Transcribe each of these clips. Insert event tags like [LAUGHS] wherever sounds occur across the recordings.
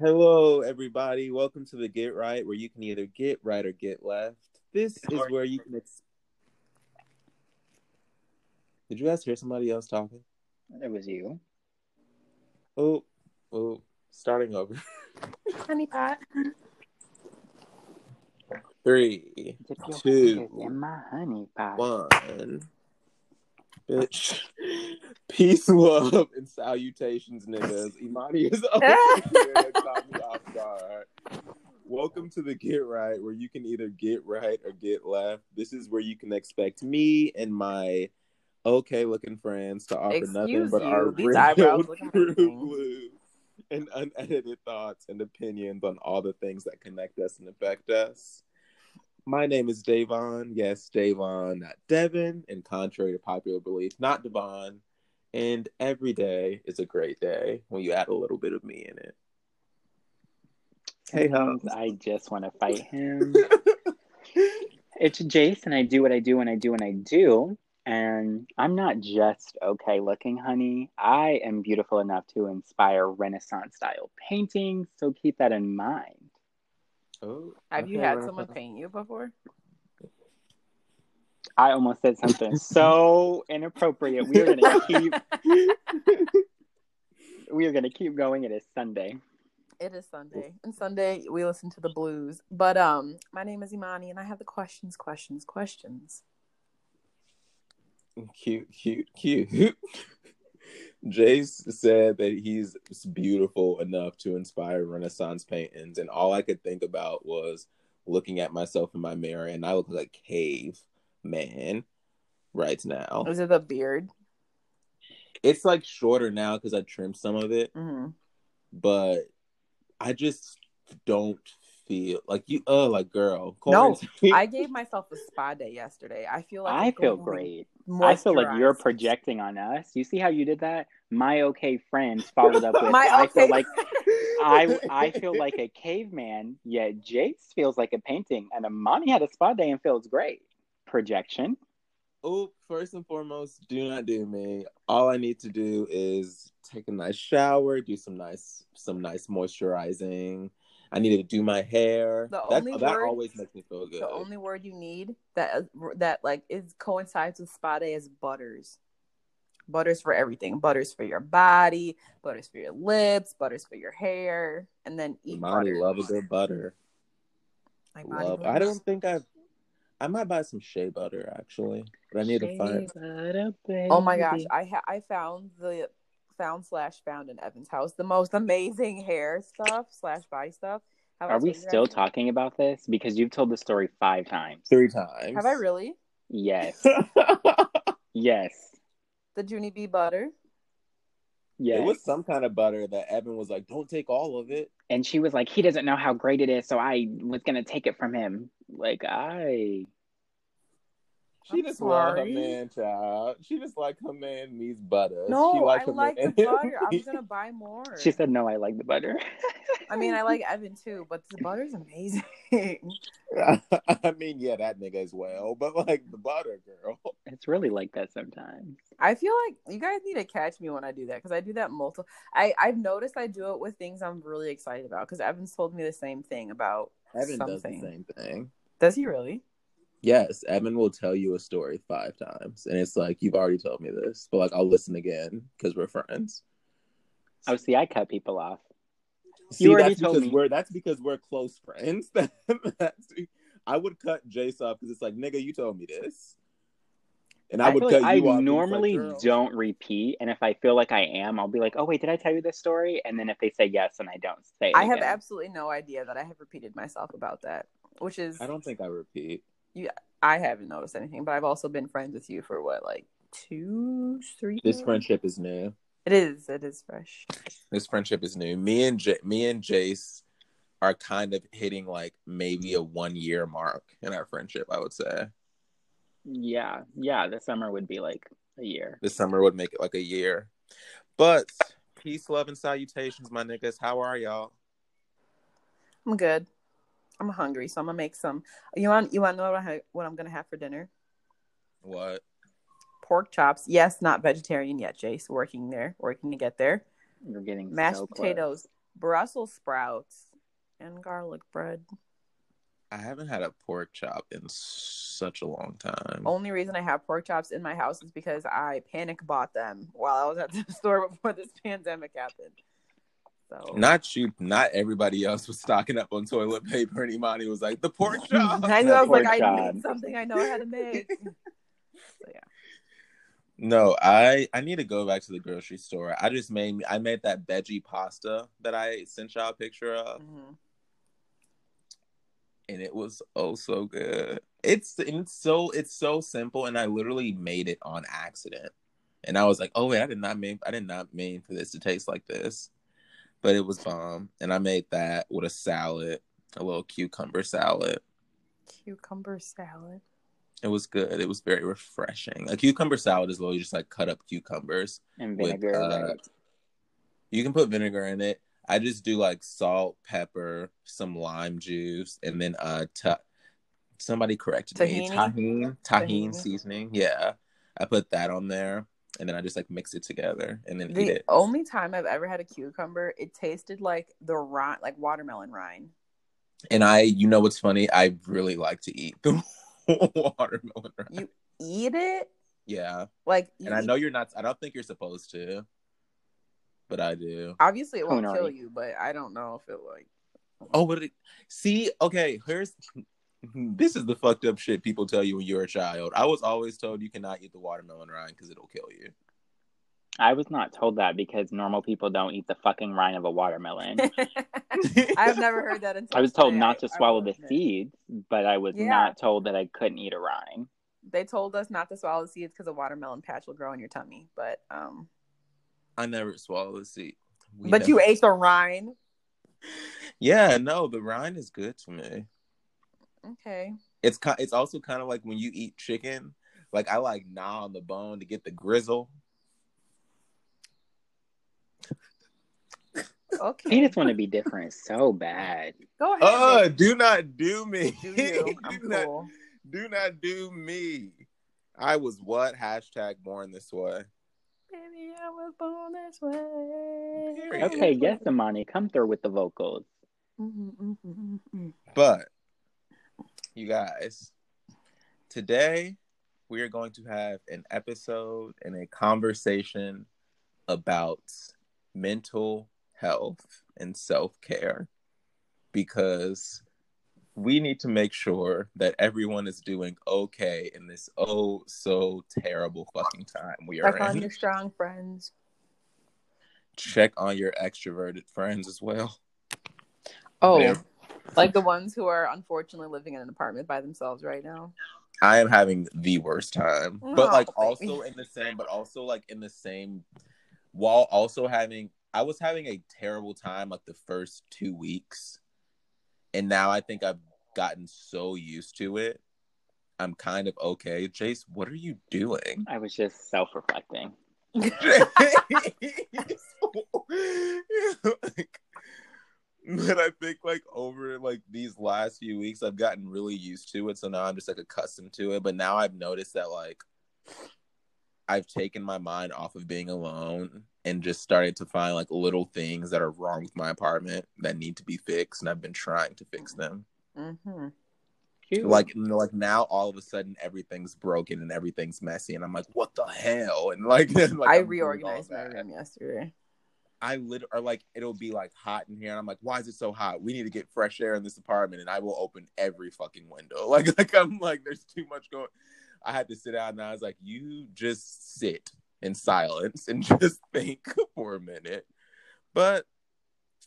Hello, everybody. Welcome to the Get Right, where you can either get right or get left. This is where you can. Ex- Did you guys hear somebody else talking? It was you. Oh, oh, starting over. Honey pot. Three, Two. in my honey pot. one. Bitch. [LAUGHS] Peace, love, and salutations, niggas. Imani is over here. Off guard. Welcome to the Get Right, where you can either get right or get left. This is where you can expect me and my okay looking friends to offer nothing Excuse but you, our real [LAUGHS] true blue and unedited thoughts and opinions on all the things that connect us and affect us. My name is Davon. Yes, Davon, not Devin. And contrary to popular belief, not Devon. And every day is a great day when you add a little bit of me in it. Hey, Sometimes I just want to fight [LAUGHS] him. it's Jason. I do what I do when I do when I do. And I'm not just okay looking, honey. I am beautiful enough to inspire Renaissance style paintings, so keep that in mind. Oh, Have you had someone paint you before? I almost said something so inappropriate. We are gonna keep [LAUGHS] we are gonna keep going. It is Sunday. It is Sunday, and Sunday we listen to the blues. But um, my name is Imani, and I have the questions, questions, questions. Cute, cute, cute. [LAUGHS] Jace said that he's beautiful enough to inspire Renaissance paintings, and all I could think about was looking at myself in my mirror, and I look like a cave man right now. Is it the beard? It's like shorter now because I trimmed some of it, hmm but I just don't feel like you. Oh, like girl, No, [LAUGHS] I gave myself a spa day yesterday. I feel like I feel great. I feel like you're projecting on us. You see how you did that? My okay friends followed up [LAUGHS] with My I feel like I I feel like a [LAUGHS] caveman, yet Jace feels like a painting, and Imani had a spa day and feels great. Projection. Oh, first and foremost, do not do me. All I need to do is take a nice shower, do some nice some nice moisturizing. I needed to do my hair. The that only that word- always makes me feel good. The only word you need that uh, that like is coincides with spa day is butters. Butters for everything. Butters for your body. Butters for your lips. Butters for your hair. And then eat Imani butter. love a good butter. Like Love. butter. I don't think I've. I might buy some shea butter actually, but I need to find. Oh my gosh, I ha- I found the found slash found in Evan's house the most amazing hair stuff slash body stuff. Have I Are we still guys? talking about this? Because you've told the story five times. Three times. Have I really? Yes. [LAUGHS] Yes. The Junie B butter. Yes. It was some kind of butter that Evan was like, "Don't take all of it." and she was like, he doesn't know how great it is, so I was gonna take it from him. Like I She I'm just love her man, child. She just like her man needs butter. No, she I her like the [LAUGHS] butter. I'm gonna buy more. she said no, I like the butter. I mean, I like Evan too, but the butter's amazing. [LAUGHS] [LAUGHS] I mean, yeah, that nigga as well, but like the butter girl. it's really like that sometimes. I feel like you guys need to catch me when I do that because I do that multiple. I I've noticed I do it with things I'm really excited about because Evan's told me the same thing about Evan does the same thing. Does he really? Yes, Evan will tell you a story five times, and it's like you've already told me this, but like I'll listen again because we're friends. Oh, see, I cut people off. See, already that's told because me. we're that's because we're close friends. [LAUGHS] that's, I would cut Jace off because it's like, nigga, you told me this, and I, I, would cut like you off. 'cause it's like, normally girl. don't repeat, and if I feel like I am, I'll be like, "Oh wait, did I tell you this story?" And then if they say yes, and I don't say, it I have absolutely no idea that I have repeated myself about that, which is I don't think I repeat. I haven't noticed anything, but I've also been friends with you for what, like two, three. This years? friendship is new. It is. It is fresh. This friendship is new. Me and J- me and Jace are kind of hitting like maybe a one year mark in our friendship. I would say Yeah, yeah. The summer would be like a year. this summer would make it like a year. But peace, love, and salutations, my niggas. How are y'all? I'm good. I'm hungry, so I'm gonna make some. You want you want to know what, I, what I'm gonna have for dinner? What? Pork chops. Yes, not vegetarian yet. Jace working there, working to get there. You're getting Mashed so close. potatoes, Brussels sprouts, and garlic bread. I haven't had a pork chop in such a long time. Only reason I have pork chops in my house is because I panic bought them while I was at the [LAUGHS] store before this pandemic happened. So Not you, not everybody else was stocking up on toilet paper, and Imani was like, "The pork [LAUGHS] chop." I knew I was Pork like, I chop. need something I know how to make. [LAUGHS] so yeah. No, I I need to go back to the grocery store. I just made I made that veggie pasta that I sent y'all a picture of, Mhm. and it was oh so good. It's and it's so it's so simple, and I literally made it on accident. And I was like, oh wait, I did not mean I did not mean for this to taste like this, but it was bomb. And I made that with a salad, a little cucumber salad. Cucumber salad. It was good. It was very refreshing. A cucumber salad is literally just like cut up cucumbers And with, vinegar, uh, right? You can put vinegar in it. I just do like salt, pepper, some lime juice, and then uh, ta- somebody corrected me. Tahini? Tahine, tahine Tahini. seasoning. Yeah, I put that on there, and then I just like mix it together and then eat The it. only time I've ever had a cucumber, it tasted like the rind, like watermelon rind. And I, you know, what's funny? I really like to eat the [LAUGHS] watermelon. rind. You eat it Yeah, like, you and I know you're not. I don't think you're supposed to, but I do. obviously it won't Coonery. kill you, but I don't know if it like. Oh, but it, see, okay, here's [LAUGHS] this is the fucked up shit people tell you when you're a child. I was always told you cannot eat the watermelon rind because it'll kill you. I was not told that because normal people don't eat the fucking rind of a watermelon. [LAUGHS] I've never heard that until I was told today. not I- to I swallow will the admit. seeds, but I was Yeah. not told that I couldn't eat a rind. They told us not to swallow the seeds because a watermelon patch will grow in your tummy. But um, I never swallowed the seed. We but you ate the rind. [LAUGHS] Yeah, no, the rind is good to me. Okay. It's ki- it's also kind of like when you eat chicken. Like I like gnaw on the bone to get the grizzle. Okay. You just want to be different so bad. Go ahead. Uh, baby. do not do me. do you? [LAUGHS] I'm do not cool. do not do me. I was what hashtag born this way. Baby, I was born this way. Okay, yes, Imani, come through with the vocals. Mhm, mhm, mhm, mhm. But you guys, today we are going to have an episode and a conversation about mental health and self-care because we need to make sure that everyone is doing okay in this oh so terrible fucking time we are Check on your strong friends. Check on your extroverted friends as well. Oh, Yeah. Like the ones who are unfortunately living in an apartment by themselves right now. I am having the worst time. Oh, but like oh, baby. also in the same, but also like in the same while also having I was having a terrible time like the first two weeks. And now I think I've gotten so used to it. I'm kind of okay. Jace, what are you doing? I was just self reflecting. Like, [LAUGHS] but I think like over like these last few weeks, I've gotten really used to it. So now I'm just like accustomed to it. But now I've noticed that like I've taken my mind off of being alone and just started to find like little things that are wrong with my apartment that need to be fixed, and I've been trying to fix them. Mm-hmm. Like, like now, all of a sudden, everything's broken and everything's messy, and I'm like, "What the hell?" And like, [LAUGHS] like, I I'm reorganized my room yesterday. I literally or like it'll be like hot in here, and I'm like, why is it so hot? We need to get fresh air in this apartment, and I will open every fucking window. [LAUGHS] Like, like I'm like, there's too much going. I had to sit down, and I was like, you just sit in silence and [LAUGHS] just think for a minute. But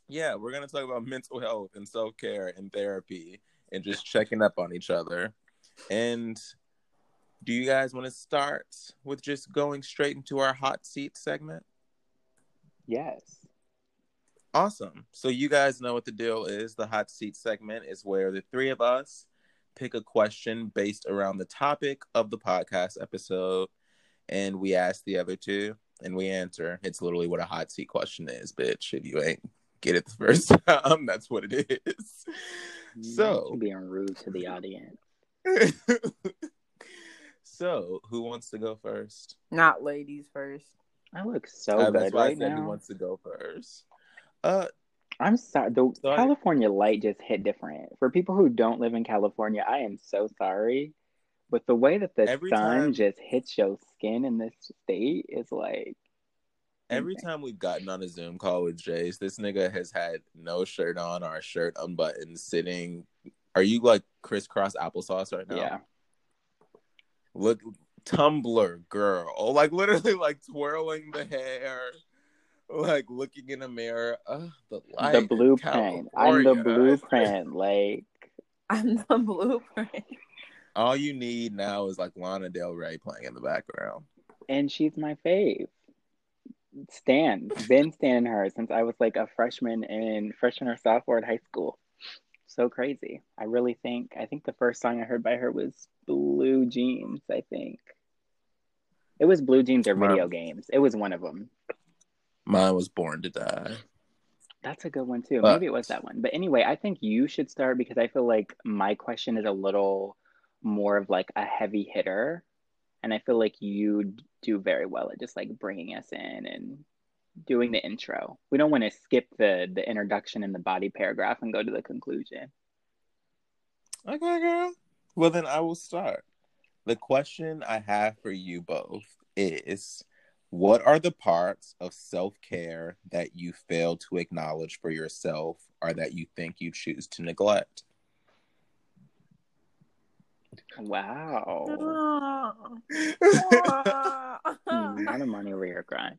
yeah, we're gonna talk about mental health and self care and therapy and just checking up on each other. And do you guys want to start with just going straight into our hot seat segment? Yes. Awesome. So you guys know what the deal is. The hot seat segment is where the three of us pick a question based around the topic of the podcast episode, and we ask the other two, and we answer. It's literally what a hot seat question is, bitch. If you ain't get it the first [LAUGHS] time, that's what it is. So- You're being rude to the audience. [LAUGHS] so, who wants to go first? Not ladies first. I look so Uh, good that's why right I said who now. wants to go first. Uh, I'm sorry. The So I- California light just hit different. For people who don't live in California, I am so sorry. But the way that the Every sun time- just hits your skin in this state is like Every insane. time we've gotten on a Zoom call with Jace, this nigga has had no shirt on or a shirt unbuttoned, sitting. Are you like crisscross applesauce right now? Yeah. Look, Tumblr girl. Oh, like literally like twirling the hair, like looking in a mirror. Ugh, the light. The in blueprint. I'm the California. blueprint. Like [LAUGHS] I'm the blueprint. All you need now is like Lana Del Rey playing in the background. and she's my fave. Stan. Been standing her since I was like a freshman in freshman or sophomore in high school. So crazy. I really think I think the first song I heard by her was Blue Jeans, I think. It was Blue Jeans or video games. It was one of them. Mine was Born to Die. That's a good one too. But- Maybe it was that one. But anyway, I think you should start because I feel like my question is a little more of like a heavy hitter. And I feel like you do very well at just like bringing us in and doing the intro. We don't want to skip the the introduction and the body paragraph and go to the conclusion. Okay, girl. Well, then I will start. The question I have for you both is what are the parts of self care that you fail to acknowledge for yourself or that you think you choose to neglect? Wow. [LAUGHS] [LAUGHS] Not Imani over here crying.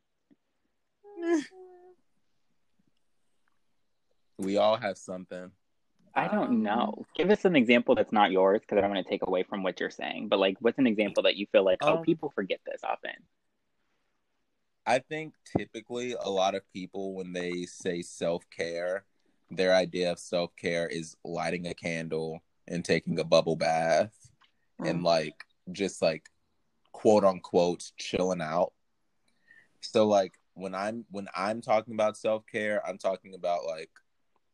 we all have something. I don't Um, know. Give us an example that's not yours because I don't want to take away from what you're saying. But like, what's an example that you feel like, oh, Um, people forget this often? I think typically a lot of people, when they say self care, their idea of self care is lighting a candle and taking a bubble bath and Mm. like just like quote unquote chilling out. So like when I'm when I'm talking about self care, I'm talking about like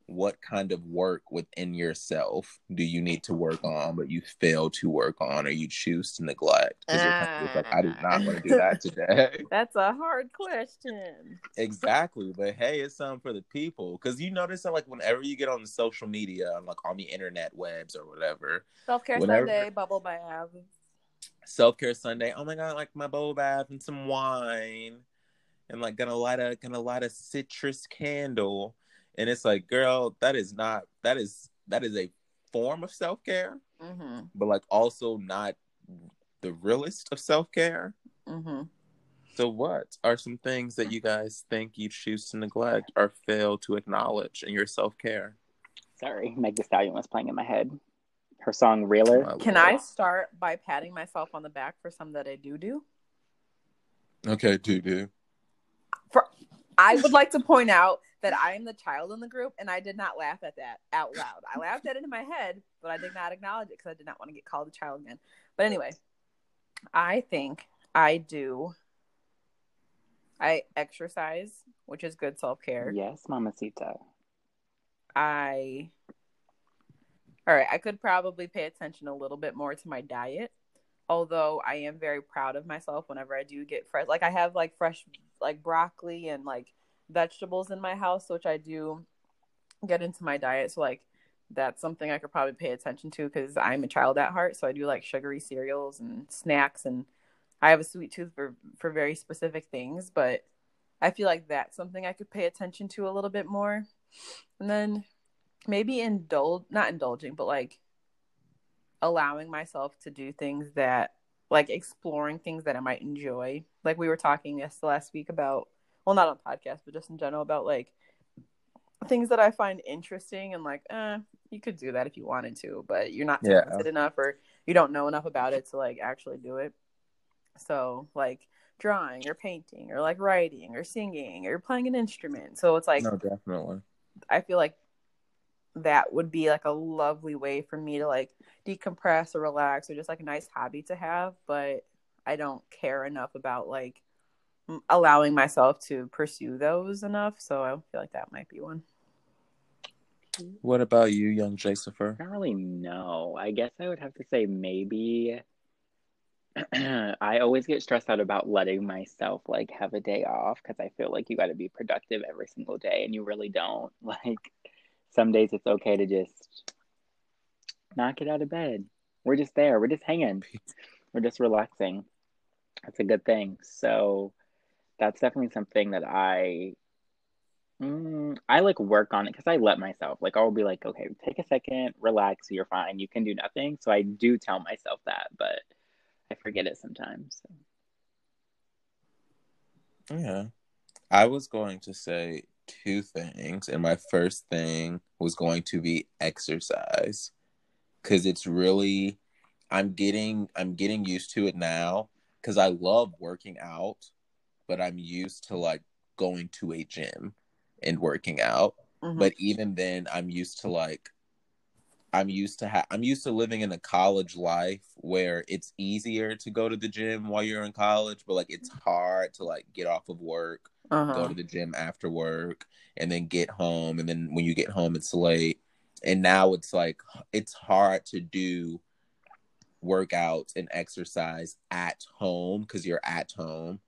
what kind of work within yourself do you need to work on, but you fail to work on or you choose to neglect? Because you're kind of just like, I do not want to do that ah. today. [LAUGHS] [LAUGHS] That's a hard question. Exactly, but hey, it's something for the people. Because you notice that, like, whenever you get on the social media, like on the internet webs or whatever, Self care Whenever- Sunday, bubble bath. self care Sunday. Oh my god, like my bubble bath and some wine, and like gonna light a gonna light a citrus candle, and it's like, girl, that is not that is that is a form of self care, Mm-hmm. but like also not the realest of self care. Mm-hmm. So, what are some things that you guys think you choose to neglect or fail to acknowledge in your self care? Sorry, Meg Thee Stallion was playing in my head. Her song Realer. Can I start by patting myself on the back for some that I do do? Okay, do do. For I would like to point out that I am the child in the group, and I did not laugh at that out loud. I laughed at it in my head, but I did not acknowledge it because I did not want to get called a child again. But anyway, I think I do. I exercise, which is good self care. Yes, Mamacita. I all right, I could probably pay attention a little bit more to my diet. Although I am very proud of myself whenever I do get fresh like I have like fresh like broccoli and like vegetables in my house, which I do get into my diet. So like that's something I could probably pay attention to because I'm a child at heart. So I do like sugary cereals and snacks and I have a sweet tooth for for very specific things, but I feel like that's something I could pay attention to a little bit more. And then maybe indulge not indulging, but like allowing myself to do things that like exploring things that I might enjoy. Like we were talking yes last week about well not on podcast, but just in general about like things that I find interesting and like, eh, you could do that if you wanted to, but you're not Yeah. enough or you don't know enough about it to like actually do it. So like drawing or painting or like writing or singing or playing an instrument. So it's like no, definitely. I feel like that would be like a lovely way for me to like decompress or relax or just like a nice hobby to have, but I don't care enough about like allowing myself to pursue those enough. So I feel like that might be one. What about you, young Jacifer? I don't really know. I guess I would have to say maybe [CLEARS THROAT] I always get stressed out about letting myself like have a day off because I feel like you got to be productive every single day and you really don't. [LAUGHS] Like some days it's okay to just not get out of bed. We're just there. We're just hanging. We're just relaxing. That's a good thing. So that's definitely something that I mm, I like work on it because I let myself like I'll be like, okay, take a second, relax, you're fine, you can do nothing. So I do tell myself that, but I forget it sometimes. So. Yeah. I was going to say two things, and my first thing was going to be exercise. Cause it's really I'm getting I'm getting used to it now because I love working out, but I'm used to like going to a gym and working out. Mm-hmm. But even then I'm used to like I'm used to ha- I'm used to living in a college life where it's easier to go to the gym while you're in college, but like it's hard to like get off of work, uh-huh. go to the gym after work, and then get home, and then when you get home it's late. And now it's like it's hard to do workouts and exercise at home because you're at home.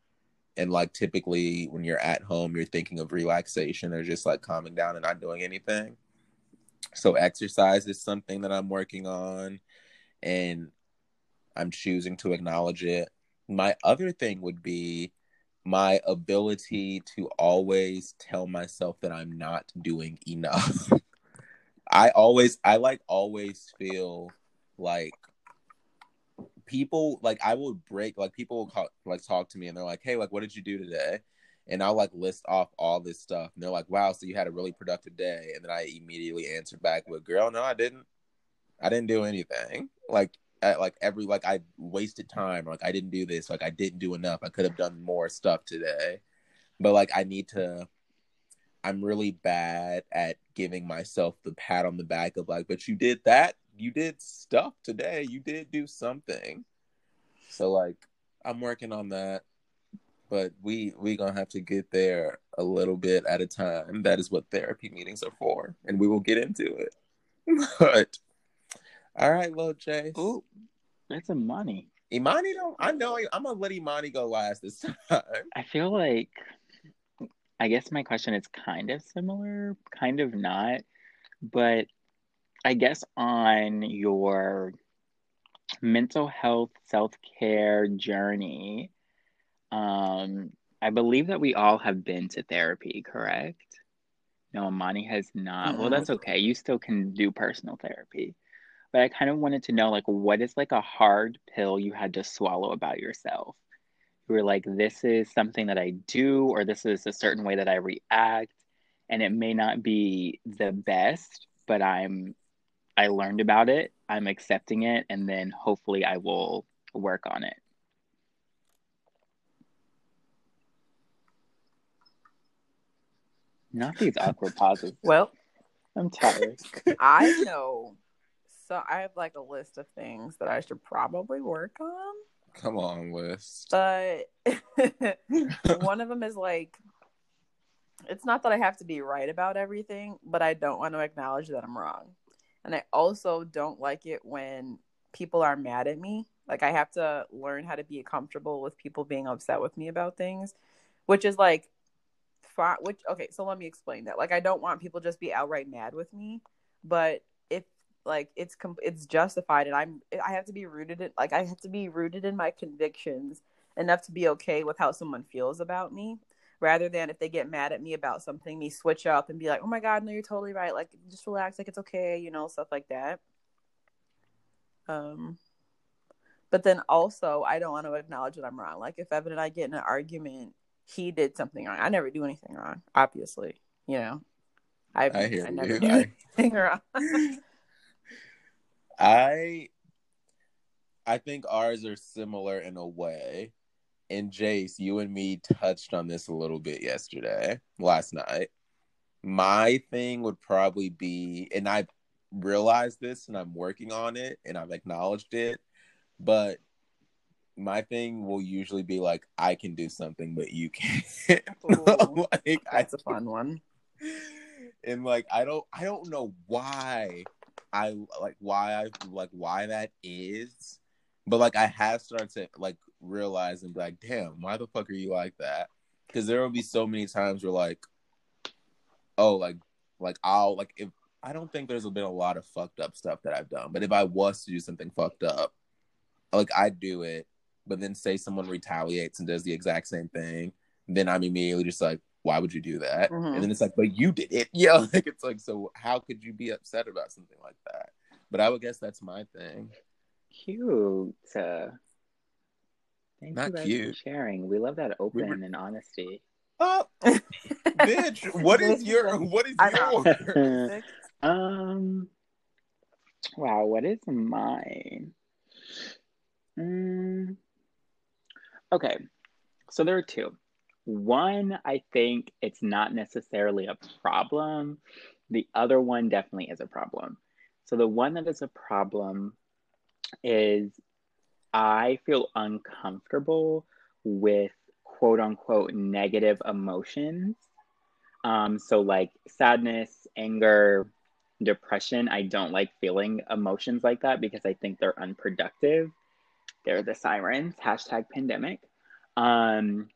And like typically when you're at home, you're thinking of relaxation or just like calming down and not doing anything so exercise is something that I'm working on and I'm choosing to acknowledge it. My other thing would be my ability to always tell myself that I'm not doing enough. [LAUGHS] I always I like always feel like people like I would break like people will call, like talk to me and they're like, "Hey, like what did you do today?" and I'll like list off all this stuff. And they're like, wow, so you had a really productive day. And then I immediately answer back with, girl, no, I didn't. I didn't do anything. Like, at, like every, like I wasted time. Like I didn't do this. Like I didn't do enough. I could have done more stuff today. But like I need to, I'm really bad at giving myself the pat on the back of like, but you did that. You did stuff today. You did do something. So like, I'm working on that but we we gonna have to get there a little bit at a time. That is what therapy meetings are for, and we will get into it. [LAUGHS] but all right, well, Jay. Ooh, that's a money. Imani don't. I know. I'm gonna let Imani go last this [LAUGHS] time. I feel like. I guess my question is kind of similar, kind of not, but I guess on your mental health self care journey, um, I believe that we all have been to therapy, correct? No, Imani has not. Mm-hmm. Well, that's okay. You still can do personal therapy. But I kind of wanted to know, like, what is like a hard pill you had to swallow about yourself? You were like, this is something that I do, or this is a certain way that I react, and it may not be the best, but I'm, I learned about it. I'm accepting it, and then hopefully I will work on it. Not these awkward pauses. [LAUGHS] Well, I'm tired. I know. So I have like a list of things that I should probably work on. Come on, list. But [LAUGHS] one of them is like, it's not that I have to be right about everything, but I don't want to acknowledge that I'm wrong. And I also don't like it when people are mad at me. Like I have to learn how to be comfortable with people being upset with me about things, which is like. Which okay, so let me explain that. Like, I don't want people just be outright mad with me, but if like it's com- it's justified, and I'm I have to be rooted in like I have to be rooted in my convictions enough to be okay with how someone feels about me rather than if they get mad at me about something me switch up and be like oh my god no you're totally right like just relax like it's okay you know stuff like that um but then also i don't want to acknowledge that i'm wrong like if evan and i get in an argument he did something wrong. I never do anything wrong, obviously. You know, I, I, hear I never you. [LAUGHS] do anything wrong. [LAUGHS] I I think ours are similar in a way. And Jace, you and me touched on this a little bit yesterday, last night. My thing would probably be, and I realized this and I'm working on it and I've acknowledged it, but my thing will usually be like I can do something, but you can't. [LAUGHS] [LAUGHS] like, that's I, a fun one. And like I don't I don't know why I like why I like why that is, But like I have started to like realize and be like, damn, why the fuck are you like that? Because there will be so many times where like, oh, like like I'll like if I don't think there's been a lot of fucked up stuff that I've done, but if I was to do something fucked up, like I do it, but then say someone retaliates and does the exact same thing, then I'm immediately just like, why would you do that? Mhm. And then it's like, but you did it. [LAUGHS] Yeah, like it's like, so how could you be upset about something like that? But I would guess that's my thing. Cute. Thank Not you guys cute. for sharing. We love that open were- and honesty. Oh, bitch, [LAUGHS] what is your what is your [LAUGHS] um. Wow. What is mine? Mm, okay. So there are two. One, I think it's not necessarily a problem. The other one definitely is a problem. So the one that is a problem is I feel uncomfortable with quote unquote negative emotions. Um, so like sadness, anger, depression. I don't like feeling emotions like that because I think they're unproductive. They're the sirens, hashtag pandemic. Um,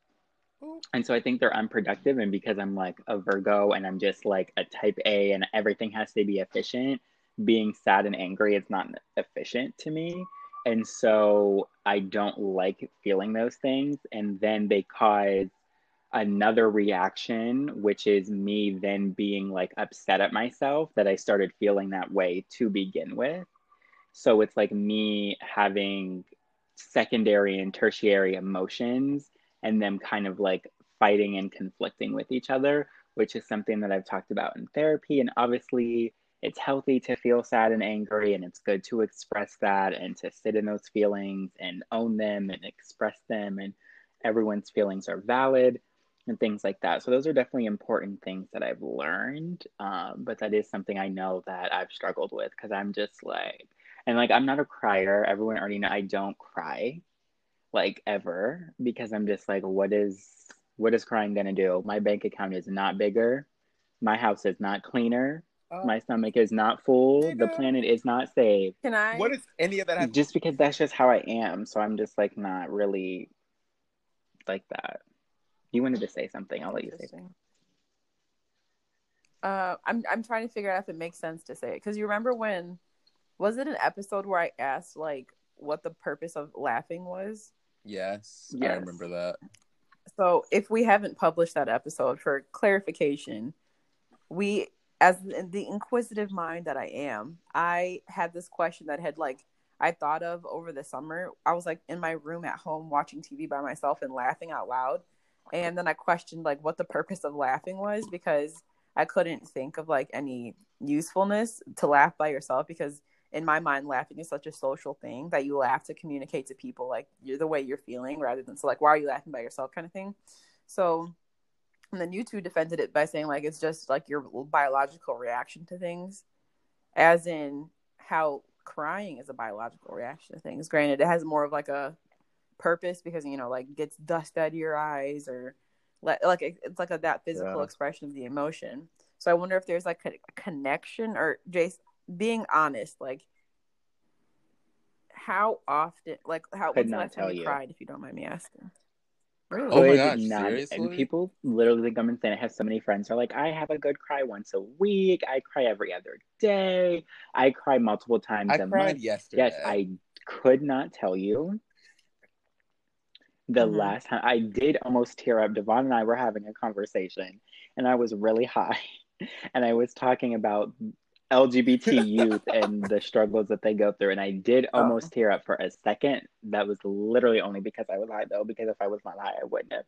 and so I think they're unproductive. And because I'm like a Virgo and I'm just like a type A and everything has to be efficient, being sad and angry is not efficient to me. And so I don't like feeling those things. And then they cause another reaction, which is me then being like upset at myself that I started feeling that way to begin with. So it's like me having secondary and tertiary emotions and them kind of like fighting and conflicting with each other, which is something that I've talked about in therapy. And obviously, it's healthy to feel sad and angry, and it's good to express that and to sit in those feelings and own them and express them. And everyone's feelings are valid and things like that. So, those are definitely important things that I've learned. Um, but that is something I know that I've struggled with because I'm just like, and like, I'm not a crier. Everyone already know I don't cry like ever because I'm just like, what is what is crying gonna do? My bank account is not bigger, my house is not cleaner, Uh, my stomach is not full, the planet is not saved. Can I? what is any of that? Have- Just because that's just how I am, so I'm just like not really like that. You wanted to say something, I'll let you say. Interesting. Uh, I'm I'm trying to figure out if it makes sense to say it because you remember when was it an episode where I asked like what the purpose of laughing was? yes, I remember that. So if we haven't published that episode for clarification, we as the inquisitive mind that I am, I had this question that had like I thought of over the summer. I was like in my room at home watching TV by myself and laughing out loud. And then I questioned like what the purpose of laughing was because I couldn't think of like any usefulness to laugh by yourself because in my mind laughing is such a social thing that you laugh to communicate to people like you're the way you're feeling rather than so like why are you laughing by yourself kind of thing so and then you two defended it by saying like it's just like your biological reaction to things as in how crying is a biological reaction to things granted it has more of like a purpose because you know like gets dust out of your eyes or like like it's like a that physical Yeah. expression of the emotion so i wonder if there's like a, connection or jace being honest like how often like how Could when's the last time you you. cried if you don't mind me asking really Oh my Could gosh, not- seriously? And people literally think I'm insane. I have so many friends who are like, I have a good cry once a week. I cry every other day. I cry multiple times I a cried month. yesterday. Yes, I could not tell you the Mhm. last time I did almost tear up. Davon and I were having a conversation, and I was really [LAUGHS] high, and I was talking about LGBT [LAUGHS] youth and the struggles that they go through, and I did Oh. almost tear up for a second. That was literally only because I was high, though. Because if I was not high, I wouldn't have.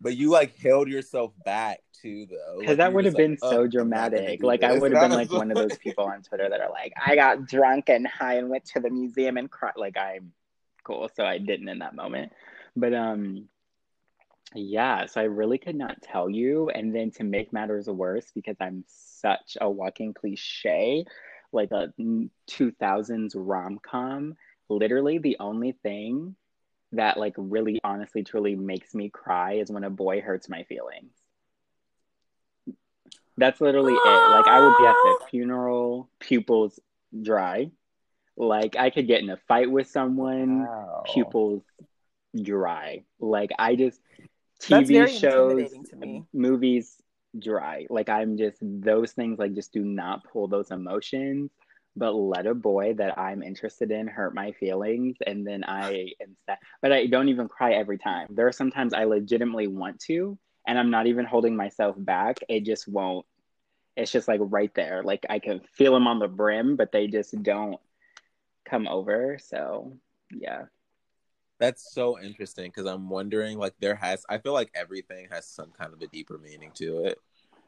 But you like held yourself back too, though. Because Like, that would have been like, so "Ugh, [LAUGHS] I'm not gonna dramatic. Like I would have been like one of those people on Twitter that are like, I got drunk and high and went to the museum and cried. Like I'm cool, so I didn't in that moment. But um, yeah. So I really could not tell you. And then to make matters worse, because I'm such a walking cliche, like a two thousands rom com. Literally, the only thing that like really honestly truly makes me cry is when a boy hurts my feelings. That's literally it. Like I would be at the [LAUGHS] funeral, pupils dry. Like I could get in a fight with someone, Wow. pupils dry. Like I just TV shows, uh, me. movies dry. Like I'm just those things like just do not pull those emotions. But let a boy that I'm interested in hurt my feelings, and then I am sad. But I don't even cry every time. There are sometimes I legitimately want to, and I'm not even holding myself back. It just won't. It's just like right there. Like I can feel them on the brim, but they just don't come over. So yeah. That's so interesting because I'm wondering, like, there has, I feel like everything has some kind of a deeper meaning to it.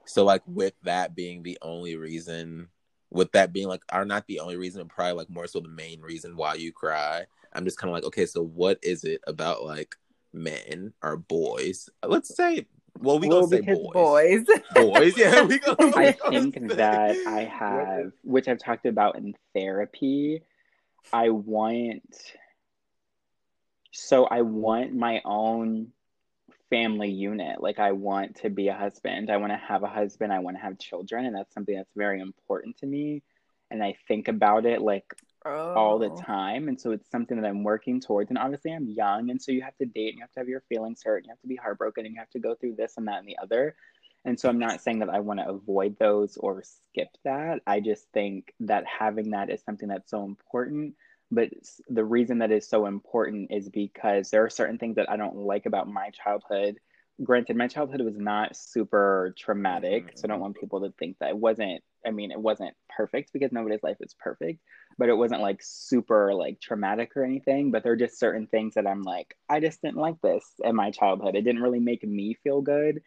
So, like, with that being the only reason, with that being like, are not the only reason, but probably like more so the main reason why you cry, I'm just kind of like, okay, so what is it about like men or boys? Let's say, well, we Well, gonna say because boys. Boys. [LAUGHS] Boys, yeah, we gonna, we I gonna think say- that I have, which I've talked about in therapy, I want, so I want my own family unit. Like, I want to be a husband. I want to have a husband. I want to have children. And that's something that's very important to me. And I think about it like all the Oh. time. And so it's something that I'm working towards. And obviously, I'm young. And so you have to date and you have to have your feelings hurt and you have to be heartbroken and you have to go through this and that and the other. And so I'm not saying that I want to avoid those or skip that. I just think that having that is something that's so important. But the reason that is so important is because there are certain things that I don't like about my childhood. Granted, my childhood was not super traumatic. So I don't mm-hmm. want people to think that it wasn't, I mean, it wasn't perfect because nobody's life is perfect, but it wasn't like super like traumatic or anything. But there are just certain things that I'm like, I just didn't like this in my childhood. It didn't really make me feel good.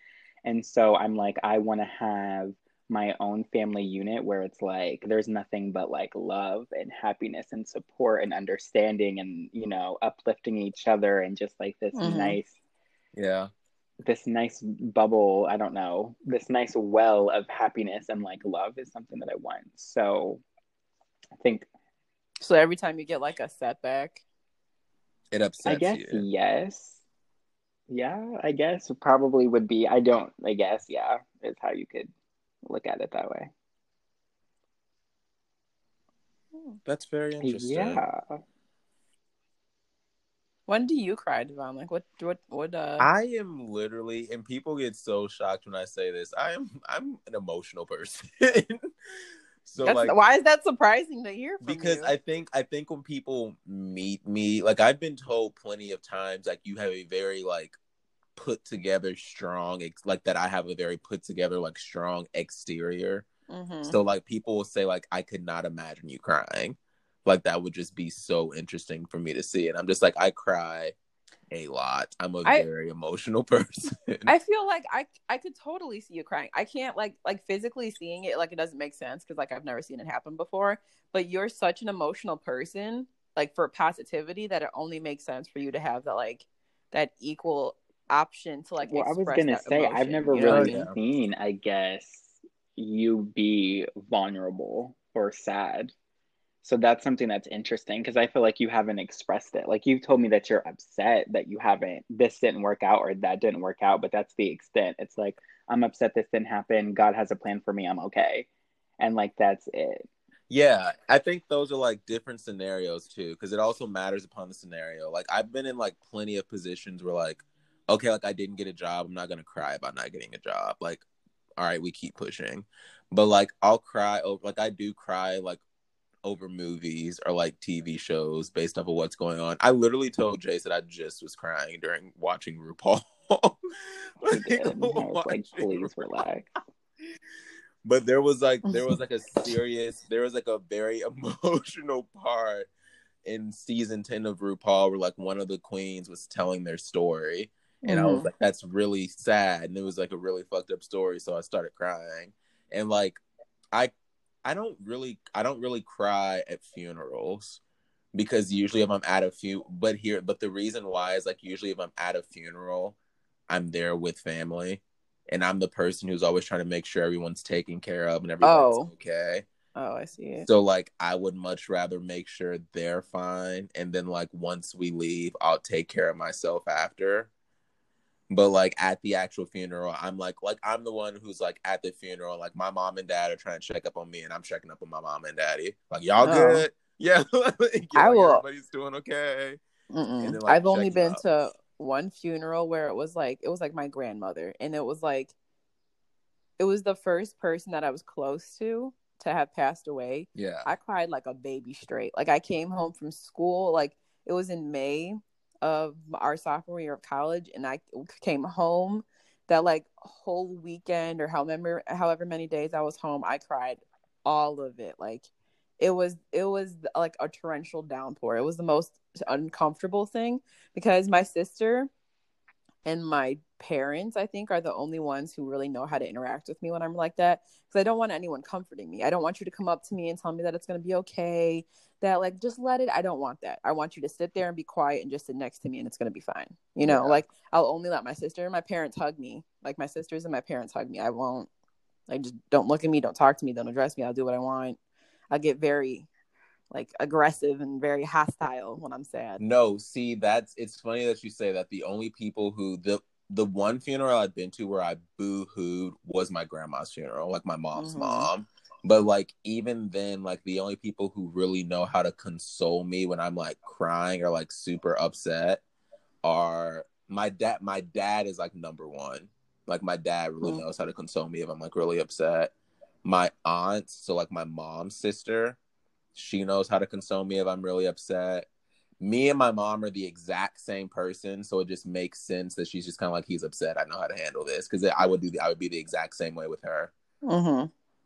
And so I'm like, I want to have my own family unit where it's like there's nothing but like love and happiness and support and understanding and you know uplifting each other and just like this Mhm. nice Yeah. this nice bubble i don't know this nice well of happiness and like love is something that i want so i think So every time you get like a setback, It upsets i guess you. yes yeah i guess probably would be i don't i guess yeah is how you could look at it that way That's very interesting. yeah when do you cry, Davon? Like what? What? What? Uh. I am literally, and people get so shocked when I say this. I am, I'm an emotional person. [LAUGHS] so that's, like, why is that surprising to hear from because you? I think, I think when people meet me, like I've been told plenty of times, like you have a very like put together, strong, like that. I have a very put together, like strong exterior. Mhm. So like people will say like I could not imagine you crying. Like that would just be so interesting for me to see. And I'm just like I cry a lot. I'm a I- very emotional [LAUGHS] person. I feel like I I could totally see you crying. I can't like like physically seeing it like it doesn't make sense because like I've never seen it happen before. But you're such an emotional person, like for positivity, that it only makes sense for you to have that like that equal option to like. well i was gonna that say i've never you know really? Yeah. seen i guess you be vulnerable or sad so that's something that's interesting because i feel like you haven't expressed it like you've told me that you're upset that you haven't this didn't work out or that didn't work out but that's the extent it's like i'm upset this didn't happen god has a plan for me i'm okay and like that's it Yeah, I think those are like different scenarios too, because it also matters upon the scenario. Like I've been in like plenty of positions where like, okay, like I didn't get a job, I'm not gonna cry about not getting a job. Like, all right, we keep pushing. But like I'll cry over like I do cry like over movies or like TV shows based off of what's going on. I literally told Jace that I just was crying during watching RuPaul. [LAUGHS] you did and i was like watching please RuPaul relax [LAUGHS] but there was like there was like a [LAUGHS] serious there was like a very emotional part in season 10 of RuPaul where like one of the queens was telling their story and I was Mhm. like that's really sad and it was like a really fucked up story so I started crying and like I I don't really I don't really cry at funerals because usually if I'm at a few but here but the reason why is like usually if I'm at a funeral I'm there with family and I'm the person who's always trying to make sure everyone's taken care of and everyone's Oh. okay. Oh, I see it. So like I would much rather make sure they're fine and then like once we leave, I'll take care of myself after. But like at the actual funeral, I'm like like I'm the one who's like at the funeral, like my mom and dad are trying to check up on me and I'm checking up on my mom and daddy. Like y'all Oh. good? [LAUGHS] Yeah, [LAUGHS] like, I will- Everybody's doing okay. Then, like, I've only been up. to one funeral where it was like it was like my grandmother, and it was like it was the first person that I was close to to have passed away. Yeah. I cried like a baby straight. Like I came home from school, like it was in May of our sophomore year of college, and I came home that like whole weekend or however however many days I was home, I cried all of it. Like it was it was like a torrential downpour. It was the most uncomfortable thing because my sister and my parents i think are the only ones who really know how to interact with me when i'm like that because i don't want anyone comforting me. I don't want you to come up to me and tell me that it's going to be okay that like just let it i don't want that. I want you to sit there and be quiet and just sit next to me and it's going to be fine you know? Yeah. like i'll only let my sister and my parents hug me. Like my sisters and my parents hug me. I won't like just don't look at me don't talk to me don't address me. I'll do what i want. I get very like aggressive and very hostile when i'm sad No, see, that's it's funny that you say that. The only people who the the one funeral I've been to where I boo hooed was my grandma's funeral, like my mom's Mhm. mom. But like even then, like the only people who really know how to console me when I'm like crying or like super upset are my dad. My dad is like number one. Like my dad really Mhm. knows how to console me if I'm like really upset. My aunt, so like my mom's sister, she knows how to console me if I'm really upset. Me and my mom are the exact same person, so it just makes sense that she's just kind of like he's upset. I know how to handle this because I would do the I would be the exact same way with her. mm-hmm.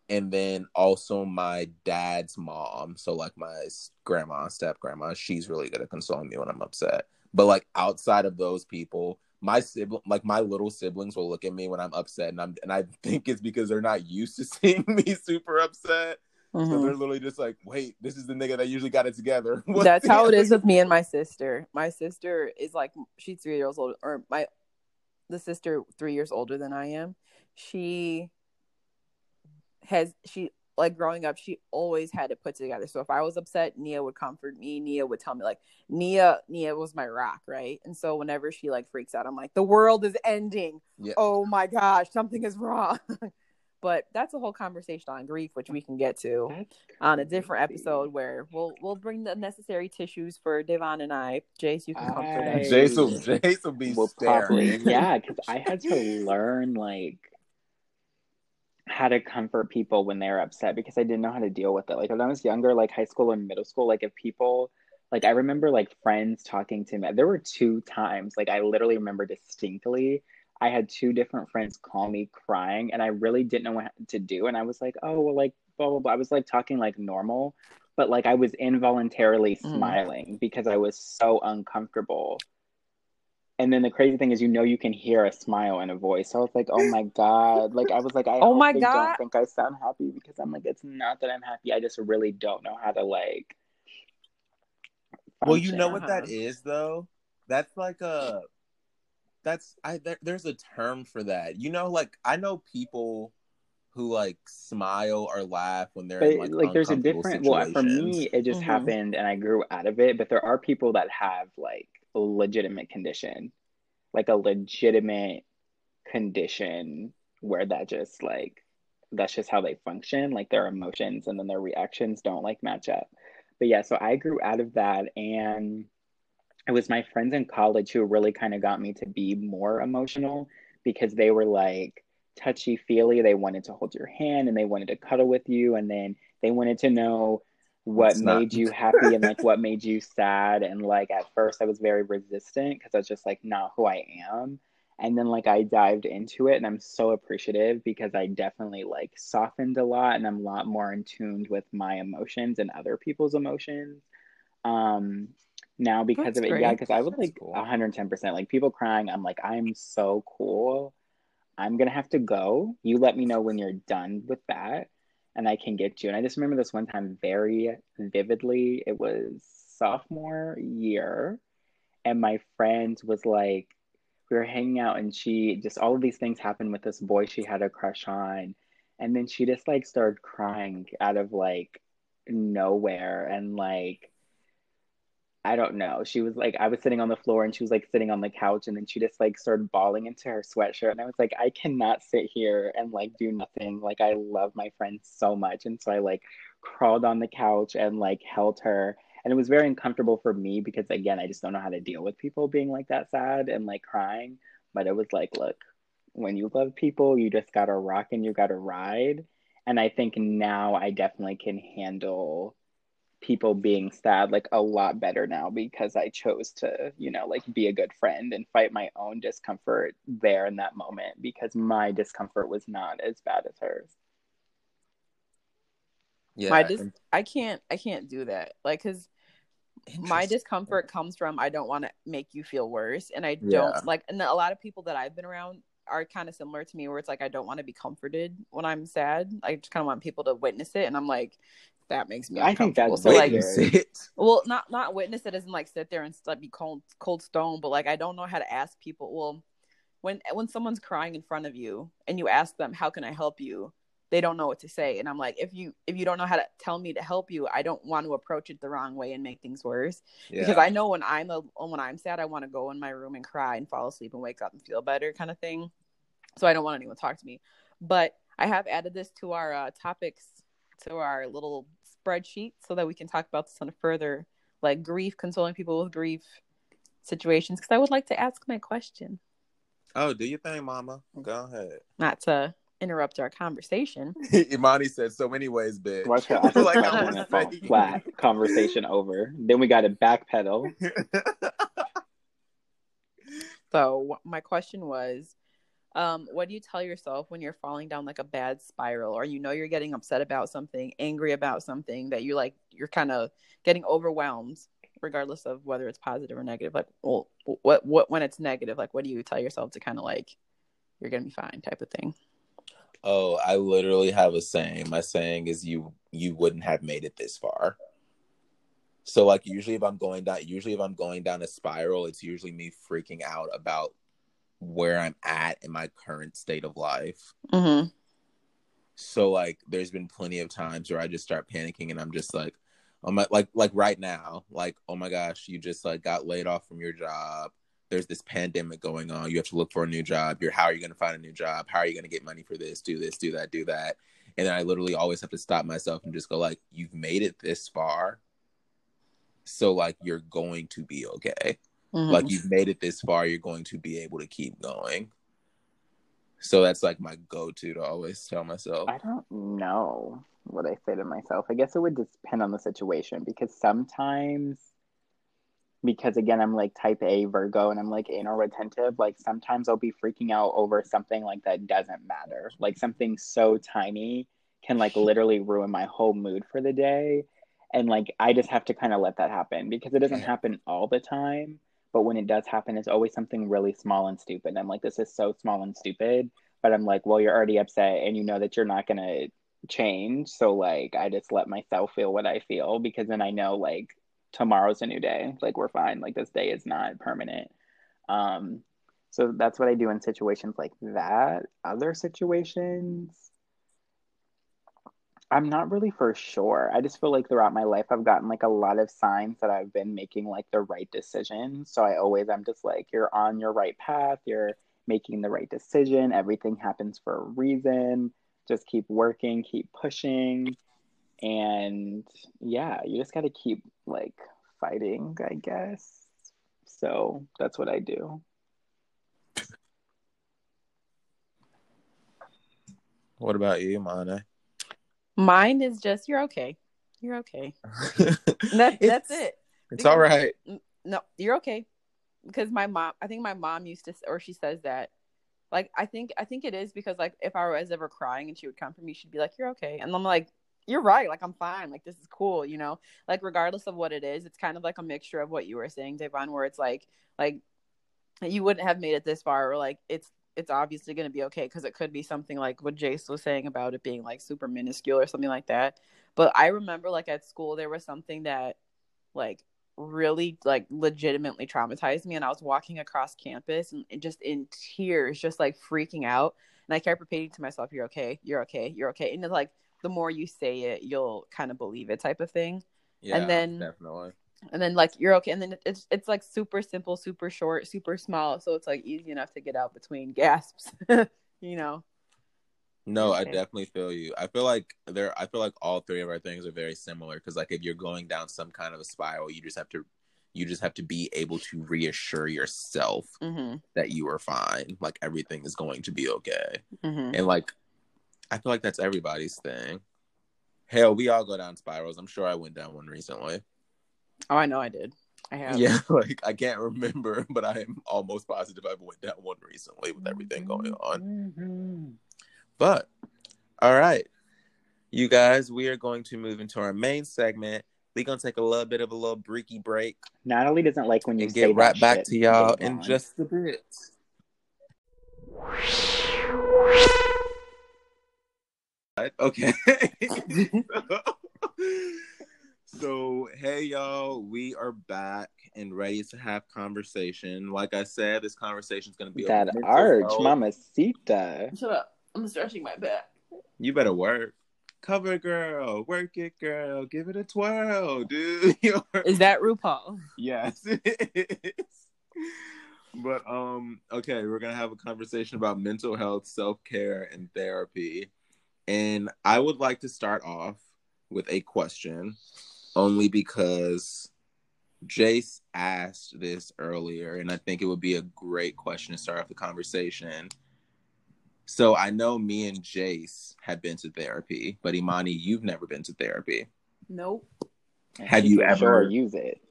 And then also my dad's mom, so like my grandma, step grandma, she's really good at consoling me when I'm upset. But like outside of those people, my sibling, like my little siblings, will look at me when I'm upset, and I'm and I [LAUGHS] think it's because they're not used to [LAUGHS] seeing me super upset. So Mhm. they're literally just like, wait, this is the nigga that usually got it together. [LAUGHS] That's how it is with me and my sister. My sister is like she's three years old, or my the sister three years older than I am. She has she like growing up, she always had it put together. So if I was upset, Nia would comfort me. Nia would tell me like Nia Nia was my rock, right? And so whenever she like freaks out, I'm like, the world is ending. Yeah. Oh my gosh, something is wrong. [LAUGHS] but that's a whole conversation on grief, which we can get to on a different episode where we'll we'll bring the necessary tissues for Davon and I. Jayse, you can comfort I- us. Jayse will, Jayse will be Well, staring. probably, yeah, because I had to learn like how to comfort people when they're upset because I didn't know how to deal with it. Like when I was younger, like high school and middle school, like if people like I remember like friends talking to me. There were two times, like I literally remember distinctly. I had two different friends call me crying, and I really didn't know what to do. And I was like, "Oh, well, like blah blah blah." I was like talking like normal, but like I was involuntarily Mhm. smiling because I was so uncomfortable. And then the crazy thing is, you know, you can hear a smile in a voice. So I was like, "Oh my god!" Like I was like, "I [LAUGHS] Oh my they God. don't think I sound happy because I'm like, it's not that I'm happy. I just really don't know how to like." Well, you know what that Uh-huh. though. That's like a. That's I. There, there's a term for that. You know, like I know people who like smile or laugh when they're But in like, like, there's a uncomfortable different. Well, for me, it just Mhm. happened, and I grew out of it. But there are people that have like a legitimate condition, like a legitimate condition where that just like that's just how they function. Like their emotions and then their reactions don't like match up. But yeah, so I grew out of that, and it was my friends in college who really kind of got me to be more emotional because they were like touchy feely. They wanted to hold your hand and they wanted to cuddle with you, and then they wanted to know what It's not- made you happy and [LAUGHS] like what made you sad. And like at first, I was very resistant because I was just like not who I am. And then like I dived into it, and I'm so appreciative because I definitely like softened a lot, and I'm a lot more in tune with my emotions and other people's emotions. Um, now because That's of it, yeah, because I would That's like cool. 110%. Like people crying, I'm like, I'm so cool. I'm gonna have to go. You let me know when you're done with that, and I can get you. And I just remember this one time very vividly. It was sophomore year, and my friend was like, we were hanging out, and she just all of these things happened with this boy she had a crush on, and then she just like started crying out of like nowhere, and like I don't know. She was like, I was sitting on the floor and she was like sitting on the couch and then she just like started bawling into her sweatshirt. And I was like, I cannot sit here and like do nothing. Like, I love my friend so much. And so I like crawled on the couch and like held her. And it was very uncomfortable for me because, again, I just don't know how to deal with people being like that sad and like crying. But it was like, look, when you love people, you just gotta rock and you gotta ride. And I think now I definitely can handle people being sad like a lot better now because I chose to, you know, like be a good friend and fight my own discomfort there in that moment because my discomfort was not as bad as hers. Yeah. My dis- I can't I can't do that. Like cuz my discomfort comes from I don't want to make you feel worse and I don't yeah. like and a lot of people that I've been around are kind of similar to me where it's like I don't want to be comforted when I'm sad. I just kind of want people to witness it and I'm like that makes me. I think that's so like, it. well, not not witness it isn't like sit there and like be cold cold stone, but like I don't know how to ask people. Well, when when someone's crying in front of you and you ask them, "How can I help you?" They don't know what to say, and I'm like, if you if you don't know how to tell me to help you, I don't want to approach it the wrong way and make things worse. Yeah. Because I know when I'm a, when I'm sad, I want to go in my room and cry and fall asleep and wake up and feel better, kind of thing. So I don't want anyone to talk to me. But I have added this to our uh, topics to our little spreadsheet so that we can talk about this on a further like grief, consoling people with grief situations. Because I would like to ask my question. Oh, do you think, Mama? Go ahead. Not to interrupt our conversation. [LAUGHS] Imani said, "So, anyways, bitch." Watch her [LAUGHS] like I flat conversation over. Then we got to backpedal. [LAUGHS] so, my question was, um, what do you tell yourself when you're falling down like a bad spiral or you know you're getting upset about something, angry about something that you like you're kind of getting overwhelmed regardless of whether it's positive or negative like well what what when it's negative like what do you tell yourself to kind of like you're going to be fine type of thing? Oh, I literally have a saying. My saying is you you wouldn't have made it this far. So like usually if I'm going down usually if I'm going down a spiral, it's usually me freaking out about where I'm at in my current state of life. Mm-hmm. So like, there's been plenty of times where I just start panicking, and I'm just like, oh my, like like right now, like oh my gosh, you just like got laid off from your job. There's this pandemic going on. You have to look for a new job. You're how are you going to find a new job? How are you going to get money for this? Do this, do that, do that. And then I literally always have to stop myself and just go like, you've made it this far. So like you're going to be okay. Mm-hmm. Like you've made it this far, you're going to be able to keep going. So that's like my go-to to always tell myself. I don't know what I say to myself. I guess it would depend on the situation because sometimes because again I'm like type A Virgo and I'm like anal retentive, like sometimes I'll be freaking out over something like that doesn't matter. Like something so tiny can like [LAUGHS] literally ruin my whole mood for the day. And like I just have to kind of let that happen because it doesn't [LAUGHS] happen all the time but when it does happen it's always something really small and stupid. I'm like this is so small and stupid but i'm like well you're already upset and you know that you're not going to change. So like i just let myself feel what i feel because then i know like tomorrow's a new day. Like we're fine. Like this day is not permanent. Um so that's what i do in situations like that. Other situations I'm not really for sure. I just feel like throughout my life, I've gotten like a lot of signs that I've been making like the right decision. So I always, I'm just like, you're on your right path. You're making the right decision. Everything happens for a reason. Just keep working, keep pushing. And yeah, you just got to keep like fighting, I guess. So that's what I do. What about you, Mana? Mine is just you're okay. You're okay. that, [LAUGHS] that's it. It's because, all right. No, you're okay. Because my mom, I think my mom used to, or she says that. Like I think I think it is because like if I was ever crying and she would come for me, she'd be like, "You're okay," and I'm like, "You're right. Like I'm fine. Like this is cool." You know, like regardless of what it is, it's kind of like a mixture of what you were saying, Davon, where it's like like you wouldn't have made it this far, or like it's it's obviously going to be okay because it could be something like what Jayse was saying about it being like super minuscule or something like that. But I remember like at school there was something that like really like legitimately traumatized me and I was walking across campus and, just in tears, just like freaking out. And I kept repeating to myself, You're okay, you're okay, you're okay. And it's like the more you say it, you'll kind of believe it type of thing. Yeah, and then definitely and then like you're okay and then it's it's like super simple super short super small so it's like easy enough to get out between gasps [LAUGHS] you know No, I definitely feel you. I feel like there. I feel like all three of our things are very similar because, like, if you're going down some kind of a spiral, you just have to, you just have to be able to reassure yourself mm-hmm. that you are fine. Like everything is going to be okay. Mm-hmm. And like, I feel like that's everybody's thing. Hell, we all go down spirals. I'm sure I went down one recently. Oh i know i did i have Yeah, [LAUGHS] like I can't remember, [LAUGHS] but I am almost positive I've went that one recently with everything going on. Mhm. But all right, you guys, we are going to move into our main segment. We're gonna take a little bit of a little breaky break Natalie doesn't like when you and say get right that back shit. to y'all in just a bit. [LAUGHS] Okay. So, hey y'all, we are back and ready to have conversation. Like I said, this conversation is going to be that over mental arch, health. mamacita. shut up i'm stretching my back You better work. Cover girl, work it, girl. Give it a twirl, dude. [LAUGHS] Is that RuPaul yes, it is. But um, okay, we're gonna have a conversation about mental health, self care, and therapy. And I would like to start off with a question, only because Jayse asked this earlier, and I think it would be a great question to start off the conversation. So I know me and Jayse have been to therapy, but Imani, you've never been to therapy. nope Have you ever- sure use it?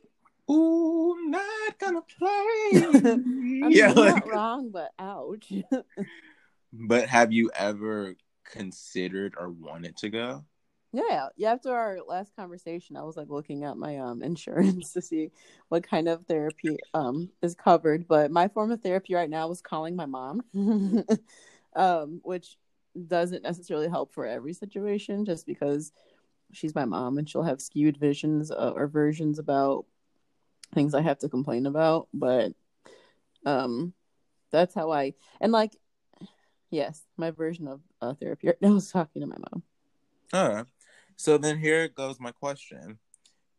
Ooh, I'm not gonna play. [LAUGHS] I mean, yeah, you're like, not wrong but ouch [LAUGHS] but have you ever considered or wanted to go? Yeah, yeah. After our last conversation, I was like looking at my um [LAUGHS] insurance to see what kind of therapy um is covered. But my form of therapy right now is calling my mom, [LAUGHS] [LAUGHS] um, which doesn't necessarily help for every situation, just because she's my mom and she'll have skewed visions uh, or versions about things I have to complain about. But um, that's how I and like, yes, my version of uh, therapy right now is talking to my mom. All right. So then here goes my question.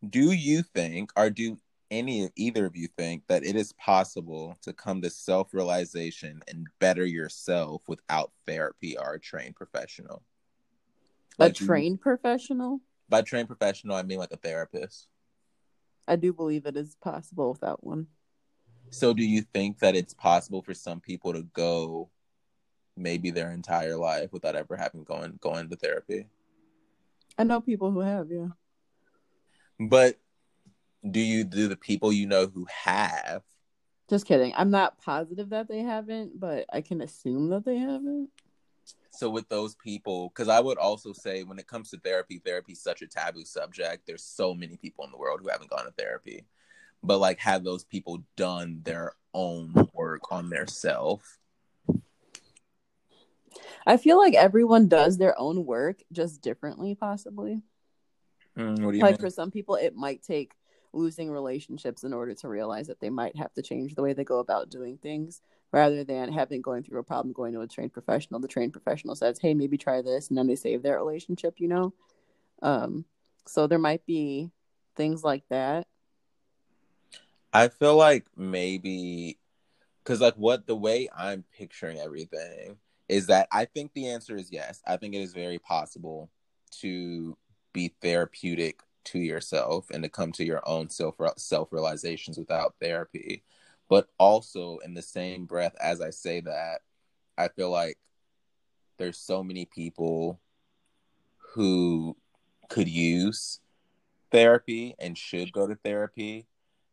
Do you think or do any either of you think that it is possible to come to self-realization and better yourself without therapy or a trained professional? a Like, you- trained professional by trained professional I mean like a therapist. i do believe it is possible without one So do you think that it's possible for some people to go maybe their entire life without ever having going going to therapy? I know people who have yeah But do you do the people you know who have? just kidding i'm not positive that they haven't but i can assume that they haven't So with those people, because I would also say when it comes to therapy, therapy is such a taboo subject. There's so many people in the world who haven't gone to therapy. But like have those people done their own work on their self? I feel like everyone does their own work just differently possibly. Mm, what do you like mean? for some people it might take losing relationships in order to realize that they might have to change the way they go about doing things rather than having going through a problem going to a trained professional. The trained professional says hey maybe try this and then they save their relationship you know? Um so there might be things like that. I feel like maybe because like what the way I'm picturing everything is that I think the answer is yes. I think it is very possible to be therapeutic to yourself and to come to your own self self realizations without therapy. But also in the same breath as I say that, I feel like there's so many people who could use therapy and should go to therapy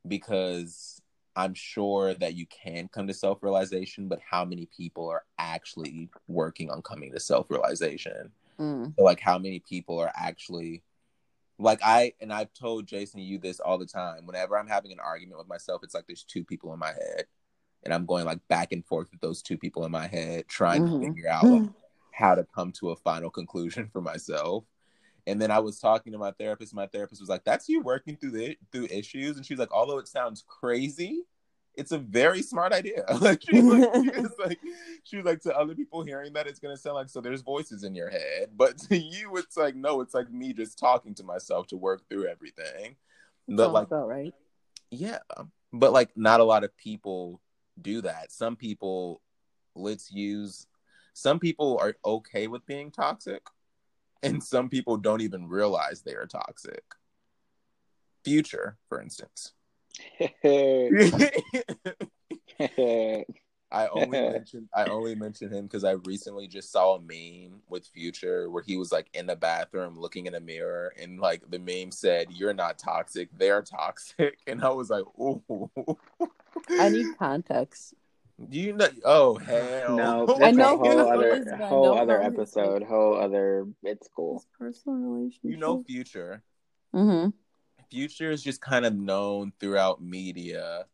because I'm sure that you can come to self realization, but how many people are actually working on coming to self realization? Mm. So, like, how many people are actually like I and I've told Jason you this all the time. Whenever I'm having an argument with myself, it's like there's two people in my head, and I'm going like back and forth with those two people in my head, trying Mhm. to figure out like, how to come to a final conclusion for myself. And then I was talking to my therapist. My therapist was like, "That's you working through the through issues." And she's like, "Although it sounds crazy, it's a very smart idea." [LAUGHS] like, she, was like, she was like, [LAUGHS] she was like, to other people hearing that, it's gonna sound like so. There's voices in your head, but [LAUGHS] to you, it's like no, it's like me just talking to myself to work through everything. But Sounds like, about right. yeah, but like, not a lot of people do that. Some people, let's use, some people are okay with being toxic, and some people don't even realize they are toxic. Future, for instance. [LAUGHS] [LAUGHS] I only mentioned I only mentioned him because I recently just saw a meme with Future where he was like in the bathroom looking in a mirror and like the meme said, "You're not toxic, they're toxic," [LAUGHS] and I was like, "Ooh." I need context. Do you know? Oh hell! no, [LAUGHS] I that's know a whole who it is, other whole don't other know his, episode, whole other. It's cool. His personal relationship. You know Future. Mm-hmm. Future is just kind of known throughout media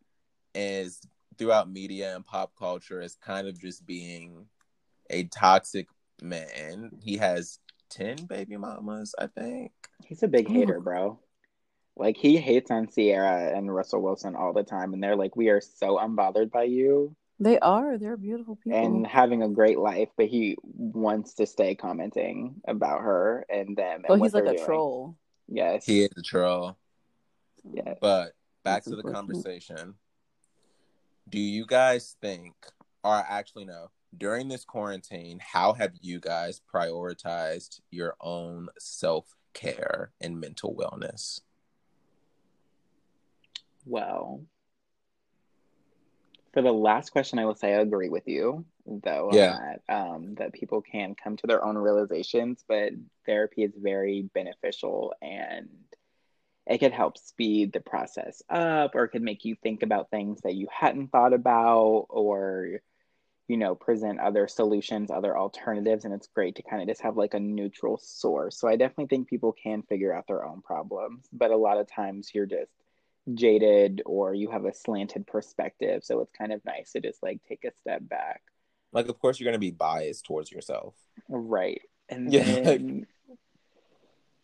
as throughout media and pop culture as kind of just being a toxic man. He has 10 baby mamas, I think. He's a big Ooh. hater, bro. Like he hates on Ciara and Russell Wilson all the time, and they're like, "We are so unbothered by you They are. They're beautiful people. and having a great life," but he wants to stay commenting about her and them. And oh, what he's like a doing. troll. Yes. He is a troll. Yes. But back That's to the conversation. Do you guys think, or actually, no, during this quarantine, how have you guys prioritized your own self care and mental wellness? Well, for the last question, I will say I agree with you, though, Yeah. that, um, that people can come to their own realizations, but therapy is very beneficial and it could help speed the process up or it could make you think about things that you hadn't thought about or you know present other solutions other alternatives and it's great to kind of just have like a neutral source so i definitely think people can figure out their own problems but a lot of times you're just jaded or you have a slanted perspective. So it's kind of nice to just like take a step back. Like, of course, you're going to be biased towards yourself. right. And Yeah. then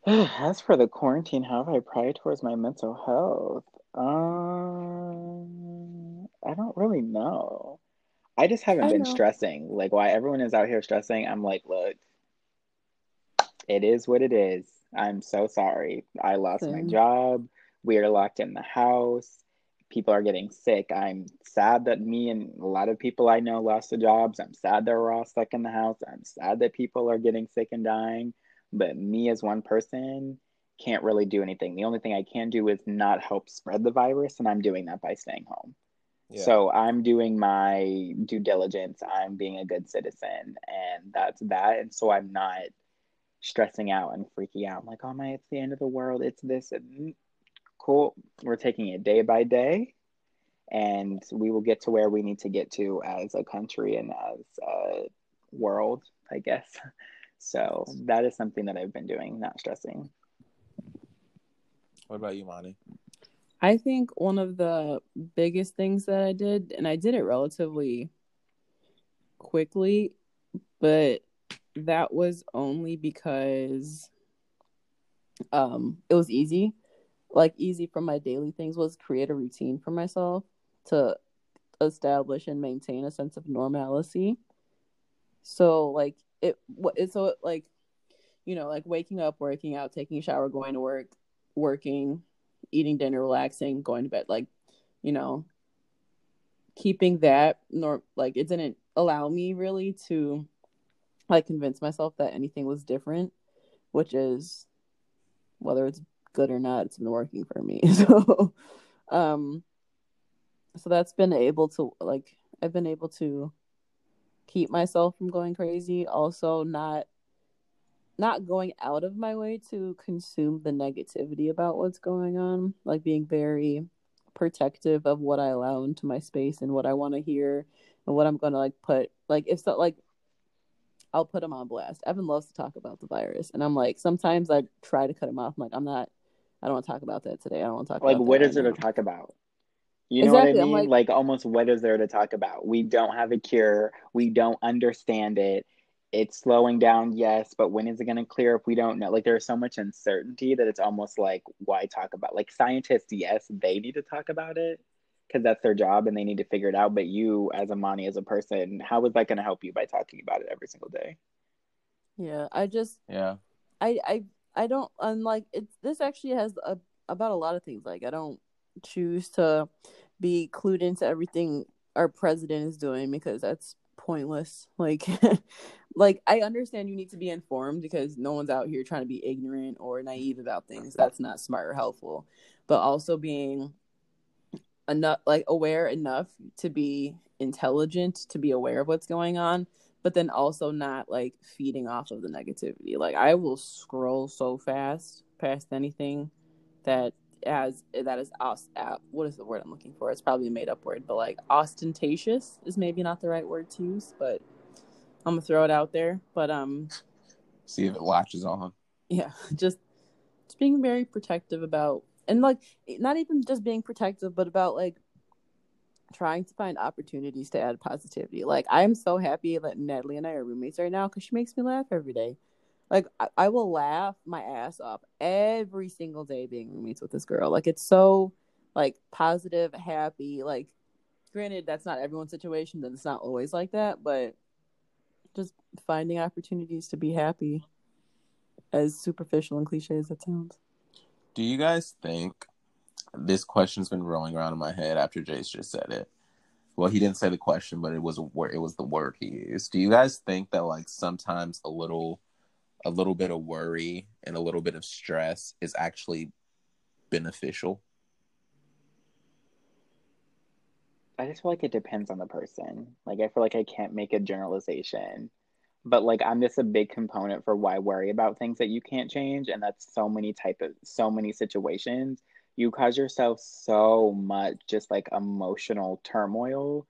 [SIGHS] as for the quarantine how have i pried towards my mental health? Um i don't really know. I just haven't I been know. stressing. Like why everyone is out here stressing i'm like look it is what it is. I'm so sorry. I lost my job we are locked in the house people are getting sick i'm sad that me and a lot of people i know lost their jobs i'm sad that we're all stuck in the house i'm sad that people are getting sick and dying but me as one person can't really do anything. The only thing I can do is not help spread the virus, and I'm doing that by staying home. Yeah. So I'm doing my due diligence. I'm being a good citizen, and that's that. And so I'm not stressing out and freaking out. I'm like, oh my, it's the end of the world. It's this. And... Cool. We're taking it day by day, and we will get to where we need to get to as a country and as a world, I guess. [LAUGHS] So that is something that I've been doing, not stressing. what about you, Monty? I think one of the biggest things that I did, and I did it relatively quickly, but that was only because um it was easy. Like easy from my daily things was create a routine for myself to establish and maintain a sense of normalcy. So like it what so it, like you know like waking up, working out, taking a shower, going to work, working, eating dinner, relaxing, going to bed, like, you know, keeping that nor like it didn't allow me really to like convince myself that anything was different, which is whether it's good or not, it's been working for me. [LAUGHS] So um so that's been able to like I've been able to keep myself from going crazy, also not not going out of my way to consume the negativity about what's going on, like being very protective of what I allow into my space and what I want to hear and what I'm going to like put like if so like I'll put him on blast. Evan loves to talk about the virus and I'm like sometimes I try to cut him off. I'm like I'm not I don't want to talk about that today. I don't want to talk Like, about what that is right there to talk about? You know Exactly, what I mean? like- Like, almost what is there to talk about? We don't have a cure. We don't understand it. It's slowing down, yes, but when is it going to clear if we don't know? Like, there's so much uncertainty that it's almost like, why talk about? Like, scientists, yes, they need to talk about it because that's their job and they need to figure it out. But you, as Imani, as a person, how is that going to help you by talking about it every single day? Yeah, I just Yeah. I I I don't unlike it's this actually has a about a lot of things. Like I don't choose to be clued into everything our president is doing because that's pointless. Like [LAUGHS] like I understand you need to be informed because no one's out here trying to be ignorant or naive about things. That's not smart or helpful. But also being enough like aware enough to be intelligent to be aware of what's going on but then also not like feeding off of the negativity. Like i will scroll so fast past anything that as that is os- uh, what is the word i'm looking for? It's probably a made up word but like ostentatious is maybe not the right word to use but i'm gonna throw it out there. But um See if it latches on. yeah [LAUGHS] just just being very protective about and like not even just being protective but about like trying to find opportunities to add positivity. Like i'm so happy that natalie and i are roommates right now because she makes me laugh every day. Like I, I will laugh my ass off every single day being roommates with this girl. Like it's so like positive happy like granted that's not everyone's situation and it's not always like that but just finding opportunities to be happy as superficial and cliche as that sounds. Do you guys think this question's been rolling around in my head after Jayse just said it? Well, he didn't say the question, but it was word. It was the word he used. Do you guys think that like sometimes a little, a little bit of worry and a little bit of stress is actually beneficial? I just feel like it depends on the person. Like I feel like I can't make a generalization. But like I'm just a big component for why worry about things that you can't change and that's so many type of so many situations. You cause yourself so much just like emotional turmoil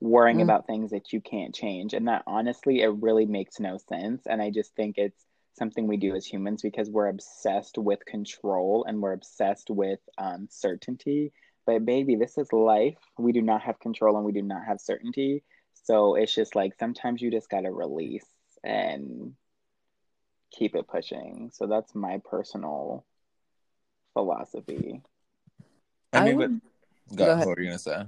worrying Mm. about things that you can't change and that honestly it really makes no sense and I just think it's something we do as humans because we're obsessed with control and we're obsessed with um, certainty but baby, this is life. We do not have control and we do not have certainty. So it's just like sometimes you just gotta release and keep it pushing. So that's my personal philosophy. I I mean, would- but go, go ahead. what were you gonna say?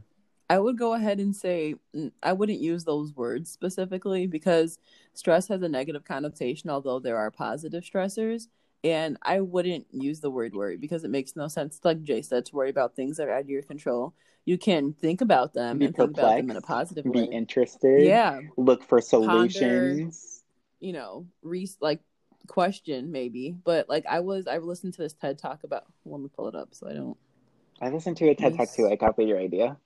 I would go ahead and say I wouldn't use those words specifically because stress has a negative connotation, although there are positive stressors. And I wouldn't use the word worry because it makes no sense, like Jay said, to worry about things that are out of your control. You can think about them Be and think about them in a positive Be way. interested. Yeah, Look for solutions. you know, re- like question maybe. But like I was, I listened to this TED talk about. Let me pull it up so I don't. I listened to a TED Talk too. I copied your idea.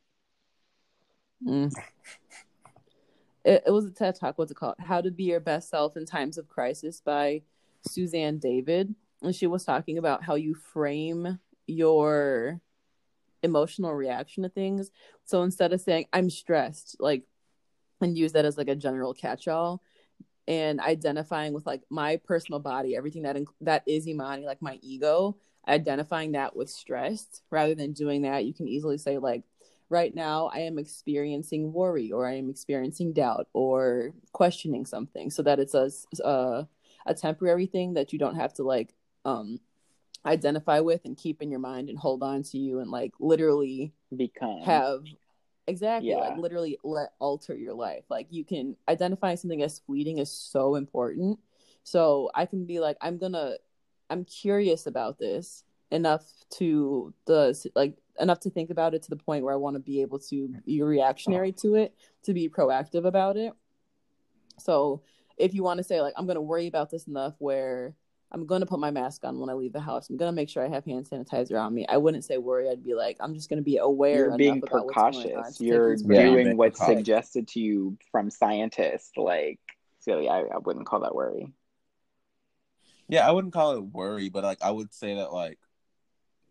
Mm. It, it was a TED talk. What's it called? How to Be Your Best Self in Times of Crisis by Suzanne David. And she was talking about how you frame your emotional reaction to things. So instead of saying, I'm stressed, like, and use that as like a general catch all, and identifying with like my personal body, everything that inc- that is Imani, like my ego, identifying that with stress rather than doing that, you can easily say like, right now I am experiencing worry or I am experiencing doubt or questioning something, so that it's a a, a temporary thing that you don't have to like um identify with and keep in your mind and hold on to you and like literally Become. have exactly Yeah. like literally let alter your life. Like you can identifying something as fleeting is so important. So i can be like i'm gonna i'm curious about this enough to the like enough to think about it to the point where i want to be able to be reactionary oh. to it to be proactive about it. So if you want to say like i'm gonna worry about this enough where I'm going to put my mask on when I leave the house. I'm going to make sure I have hand sanitizer on me. I wouldn't say worry. I'd be like, I'm just going to be aware. You're being about what's going on precautious. You're into Yeah, doing what's precautious. suggested to you from scientists. Like, so yeah, I, I wouldn't call that worry. Yeah, I wouldn't call it worry, but like I would say that like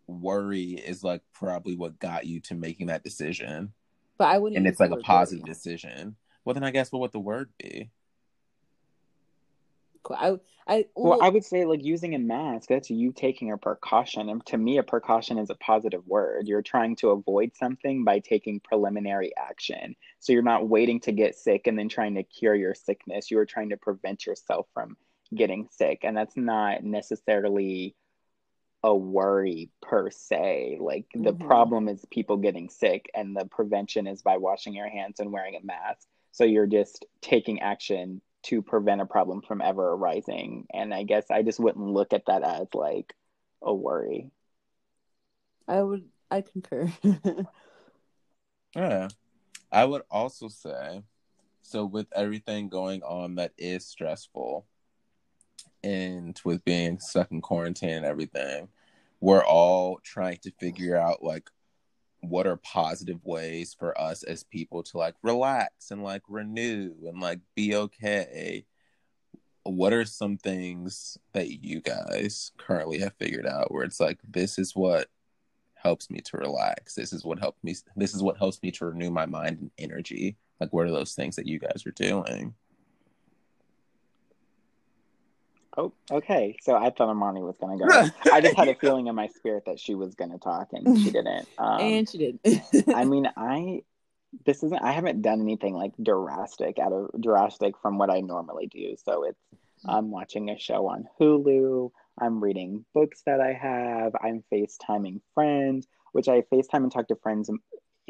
worry is like probably what got you to making that decision, But I wouldn't. and it's like a positive worry. decision. Well, then I guess what would the word be? Cool. I, I, Well, well, I would say like using a mask, that's you taking a precaution. And to me, a precaution is a positive word. You're trying to avoid something by taking preliminary action. So you're not waiting to get sick and then trying to cure your sickness. You are trying to prevent yourself from getting sick. And that's not necessarily a worry per se. Like the Mhm. problem is people getting sick, and the prevention is by washing your hands and wearing a mask. So you're just taking action to prevent a problem from ever arising. And I guess I just wouldn't look at that as like a worry. I would. I concur. [LAUGHS] Yeah. I would also say so with everything going on that is stressful and with being stuck in quarantine and everything, we're all trying to figure out like what are positive ways for us as people to like relax and like renew and like be okay. What are some things that you guys currently have figured out where it's like this is what helps me to relax. This is what helps me. This is what helps me to renew my mind and energy. Like, what are those things that you guys are doing? Oh, okay. So I thought Imani was gonna go. [LAUGHS] I just had a feeling in my spirit that she was gonna talk, and she didn't. Um, and she did. I mean, I this isn't. I haven't done anything like drastic out of drastic from what I normally do. So it's I'm watching a show on Hulu. I'm reading books that I have. I'm FaceTiming friends, which I FaceTime and talk to friends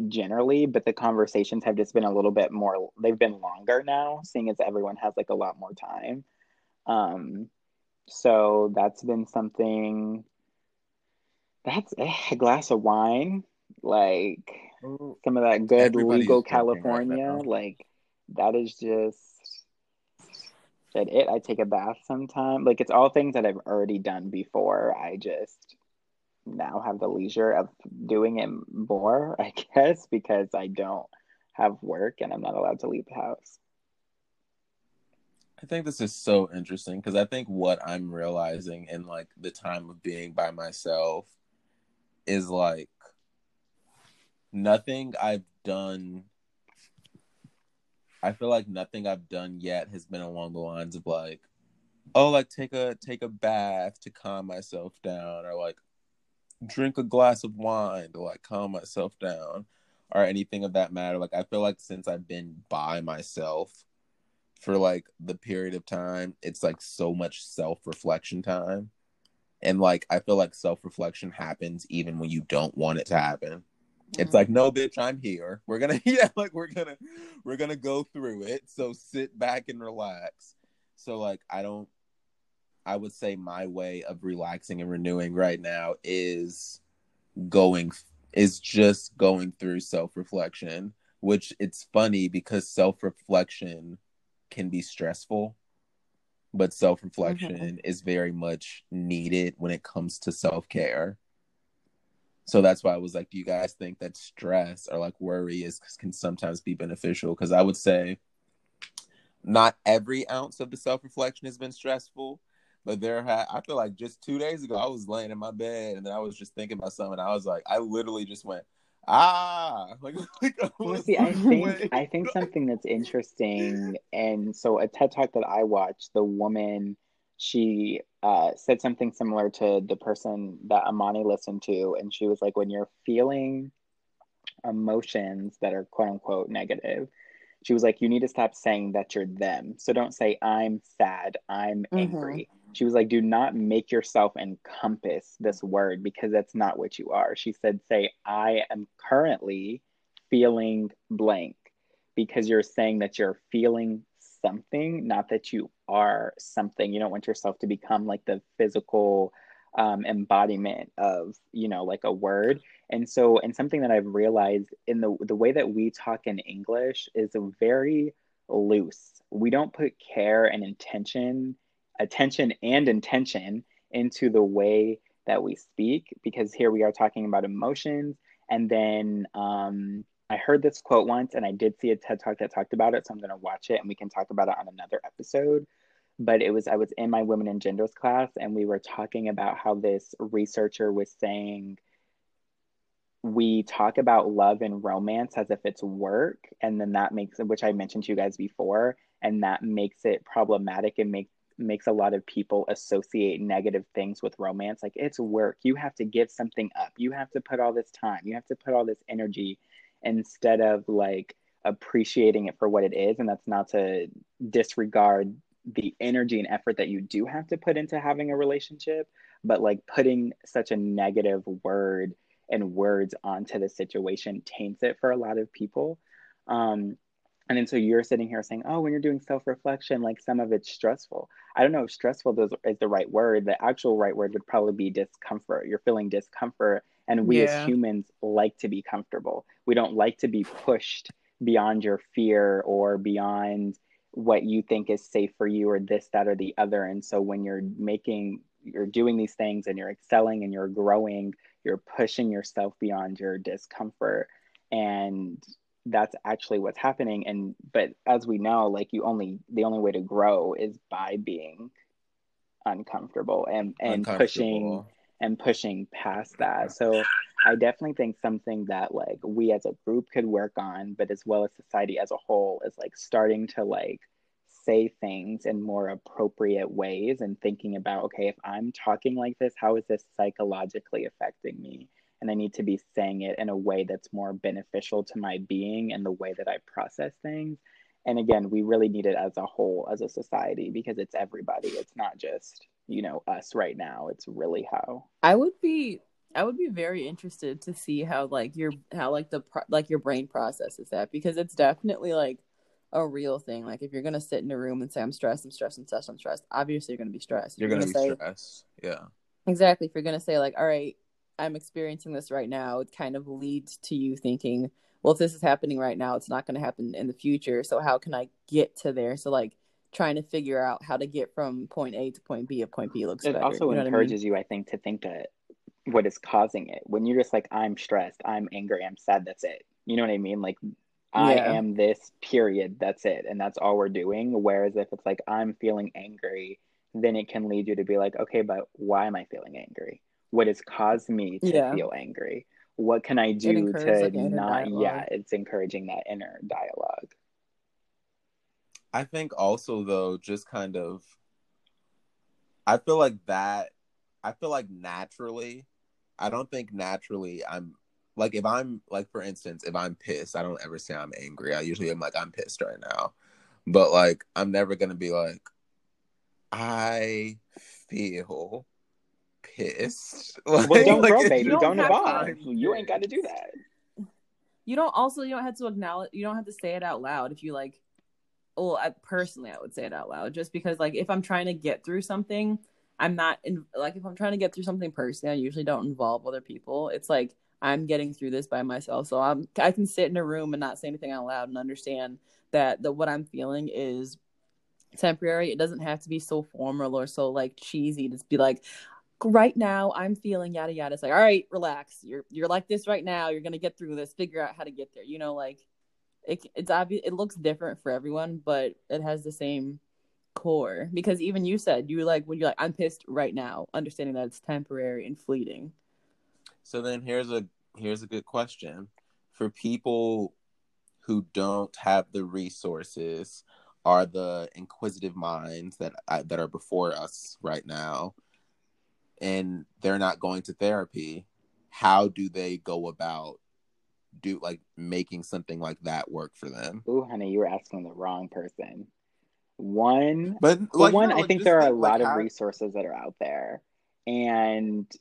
generally, but the conversations have just been a little bit more, they've been longer now, seeing as everyone has like a lot more time. Um, so that's been something. That's eh, a glass of wine, like some of that good legal California, right like that is just that it. I take a bath sometime. Like it's all things that I've already done before. I just now have the leisure of doing it more, [LAUGHS] I guess, because I don't have work and I'm not allowed to leave the house. I think this is so interesting because I think what I'm realizing in like the time of being by myself is like nothing I've done I feel like nothing I've done yet has been along the lines of like, oh, like take a take a bath to calm myself down, or like drink a glass of wine to like calm myself down, or anything of that matter. Like I feel like since I've been by myself for like the period of time, it's like so much self reflection time. And like I feel like self reflection happens even when you don't want it to happen. It's like, mm-hmm. no, bitch, I'm here. We're gonna, [LAUGHS] yeah, like we're gonna, we're gonna go through it. So sit back and relax. So like, I don't. I would say my way of relaxing and renewing right now is going, is just going through self reflection. Which it's funny because self reflection can be stressful, but self reflection mm-hmm. is very much needed when it comes to self care so that's why I was like, do you guys think that stress or like worry is can sometimes be beneficial? Because I would say not every ounce of the self reflection has been stressful, but there ha- I feel like just two days ago I was laying in my bed and then I was just thinking about something. I was like, I literally just went, ah, like, [LAUGHS] like [LAUGHS] well, see, I [LAUGHS] think I think something that's interesting, and so a TED talk that I watched, the woman she uh, said something similar to the person that Imani listened to. And she was like, when you're feeling emotions that are quote unquote negative, she was like, you need to stop saying that you're them. So don't say, I'm sad, I'm mm-hmm. She was like, do not make yourself encompass this word because that's not what you are. She said, say, I am currently feeling blank because you're saying that you're feeling something, not that you are something. You don't want yourself to become like the physical um, embodiment of, you know, like a word. And so, and something that I've realized in the the way that we talk in English is very loose. We don't put care and intention, attention and intention into the way that we speak because here we are talking about emotions and then um, I heard this quote once and I did see a TED talk that talked about it. So I'm going to watch it and we can talk about it on another episode. But it was, I was in my women and genders class and we were talking about how this researcher was saying we talk about love and romance as if it's work. And then that makes which I mentioned to you guys before, and that makes it problematic and make, makes a lot of people associate negative things with romance. Like it's work. You have to give something up. You have to put all this time. You have to put all this energy instead of like appreciating it for what it is. And that's not to disregard the energy and effort that you do have to put into having a relationship, but like putting such a negative word and words onto the situation taints it for a lot of people. Um, and then so you're sitting here saying, oh, when you're doing self reflection, like some of it's stressful. I don't know if stressful is the right word. The actual right word would probably be discomfort. You're feeling discomfort And we Yeah. as humans like to be comfortable. We don't like to be pushed beyond your fear or beyond what you think is safe for you or this, that, or the other. And so when you're making, you're doing these things and you're excelling and you're growing, you're pushing yourself beyond your discomfort. And that's actually what's happening. And, but as we know, like you only, the only way to grow is by being uncomfortable and, and pushing and pushing past that. So I definitely think something that like we as a group could work on, but as well as society as a whole is like starting to like say things in more appropriate ways and thinking about okay, if I'm talking like this, how is this psychologically affecting me? And I need to be saying it in a way that's more beneficial to my being and the way that I process things. And again, we really need it as a whole, as a society, because it's everybody. It's not just, you know, us right now. It's really how I would be I would be very interested to see how like your how like the pro- like your brain processes that because it's definitely like a real thing. Like if you're gonna sit in a room and say I'm stressed, I'm stressed, I'm stressed, I'm stressed. Obviously, you're gonna be stressed. If You're gonna be say stressed. Yeah. exactly. If you're gonna say like, all right, I'm experiencing this right now, it kind of leads to you thinking, well, if this is happening right now, it's not gonna happen in the future. So how can I get to there? So like trying to figure out how to get from point A to point B if point B looks it better. also you know what I mean? encourages you, I think, to think that what is causing it. When you're just like, I'm stressed, I'm angry, I'm sad, that's it. You know what I mean? Like, I Yeah. am this, period, that's it. And that's all we're doing. Whereas if it's like, I'm feeling angry, then it can lead you to be like, okay, but why am I feeling angry? What has caused me to Yeah. feel angry? What can I do to like, inner not, yeah, it's encouraging that inner dialogue. I think also though, just kind of I feel like that I feel like naturally I don't think naturally I'm like if I'm like for instance, if I'm pissed, I don't ever say I'm angry. I usually am like I'm pissed right now. But like I'm never gonna be like I feel pissed. [LAUGHS] Well, don't like, grow, baby. don't Don't evolve. You ain't got to do that. you don't also you don't have to acknowledge you don't have to say it out loud if you like well I, personally i would say it out loud just because like if i'm trying to get through something i'm not in like if i'm trying to get through something personally i usually don't involve other people it's like i'm getting through this by myself so i'm i can sit in a room and not say anything out loud and understand that the what i'm feeling is temporary it doesn't have to be so formal or so like cheesy to be like right now I'm feeling yada yada. It's like, all right, relax. You're you're like this right now. You're gonna get through this. Figure out how to get there. You know, like it, it's obvious. It looks different for everyone, but it has the same core. Because even you said you like when you're like, I'm pissed right now, understanding that it's temporary and fleeting. So then here's a here's a good question for people who don't have the resources are the inquisitive minds that I, that are before us right now and they're not going to therapy how do they go about do like making something like that work for them Ooh, honey, you were asking the wrong person. One, but like one, no, I think there are a like, lot of how- resources that are out there. And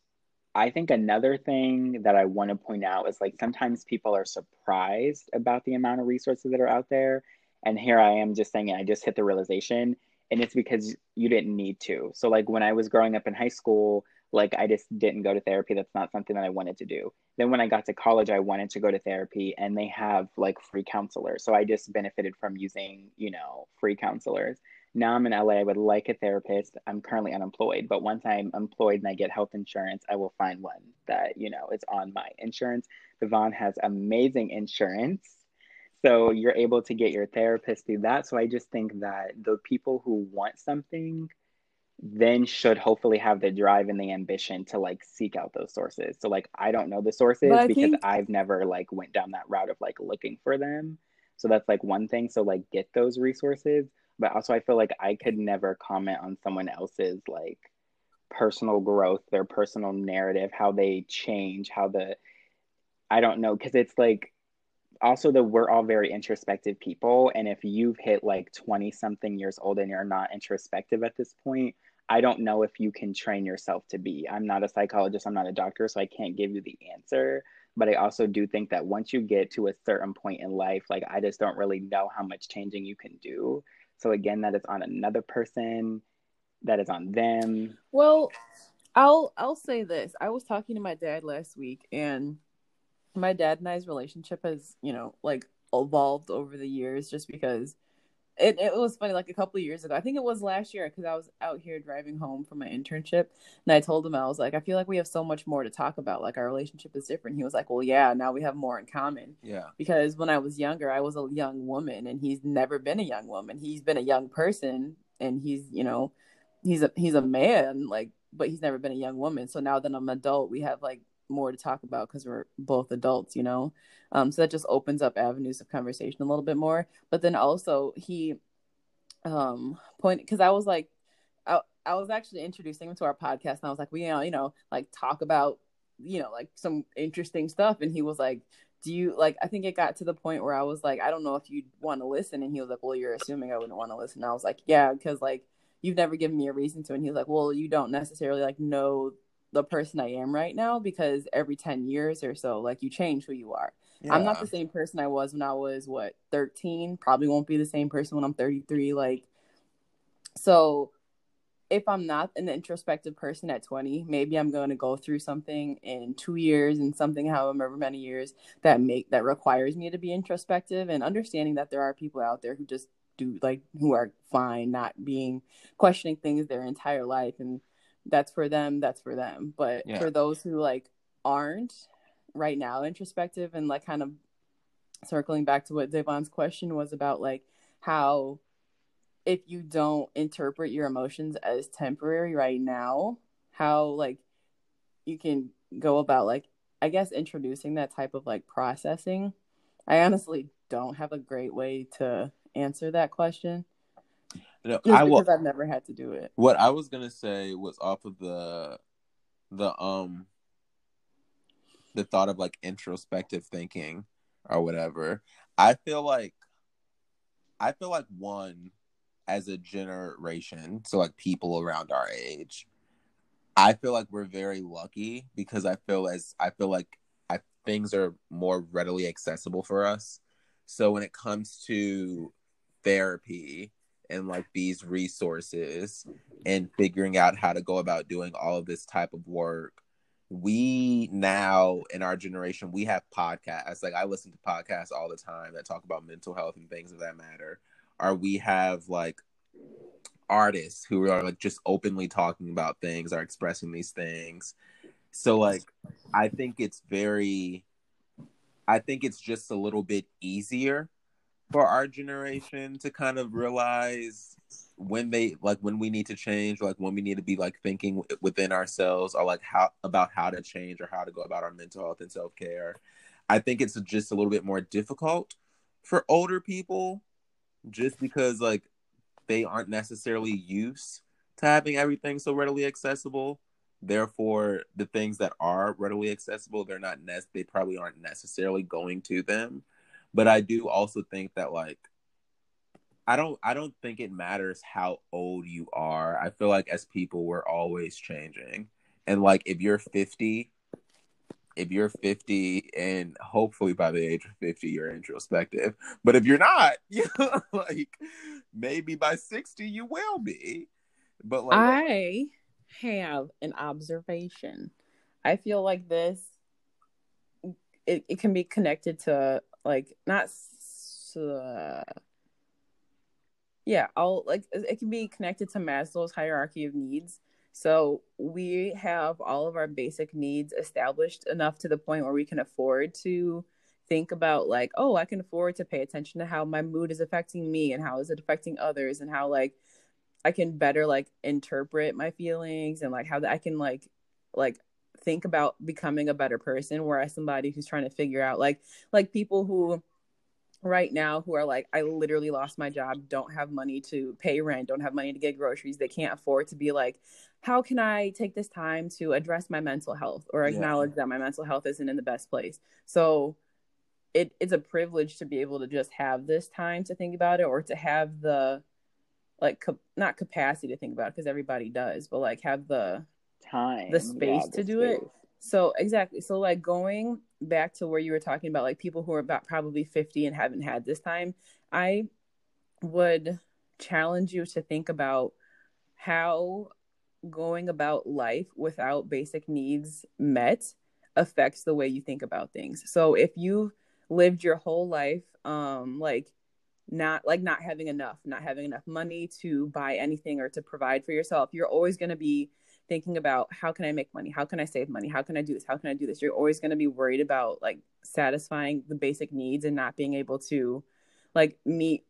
I think another thing that I want to point out is like sometimes people are surprised about the amount of resources that are out there. And here I am just saying, I just hit the realization, and it's because you didn't need to. So, like when I was growing up in high school, like I just didn't go to therapy. That's not something that I wanted to do. Then when I got to college, I wanted to go to therapy, and they have like free counselors. So I just benefited from using, you know, free counselors. Now I'm in LA. I would like a therapist. I'm currently unemployed, but once I'm employed and I get health insurance, I will find one that, you know, is on my insurance. Vivon has amazing insurance. So you're able to get your therapist through that. So I just think that the people who want something then should hopefully have the drive and the ambition to like seek out those sources. So like I don't know the sources because think- I've never like went down that route of like looking for them. So that's like one thing. So like get those resources. But also I feel like I could never comment on someone else's like personal growth, their personal narrative, how they change, how the I don't know, because it's like also that we're all very introspective people. And if you've hit like 20 something years old and you're not introspective at this point, I don't know if you can train yourself to be. I'm not a psychologist, I'm not a doctor, so I can't give you the answer. But I also do think that once you get to a certain point in life, like I just don't really know how much changing you can do. So again, that is on another person, that is on them. Well, I'll I'll say this. I was talking to my dad last week and my dad and I's relationship has, you know, like evolved over the years just because it, it was funny like a couple of years ago. I think it was last year because i was out here driving home from my internship and i told him i was like i feel like we have so much more to talk about like our relationship is different. He was like well yeah now we have more in common. Yeah. because when i was younger i was a young woman and he's never been a young woman. He's been a young person and he's you know he's a he's a man like but he's never been a young woman. So now that i'm an adult we have like more to talk about because we're both adults you know um, so that just opens up avenues of conversation a little bit more. But then also he um point because I was like I, I was actually introducing him to our podcast and I was like, we you know, you know, like talk about, you know, like some interesting stuff. And he was like, Do you like I think it got to the point where I was like, I don't know if you'd want to listen. And he was like, Well, you're assuming I wouldn't want to listen. And I was like, Yeah, because like you've never given me a reason to. And he was like, Well, you don't necessarily like know the person I am right now because every 10 years or so, like you change who you are. I'm not the same person I was when I was what 13. Probably won't be the same person when I'm 33. Like, so if I'm not an introspective person at 20, maybe I'm going to go through something in two years and something however many years that make that requires me to be introspective and understanding that there are people out there who just do like who are fine not being questioning things their entire life and that's for them that's for them. But Yeah. for those who like aren't right now introspective and like kind of circling back to what Davon's question was about like how if you don't interpret your emotions as temporary right now how like you can go about like I guess introducing that type of like processing. I honestly don't have a great way to answer that question No, just I will. because I've never had to do it What I was gonna say was off of the, the um, the thought of like introspective thinking or whatever. I feel like, I feel like one, as a generation, so like people around our age, I feel like we're very lucky because I feel as I feel like I things are more readily accessible for us. So when it comes to therapy and like these resources and figuring out how to go about doing all of this type of work, we now in our generation we have podcasts. Like I listen to podcasts all the time that talk about mental health and things of that matter. Or we have like artists who are like just openly talking about things are expressing these things so like i think it's very i think it's just a little bit easier for our generation to kind of realize when they like when we need to change like when we need to be like thinking within ourselves or like how about how to change or how to go about our mental health and self-care i think it's just a little bit more difficult for older people just because like they aren't necessarily used to having everything so readily accessible. Therefore, the things that are readily accessible, they're not ne- they probably aren't necessarily going to them. But I do also think that like I don't I don't think it matters how old you are. I feel like as people we're always changing. And like if you're 50, if you're 50 and hopefully by the age of 50 you're introspective but if you're not [LAUGHS] you know, like maybe by 60 you will be but like I have an observation. I feel like this it, it can be connected to like not uh, yeah, I'll like it can be connected to Maslow's hierarchy of needs. So we have all of our basic needs established enough to the point where we can afford to think about like, oh, I can afford to pay attention to how my mood is affecting me and how is it affecting others and how like I can better like interpret my feelings and like how that I can like like think about becoming a better person whereas somebody who's trying to figure out like like people who right now who are like I literally lost my job, don't have money to pay rent, don't have money to get groceries, they can't afford to be like how can I take this time to address my mental health or Yeah. acknowledge that my mental health isn't in the best place. So it, it's a privilege to be able to just have this time to think about it or to have the like not capacity to think about it because everybody does but like have the Time. The space yeah, to the do it. so exactly so like going back to where you were talking about like people who are about probably 50 and haven't had this time i would challenge you to think about how going about life without basic needs met affects the way you think about things. So if you've lived your whole life um like not like not having enough, not having enough money to buy anything or to provide for yourself, you're always going to be thinking about how can I make money? How can I save money? How can I do this? How can I do this? You're always going to be worried about like satisfying the basic needs and not being able to like meet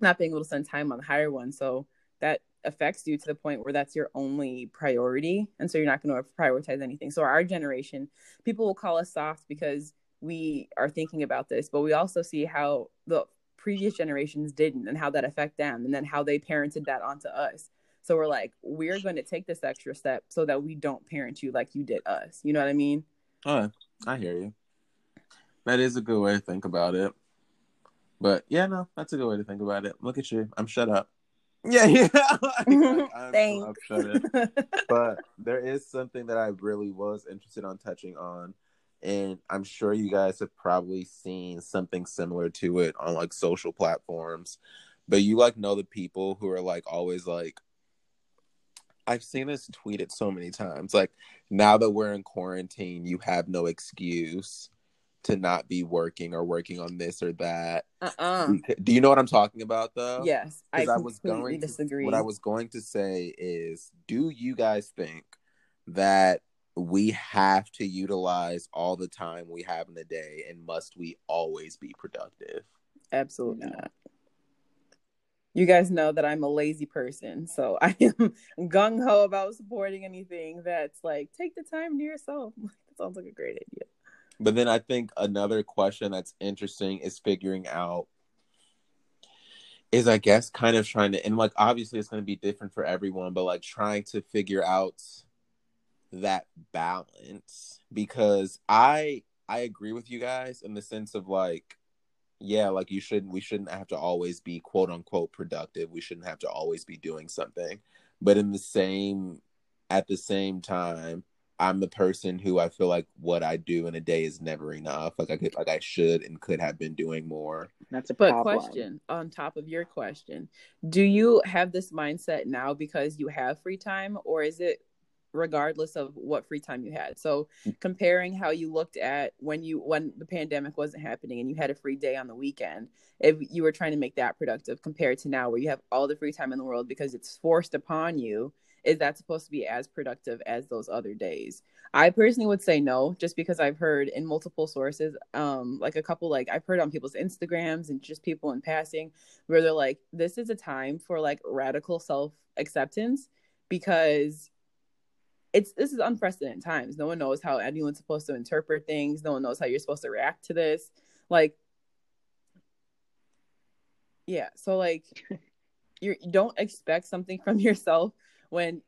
not being able to spend time on the higher one. So that affects you to the point where that's your only priority. And so you're not going to prioritize anything. So our generation, people will call us soft because we are thinking about this, but we also see how the previous generations didn't and how that affect them and then how they parented that onto us. So we're like, we're going to take this extra step so that we don't parent you like you did us. You know what I mean? Oh, I hear you. That is a good way to think about it. But yeah, no, that's a good way to think about it. Look at you. I'm shut up. [LAUGHS] Yeah, yeah. like, [LAUGHS] I'm, Thanks. I'm shut up. [LAUGHS] But there is something that I really was interested on touching on. And I'm sure you guys have probably seen something similar to it on like social platforms. But you like know the people who are like always like I've seen this tweeted so many times. Like now that we're in quarantine, you have no excuse to not be working or working on this or that. uh-uh. Do you know what I'm talking about though? Yes, I, I, was completely going to, disagree. what I was going to say is do you guys think that we have to utilize all the time we have in a day and must we always be productive? Absolutely not. You guys know that I'm a lazy person, so [LAUGHS] I am gung ho about supporting anything that's like take the time to yourself. [LAUGHS] That sounds like a great idea. But then I think another question that's interesting is figuring out is I guess kind of trying to and like obviously it's going to be different for everyone, but like trying to figure out that balance because I I agree with you guys in the sense of like yeah, like you shouldn't we shouldn't have to always be quote unquote productive. We shouldn't have to always be doing something. But in the same at the same time, I'm the person who I feel like what I do in a day is never enough. Like I could like I should and could have been doing more. That's a But problem. question on top of your question, do you have this mindset now because you have free time, or is it regardless of what free time you had? So comparing how you looked at when you when the pandemic wasn't happening and you had a free day on the weekend, if you were trying to make that productive compared to now where you have all the free time in the world because it's forced upon you, is that supposed to be as productive as those other days? I personally would say no, just because I've heard in multiple sources, um, like a couple, like I've heard on people's Instagrams and just people in passing, where they're like, this is a time for like radical self acceptance because it's this is unprecedented times. No one knows how anyone's supposed to interpret things. No one knows how you're supposed to react to this. Like, yeah, so like, [LAUGHS] you're, you don't expect something from yourself when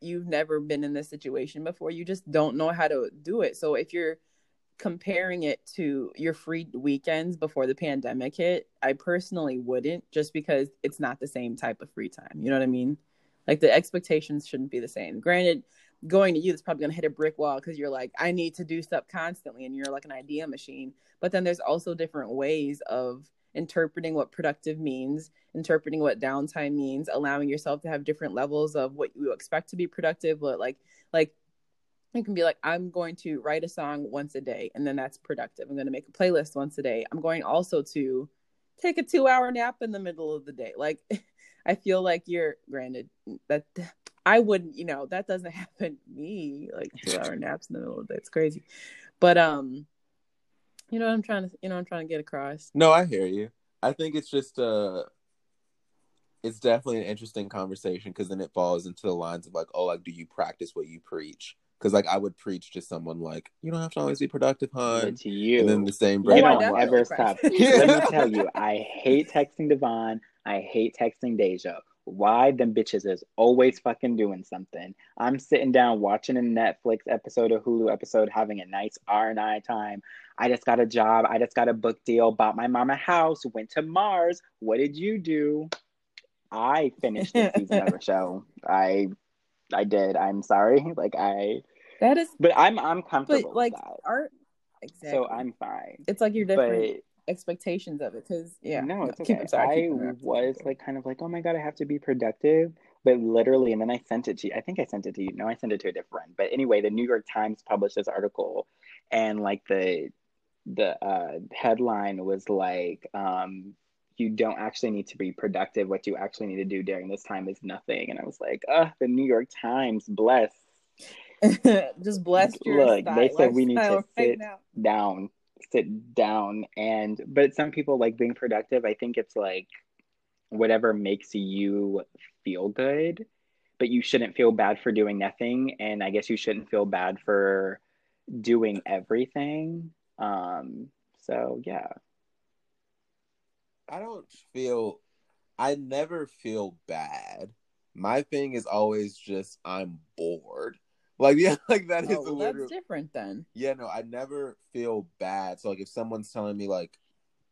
you've never been in this situation before. You just don't know how to do it. So if you're comparing it to your free weekends before the pandemic hit, I personally wouldn't just because it's not the same type of free time. You know what I mean? Like the expectations shouldn't be the same. Granted, going to you is probably going to hit a brick wall because you're like, I need to do stuff constantly and you're like an idea machine. But then there's also different ways of interpreting what productive means, interpreting what downtime means, allowing yourself to have different levels of what you expect to be productive. But like, like you can be like, I'm going to write a song once a day, and then that's productive. I'm going to make a playlist once a day. I'm going also to take a two hour nap in the middle of the day. Like, [LAUGHS] I feel like you're granted that I wouldn't, you know, that doesn't [LAUGHS] happen to me, like two hour naps in the middle of the day. It's crazy. But um, you know what I'm trying to you know I'm trying to get across. No, I hear you. I think it's just uh it's definitely an interesting conversation because then it falls into the lines of like, oh, like, do you practice what you preach? Because like I would preach to someone like, you don't have to always be productive, hon. But to you, And then the same you breath, I don't I'm like, ever stop. practice. Let me [LAUGHS] tell you, I hate texting Davon. I hate texting Deja. Why them bitches is always fucking doing something. I'm sitting down watching a Netflix episode or Hulu episode, having a nice R and I time. I just got a job. I just got a book deal. Bought my mom a house. Went to Mars. What did you do? I finished the season of a show. I, I did. I'm sorry. [LAUGHS] Like I, That is, but I'm I'm comfortable but like art. Exactly. So I'm fine. It's like you're different But expectations of it because yeah. no, it's keep- okay. I'm sorry, I was like kind of like, oh my god, I have to be productive. But literally, and then I sent it to you. I think I sent it to you. No, I sent it to a different friend. But anyway, the New York Times published this article, and like the the uh, headline was like, um, "You don't actually need to be productive. What you actually need to do during this time is nothing." And I was like, "Uh, the New York Times, bless." [LAUGHS] Just bless your Look, they said we need to right sit now. down, sit down, and but some people like being productive. I think it's like whatever makes you feel good, but you shouldn't feel bad for doing nothing, and I guess you shouldn't feel bad for doing everything. Um, so yeah, I don't feel I never feel bad. My thing is always just I'm bored. Like yeah, [LAUGHS] like that is Oh, well, that's different then. Yeah, no, I never feel bad. So like if someone's telling me like,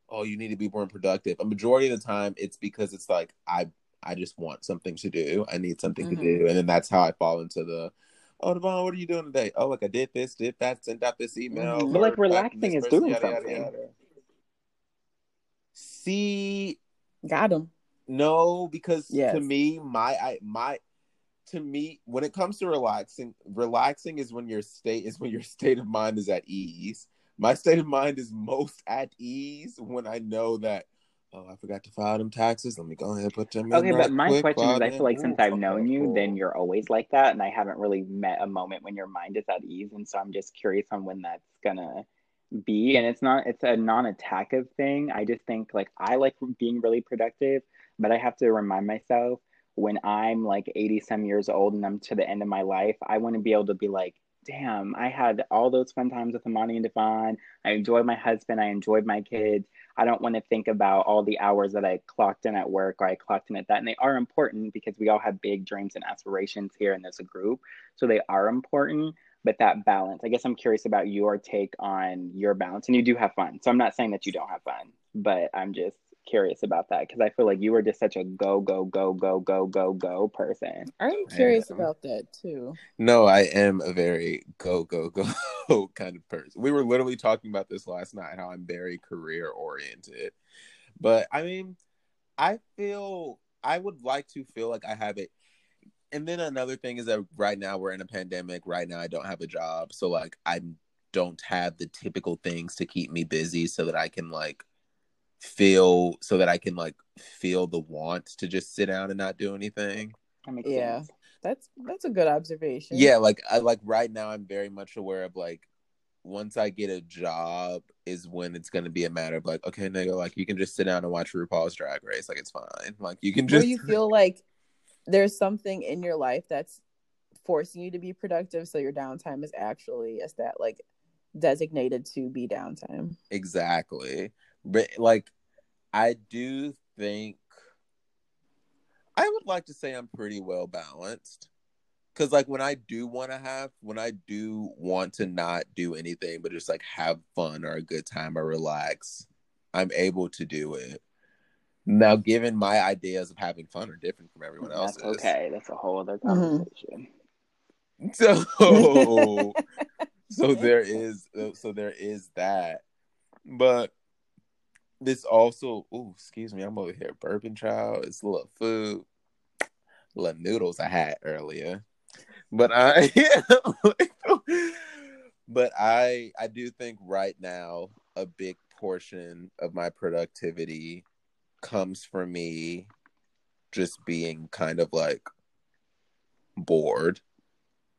"Oh, you need to be more productive," a majority of the time it's because it's like I I just want something to do. I need something Mhm. to do, and then that's how I fall into the. Oh, Davon, what are you doing today? Oh, like I did this, did that, sent out this email. Mhm. But, like, heard back from relaxing is person, doing yada, yada, something. yada. See, Got him. no, because Yes. to me, my I my to me, when it comes to relaxing, relaxing is when your state is when your [LAUGHS] state of mind is at ease. My state of mind is most at ease when I know that oh, I forgot to file them taxes. Let me go ahead and put them in. okay. But my quick, question is, I feel like Ooh, since I've okay, known you, cool. then you're always like that, and I haven't really met a moment when your mind is at ease, and so I'm just curious on when that's gonna be and it's not it's a non-attackive thing i just think like i like being really productive but i have to remind myself when i'm like 80 some years old and i'm to the end of my life i want to be able to be like damn i had all those fun times with imani and davon. I enjoyed my husband. I enjoyed my kids. I don't want to think about all the hours that i clocked in at work or i clocked in at that and they are important because we all have big dreams and aspirations here as a group so they are important but that balance i guess i'm curious about your take on your balance and you do have fun so i'm not saying that you don't have fun but i'm just curious about that because i feel like you were just such a go go go go go go go person I'm curious am. about that too. No, I am a very go go go [LAUGHS] kind of person. We were literally talking about this last night. How I'm very career oriented, but I mean, I feel I would like to feel like I have it. And then another thing is that right now we're in a pandemic. Right now I don't have a job, so like I don't have the typical things to keep me busy, so that I can like feel, so that I can like feel the want to just sit down and not do anything. that makes Yeah. sense That's that's a good observation. Yeah, like I like right now I'm very much aware of like once I get a job is when it's gonna be a matter of like, okay, nigga, like you can just sit down and watch RuPaul's drag race. Like it's fine. Like you can Where just you [LAUGHS] feel like there's something in your life that's forcing you to be productive, so your downtime is actually is that like designated to be downtime. Exactly. But like I do think I would like to say I'm pretty well balanced. Cause like when I do want to have when I do want to not do anything but just like have fun or a good time or relax, I'm able to do it. Now given my ideas of having fun are different from everyone that's else's. okay that's a whole other Mhm. conversation [LAUGHS] So [LAUGHS] so there is so there is that. But this also oh excuse me, I'm over here burping child. It's a little food. little noodles I had earlier. But I [LAUGHS] but I I do think right now a big portion of my productivity comes from me just being kind of like bored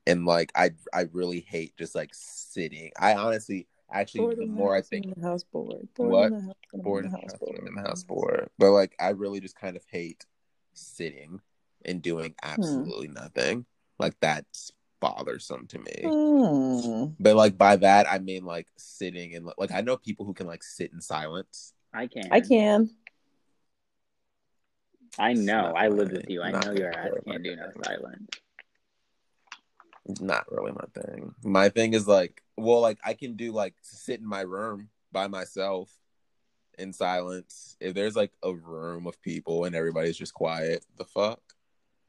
and like I I really hate just like sitting. I honestly actually Bored the the more I think in the house bored. Bored What? in the house, when I'm bored in in the house the house, bored. in the house bored. But like I really just kind of hate sitting and doing Hmm. absolutely nothing. Like that's bothersome to me. Hmm. But like by that I mean like sitting and like I know people who can like sit in silence. i can I can. i know i my live with you i know my your ass thing. can't do no silence It's not really my thing. My thing is like well like I can do like sit in my room by myself in silence. If there's like a room of people and everybody's just quiet, the fuck?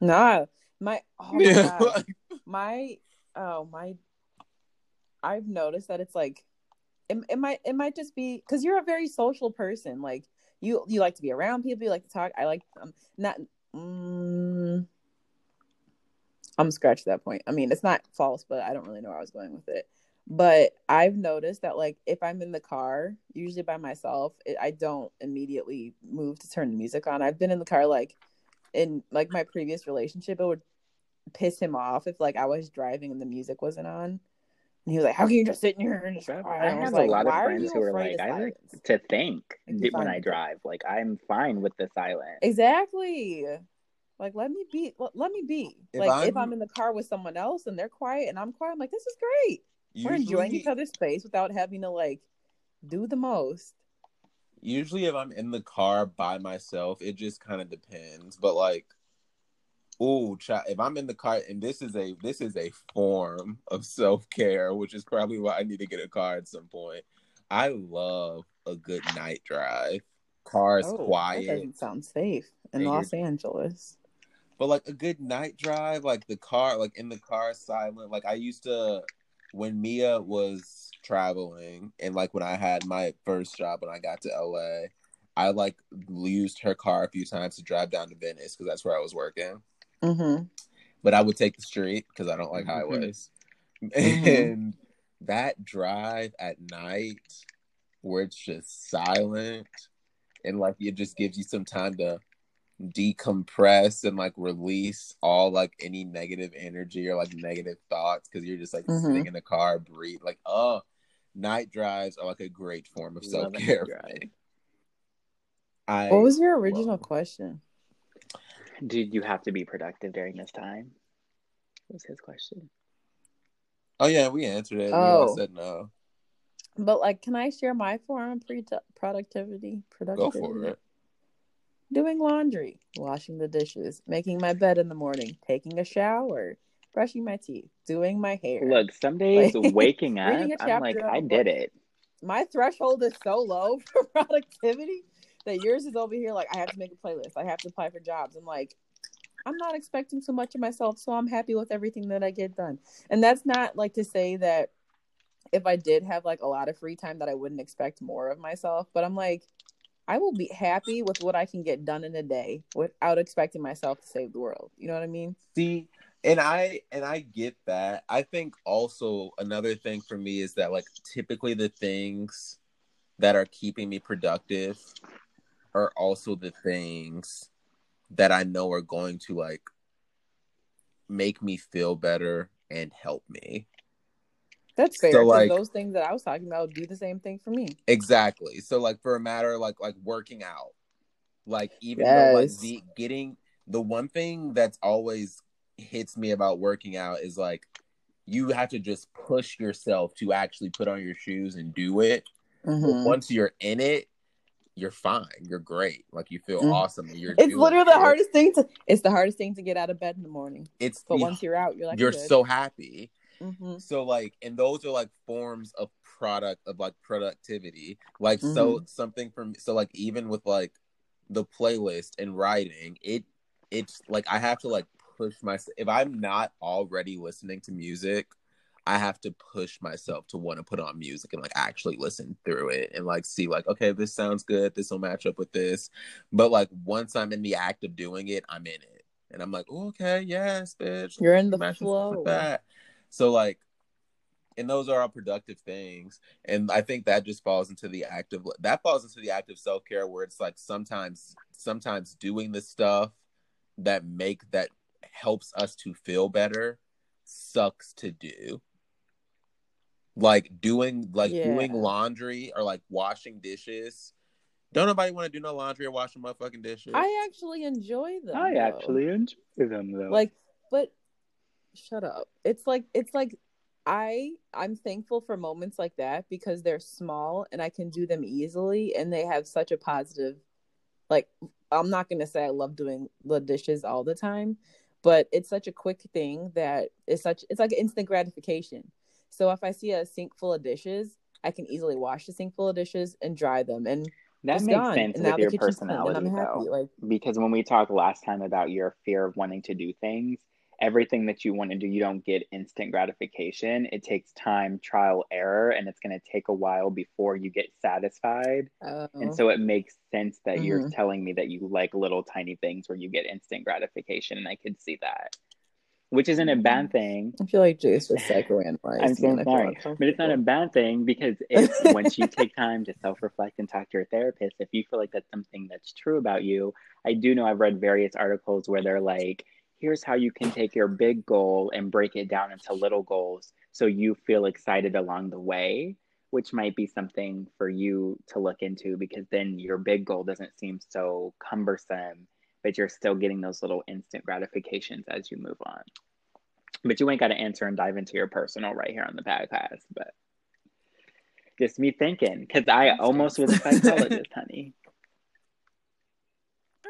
Nah. My oh my [LAUGHS] Yeah, my oh my I've noticed that it's like it, it might it might just be because you're a very social person. Like you you like to be around people, you like to talk. I like um not mm, I'm scratch that point. I mean, it's not false, but I don't really know where I was going with it. But I've noticed that like if I'm in the car, usually by myself, it, I don't immediately move to turn the music on. I've been in the car like in like my previous relationship, it would piss him off if like I was driving and the music wasn't on. And he was like, "How can you just sit in here and just?" I cry?" And have was a lot of friends who are like, of I like to think Like, when I drive. Like I'm fine with the silence. Exactly. Like let me be. Let, let me be. If like if I'm- I'm in the car with someone else and they're quiet and I'm quiet, I'm like, this is great. We're enjoying each other's space without having to like do the most. usually if I'm in the car by myself, it just kind of depends. But like, oh, if I'm in the car, and this is a this is a form of self care, which is probably why I need to get a car at some point. I love a good night drive. Car's Oh, That quiet, doesn't sound safe in And Los Angeles. but like a good night drive, like the car, like in the car, silent. Like I used to when Mia was traveling, and like when I had my first job when I got to LA, I like used her car a few times to drive down to Venice because that's where I was working. Mm-hmm. But I would take the street because I don't like Mhm. highways. Mhm. [LAUGHS] And that drive at night where it's just silent and like it just gives you some time to decompress and like release all like any negative energy or like negative thoughts because you're just like Mhm. sitting in the car, breathe. Like, oh, night drives are like a great form of self care. drive. What was your original love- question? Did you have to be productive during this time? Was his question. Oh yeah, we answered it. We Oh. said no. But like, can I share my form of pre- productivity? Go for it. Doing laundry, washing the dishes, making my bed in the morning, taking a shower, brushing my teeth, doing my hair. Look, some [LAUGHS] days Like, waking up, I'm like, I did book. it. my threshold is so low [LAUGHS] for productivity that yours is over here like I have to make a playlist. I have to apply for jobs. I'm like, I'm not expecting so much of myself, so I'm happy with everything that I get done. And that's not like to say that if I did have like a lot of free time that I wouldn't expect more of myself, but I'm like I will be happy with what I can get done in a day without expecting myself to save the world. You know what I mean? See, and I and I get that. I think also another thing for me is that like typically the things that are keeping me productive are also the things that I know are going to like make me feel better and help me. That's fair. So, 'cause like- those things that I was talking about would do the same thing for me. Exactly. So like for a matter like like working out. Like even though like the getting the one thing that's always hits me about working out is like you have to just push yourself to actually put on your shoes and do it. But Mhm. once you're in it, you're fine. You're great. Like you feel Mhm. awesome. You're It's literally the it. hardest thing to. It's the hardest thing to get out of bed in the morning. It's But the- once you're out, you're like, you're good. so happy. Mhm. So like, and those are like forms of product of like productivity. Like so Mm-hmm. something from so like even with like the playlist and writing, it it's like I have to like push myself. If I'm not already listening to music, I have to push myself to want to put on music and like actually listen through it and like see like okay, this sounds good. This will match up with this. But like once I'm in the act of doing it, I'm in it. And I'm like, okay, yes, bitch. You're in the flow. that. So like, and those are all productive things. And I think that just falls into the active that falls into the active self care where it's like sometimes sometimes doing the stuff that make that helps us to feel better sucks to do. Like doing like Yeah. doing laundry or like washing dishes. Don't nobody want to do no laundry or washing motherfucking dishes. I actually enjoy them. I though. actually enjoy them though. like, but shut up. It's like it's like I I'm thankful for moments like that because they're small and I can do them easily and they have such a positive. Like I'm not gonna say I love doing the dishes all the time, but it's such a quick thing that it's such it's like instant gratification. So if I see a sink full of dishes, I can easily wash the sink full of dishes and dry them, and that makes gone. sense and now with your personality and I'm happy. though. Like because when we talked last time about your fear of wanting to do things, everything that you want to do, you don't get instant gratification. It takes time, trial, error, and it's going to take a while before you get satisfied. uh, And so it makes sense that you're Mhm. telling me that you like little tiny things where you get instant gratification, and I could see that. which isn't a bad thing. I feel like Jayse was psychoanalyzed. I'm so and I feel sorry, but it's not a bad thing because if [LAUGHS] once you take time to self-reflect and talk to your therapist, if you feel like that's something that's true about you, I do know I've read various articles where they're like, here's how you can take your big goal and break it down into little goals so you feel excited along the way, which might be something for you to look into because then your big goal doesn't seem so cumbersome, but you're still getting those little instant gratifications as you move on. But you ain't got to answer and dive into your personal right here on the podcast, but just me thinking because I almost was a [LAUGHS] psychologist, honey.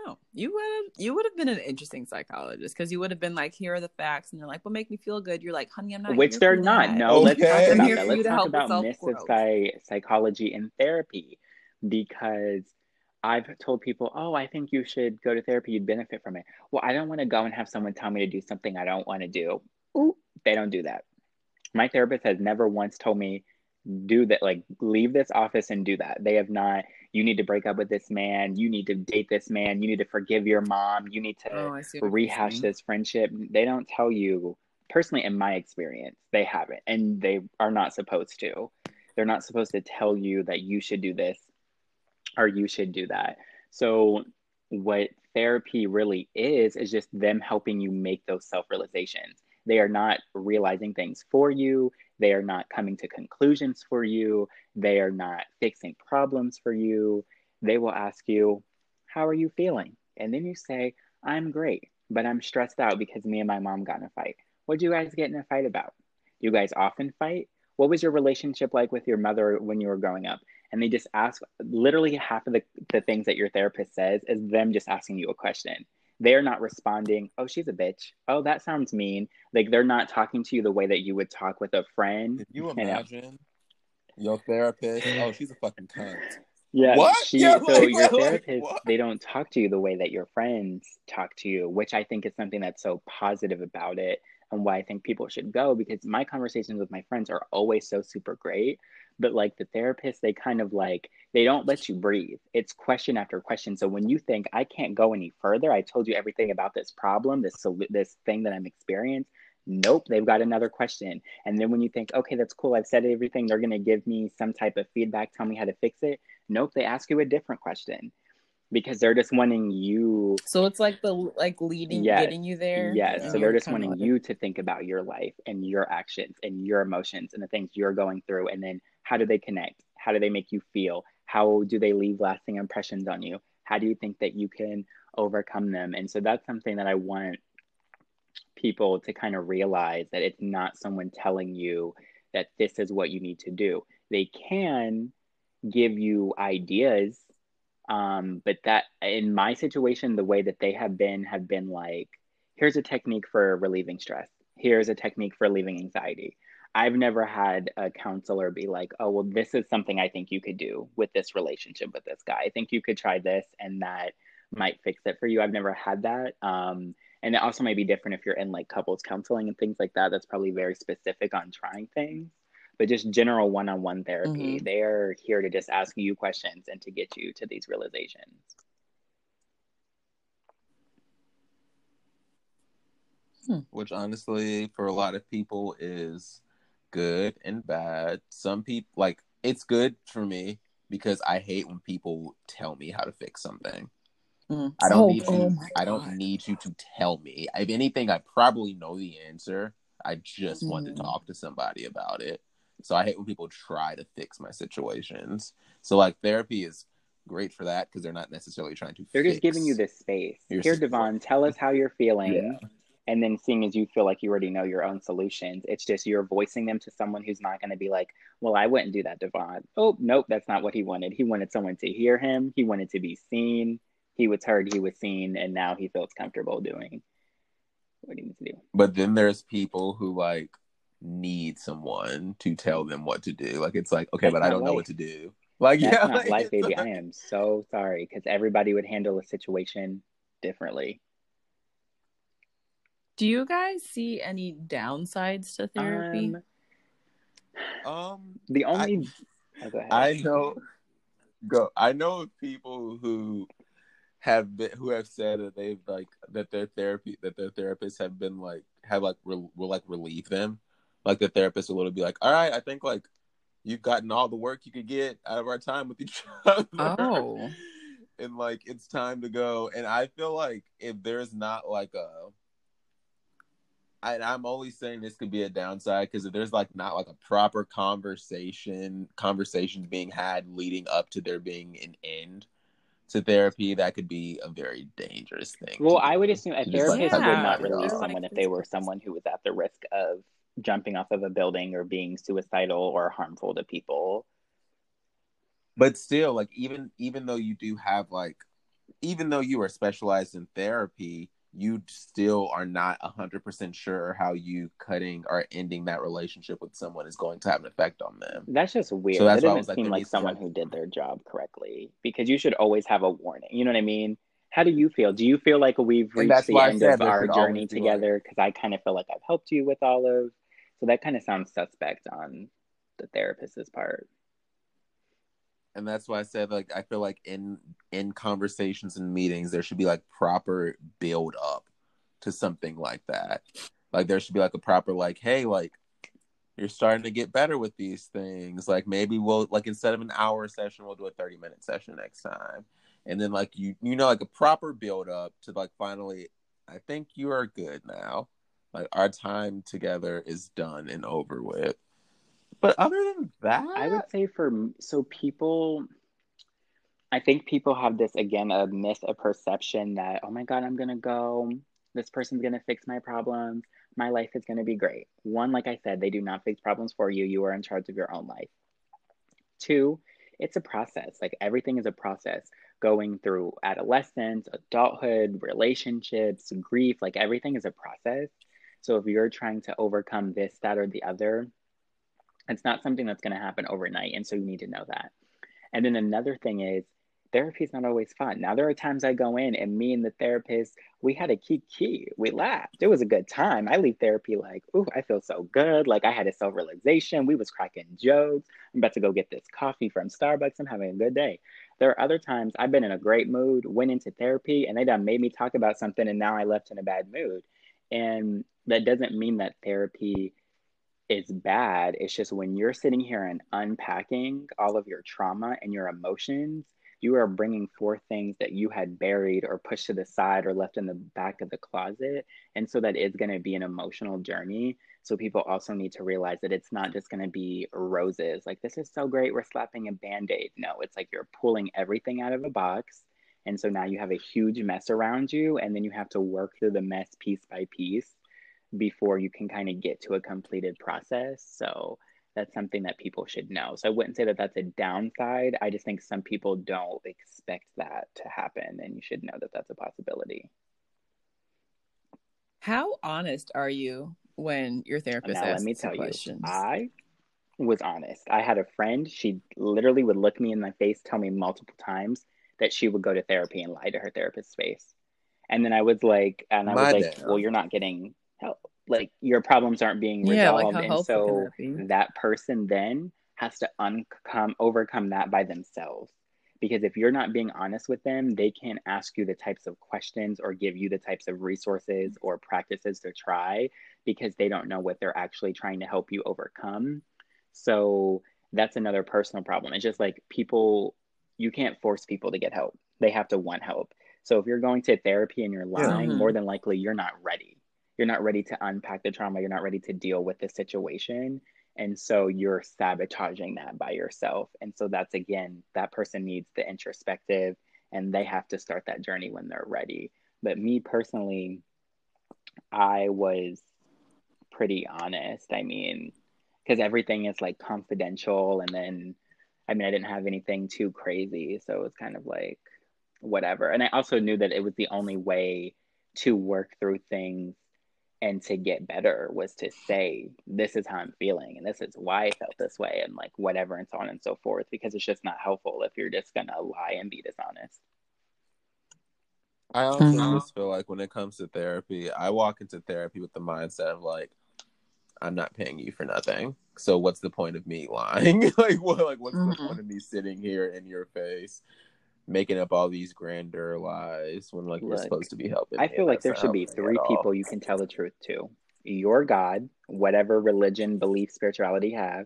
Oh, you would have you would have been an interesting psychologist because you would have been like, here are the facts, and they're like, well, make me feel good." You're like, "Honey, I'm not." Which they're not. that." No, let's talk about Here that. for Let's talk help about with myths of psy- psychology and therapy because I've told people, oh, I think you should go to therapy. You'd benefit from it. Well, I don't want to go and have someone tell me to do something I don't want to do. Ooh, they don't do that. My therapist has never once told me, do that, like leave this office and do that. They have not, you need to break up with this man. You need to date this man. You need to forgive your mom. You need to Oh, I see. what you're rehash this friendship. They don't tell you, personally, in my experience, they haven't, and they are not supposed to. They're not supposed to tell you that you should do this or you should do that. So, what therapy really is, is just them helping you make those self realizations. They are not realizing things for you, they are not coming to conclusions for you, they are not fixing problems for you. They will ask you, How are you feeling? And then you say, I'm great, but I'm stressed out because me and my mom got in a fight. What'd you guys get in a fight about? You guys often fight? What was your relationship like with your mother when you were growing up? And they just ask literally half of the, the things that your therapist says is them just asking you a question. They're not responding, oh, she's a bitch. Oh, that sounds mean. Like they're not talking to you the way that you would talk with a friend. If you know. Uh, imagine your therapist, oh, she's a fucking cunt. Yeah. What? She, Yeah, so like, your [LAUGHS] like, therapist, what? they don't talk to you the way that your friends talk to you, which I think is something that's so positive about it and why I think people should go because my conversations with my friends are always so super great. But like the therapist, they kind of like, they don't let you breathe. It's question after question. So when you think, I can't go any further, I told you everything about this problem, this, this thing that I'm experiencing. Nope, they've got another question. And then when you think, okay, that's cool, I've said everything, they're going to give me some type of feedback, tell me how to fix it. Nope, they ask you a different question because they're just wanting you. So it's like the like leading, Yes. getting you there. Yes, so they're just wanting you to think about your life and your actions and your emotions and the things you're going through. And then how do they connect? How do they make you feel? How do they leave lasting impressions on you? How do you think that you can overcome them? And so that's something that I want people to kind of realize that it's not someone telling you that this is what you need to do. They can give you ideas um, but that in my situation the way that they have been have been like here's a technique for relieving stress. Here's a technique for relieving anxiety. I've never had a counselor be like oh well this is something i think you could do with this relationship with this guy. I think you could try this and that might fix it for you. I've never had that. Um, and it also might be different if you're in like couples counseling and things like that. That's probably very specific on trying things but just general one-on-one therapy. They're here to just ask you questions and to get you to these realizations. Which honestly for a lot of people is good and bad. Some people like it's good for me because i hate when people tell me how to fix something. Mm. i don't Oh, need you oh my i don't need you to tell me. If anything i probably know the answer. I just want to Mm. talk to somebody about it so i hate when people try to fix my situations. So like therapy is great for that because they're not necessarily trying to they're just giving you this space. here support. davon tell us how you're feeling. Yeah. and then seeing as you feel like you already know your own solutions it's just you're voicing them to someone who's not going to be like well i wouldn't do that davon. Oh nope that's not what he wanted. He wanted someone to hear him. He wanted to be seen. He was heard he was seen and now he feels comfortable doing what he needs to do. But then there's people who like need someone to tell them what to do. Like it's like, okay, That's but I don't know what to do. Like That's yeah, not like, life, baby. like- I am so sorry because everybody would handle a situation differently. Do you guys see any downsides to therapy? Um, Um, the only oh. I know. Go. I know people who have been who have said that they've like that their therapy that their therapists have been like have like re- will like relieve them. Like the therapist will be like, "All right, I think like you've gotten all the work you could get out of our time with each [LAUGHS] other." Oh. and like it's time to go. And I feel like if there's not like a I, I'm only saying this could be a downside because if there's like not like a proper conversation, conversations being had leading up to there being an end to therapy, that could be a very dangerous thing. Well, I would assume a To like, therapist cut would not release someone if they were someone who was at the risk of jumping off of a building or being suicidal or harmful to people. but still like even even though you do have like even though you are specialized in therapy you still are not 100% sure how you cutting or ending that relationship with someone is going to have an effect on them That's just weird. So that's that doesn't was like, seem like needs to be, someone who did their job correctly because you should always have a warning. You know what I mean? How do you feel? Do you feel like we've reached the end of our journey together? Because I kind of feel like I've helped you with Olive. So that kind of sounds suspect on the therapist's part. and that's why i said like i feel like in in conversations and meetings there should be like proper build up to something like that. Like there should be like a proper like hey like you're starting to get better with these things. Like maybe we'll like instead of an hour session we'll do a 30 minute session next time. And then like you you know like a proper build up to like finally i think you are good now like our time together is done and over with but other than that I would say for so people, I think people have this again a myth, a perception that oh my god, I'm gonna go. This person's gonna fix my problems. My life is gonna be great. One, like I said, they do not fix problems for you. You are in charge of your own life. Two, it's a process. Like everything is a process. Going through adolescence, adulthood, relationships, grief, like everything is a process. So if you're trying to overcome this, that, or the other, it's not something that's going to happen overnight. And so you need to know that. And then another thing is therapy is not always fun. Now, there are times I go in and me and the therapist, we had a kiki. We laughed. It was a good time. I leave therapy like, ooh, I feel so good. Like I had a self realization. We was cracking jokes. I'm about to go get this coffee from Starbucks. I'm having a good day. There are other times I've been in a great mood, went into therapy, and they done made me talk about something, and now I left in a bad mood. And that doesn't mean that therapy is bad. It's just when you're sitting here and unpacking all of your trauma and your emotions, you are bringing forth things that you had buried or pushed to the side or left in the back of the closet. And so that is going to be an emotional journey. So people also need to realize that it's not just going to be roses. Like, this is so great. We're slapping a band aid. No, it's like you're pulling everything out of a box. And so now you have a huge mess around you. And then you have to work through the mess piece by piece before you can kind of get to a completed process. So that's something that people should know. So I wouldn't say that that's a downside. I just think some people don't expect that to happen, and you should know that that's a possibility. How honest are you when your therapist now, asks let me you tell you, questions? I was honest. I had a friend, she literally would look me in my face, tell me multiple times that she would go to therapy and lie to her therapist's face. And then I was like, and I My was like, damn. well, you're not getting help. Like your problems aren't being resolved Yeah, like, resolved. how and helpful can so that that person then has to uncome overcome that by themselves. Because if you're not being honest with them, they can't ask you the types of questions or give you the types of resources or practices to try because they don't know what they're actually trying to help you overcome. So that's another personal problem. It's just like people, you can't force people to get help. They have to want help. So if you're going to therapy and you're lying, more mm-hmm. than likely you're not ready. You're not ready to unpack the trauma. You're not ready to deal with the situation. And so you're sabotaging that by yourself. And so that's again, that person needs the introspective and they have to start that journey when they're ready. But me personally, I was pretty honest. I mean, because everything is like confidential. And then, I mean, I didn't have anything too crazy. So it was kind of like whatever. And I also knew that it was the only way to work through things and to get better was to say, this is how I'm feeling and this is why I felt this way and like whatever and so on and so forth, because it's just not helpful if you're just going to lie and be dishonest. I also Mhm. just feel like when it comes to therapy, I walk into therapy with the mindset of like, I'm not paying you for nothing. So what's the point of me [LAUGHS] lying? like what like what's the Mhm. point of me sitting here in your face making up all these grander lies when like we're supposed to be helping? I feel like there should be three people you can tell the truth to. your God, whatever religion, belief, spirituality you have,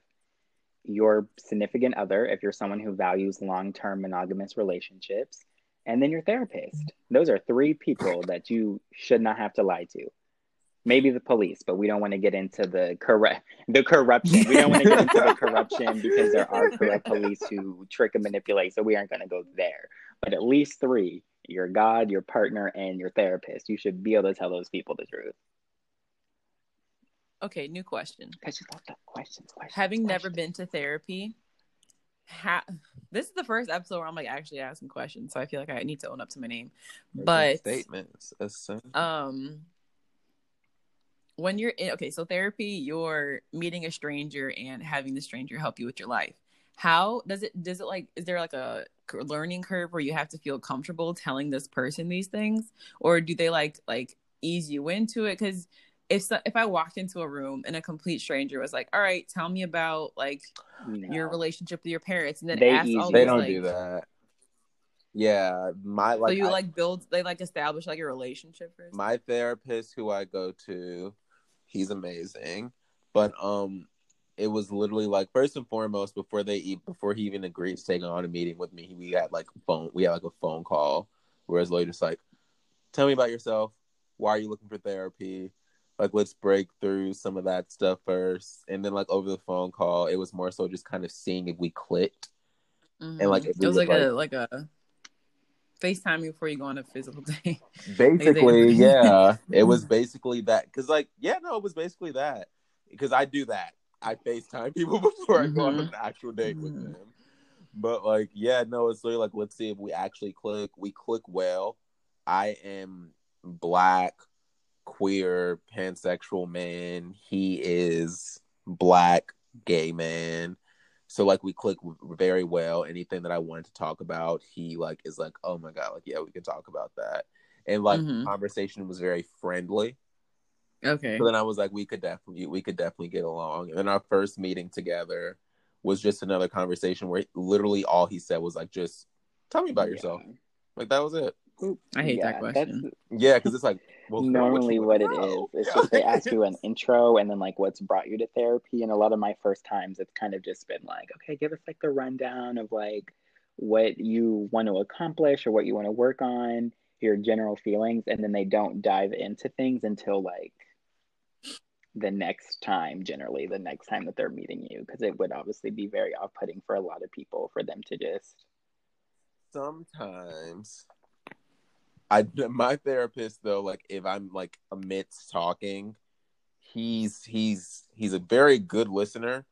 your significant other, if you're someone who values long term monogamous relationships, and then your therapist. Those are three people that you should not have to lie to. Maybe the police, but we don't want to get into the correct the corruption. We don't want to get into the [LAUGHS] corruption because there are corrupt police who trick and manipulate. So we aren't going to go there. But at least three: your God, your partner, and your therapist. You should be able to tell those people the truth. Okay, new question. I just love the questions. questions Having never been to therapy, ha- this is the first episode where I'm like actually asking questions, so I feel like I need to own up to my name. But statements. Assume. um when you're in okay so therapy you're meeting a stranger and having the stranger help you with your life how does it does it like is there like a learning curve where you have to feel comfortable telling this person these things or do they like like ease you into it because if so, if i walked into a room and a complete stranger was like all right tell me about like No. your relationship with your parents and then They ask ease all you. they these, don't like, do that. Yeah, my like so you I- like build they like establish like a relationship first my therapist who I go to, he's amazing. But um it was literally like first and foremost before they eat before he even agreed to take on a meeting with me, we got like phone we had like a phone call where literally just like, Tell me about yourself. Why are you looking for therapy? Like let's break through some of that stuff first. And then like over the phone call, it was more so just kind of seeing if we clicked. and, like, Mhm. we it was would, like, a like a FaceTime before you go on a physical [LAUGHS] date. basically [LAUGHS] yeah. [LAUGHS] It was basically that. Because like yeah no it was basically that. Because i do that. I facetime people before i go on Mhm. an actual date with Mhm. them. But like yeah no it's really like let's see if we actually click. We click well. I am black queer pansexual man. He is black gay man so like we click very well. Anything that i wanted to talk about he like is like oh my god like yeah we can talk about that. And like Mhm. the conversation was very friendly. Okay. so then i was like we could definitely we could definitely get along. And then our first meeting together was just another conversation where literally all he said was like just tell me about yourself. Like that was it I hate that question. That's yeah because it's like well normally you what it wanna is. It's [LAUGHS] just they ask you an intro and then like what's brought you to therapy. And a lot of my first times, it's kind of just been like, okay, give us like the rundown of like what you want to accomplish or what you want to work on, your general feelings, and then they don't dive into things until like the next time. Generally, the next time that they're meeting you, because it would obviously be very off-putting for a lot of people for them to just sometimes I my therapist though, like if I'm like amidst talking, he's he's he's a very good listener.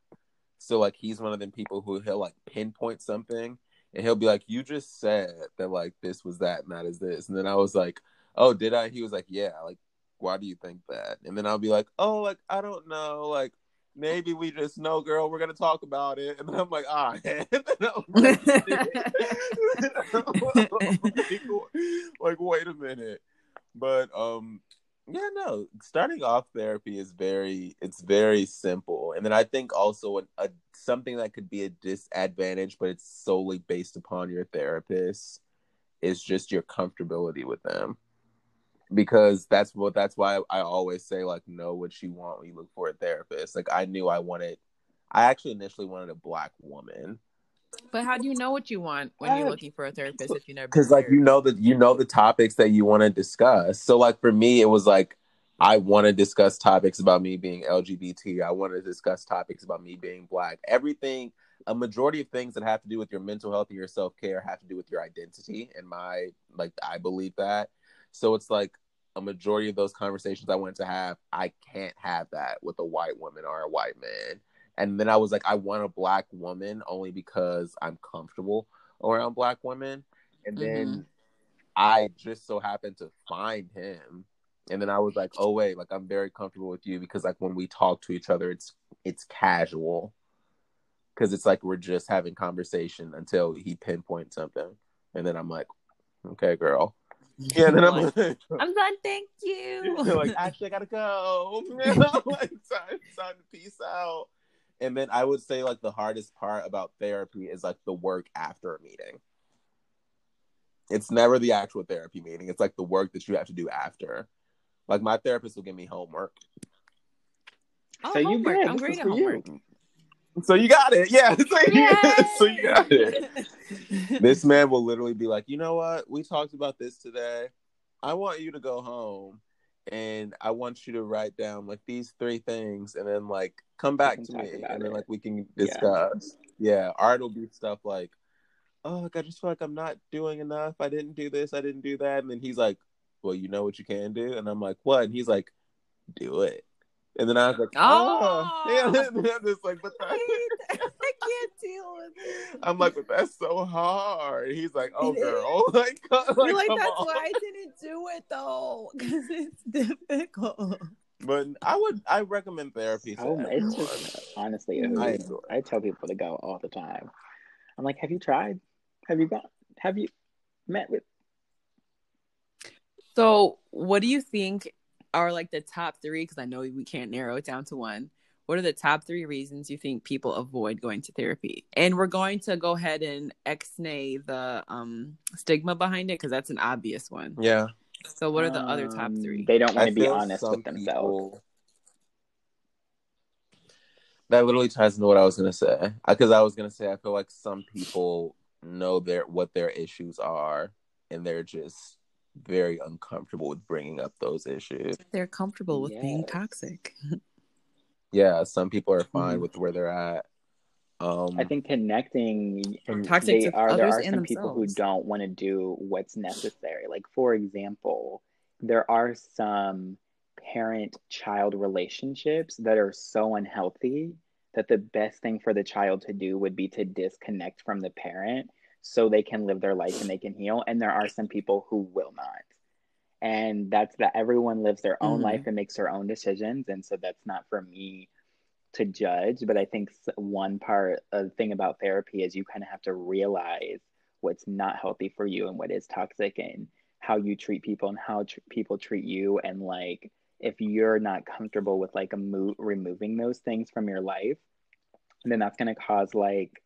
So like he's one of them people who he'll like pinpoint something and he'll be like, You just said that like this was that and that is this. And then I was like, Oh, did I? He was like, Yeah, like why do you think that? And then I'll be like, Oh, like I don't know, like maybe we just know, girl, we're gonna talk about it. And I'm like, ah [LAUGHS] and like, like, wait a minute. But um yeah, no, starting off therapy is very it's very simple. And then I think also a something that could be a disadvantage, but it's solely based upon your therapist is just your comfortability with them. Because that's what that's why I always say like know what you want when you look for a therapist. Like I knew I wanted I actually initially wanted a black woman. But how do you know what you want when you're looking for a therapist if you never? because like you know that you know the topics that you want to discuss. So like for me it was like i want to discuss topics about me being lgbt i want to discuss topics about me being black. Everything a majority of things that have to do with your mental health and your self-care have to do with your identity. And my like i believe that so it's like a majority of those conversations i wanted to have i can't have that with a white woman or a white man and then i was like i want a black woman only because i'm comfortable around black women and then mm-hmm. I just so happened to find him. And then I was like, oh wait, like I'm very comfortable with you because like when we talk to each other, it's it's casual. Cause it's like we're just having conversation until he pinpoints something. And then I'm like, okay, girl. Yeah, and [LAUGHS] then I'm Like, like, [LAUGHS] I'm done. Thank you. like [LAUGHS] actually I gotta go. You know, like time, time to peace out. And then I would say like the hardest part about therapy is like the work after a meeting. It's never the actual therapy meeting. It's like the work that you have to do after. Like my therapist will give me homework. Oh, So you homework. good. I'm great at for you. Homework. So you got it. Yeah. [LAUGHS] So you, [LAUGHS] so you got it. [LAUGHS] This man will literally be like, you know what? We talked about this today. I want you to go home and I want you to write down like these three things and then like come back to me about and then like we can Yeah. discuss. Yeah. Art will be stuff like, oh, like I just feel like I'm not doing enough. I didn't do this. I didn't do that. And then he's like, well, you know what you can do? And I'm like, what? And he's like, do it. And then I was like, oh, Oh. yeah. [LAUGHS] And I'm just like, but that, [LAUGHS] I can't deal with it. I'm like, but that's so hard. He's like, oh, girl, [LAUGHS] like, like, You're like, that's on. why I didn't do it though, because it's difficult. But I would, I recommend therapy. To Oh, it's just honestly a I hoot. enjoy I tell people to go all the time. I'm like, have you tried? Have you gone? Have you met with? So, what do you think are like the top three? Because I know we can't narrow it down to one. What are the top three reasons you think people avoid going to therapy? And we're going to go ahead and x-nay the um, stigma behind it because that's an obvious one. Yeah, So, what are the other top Um, three? They don't want to be honest with themselves. people- That literally ties into what I was gonna say. Because I was gonna say I feel like some people know their what their issues are, and they're just very uncomfortable with bringing up those issues. They're comfortable with being toxic. [LAUGHS] Yeah, some people are fine Mhm. with where they're at. Um, I think connecting and Toxic they to are there are and some people who don't want to do what's necessary. Like for example, there are some parent child relationships that are so unhealthy that the best thing for the child to do would be to disconnect from the parent so they can live their life and they can heal. And there are some people who will not. And that's that everyone lives their own Mhm. life and makes their own decisions. And so that's not for me to judge. But i think one part a thing about therapy is you kind of have to realize what's not healthy for you and what is toxic and how you treat people and how tr- people treat you. And like if you're not comfortable with like a mo- removing those things from your life then that's going to cause like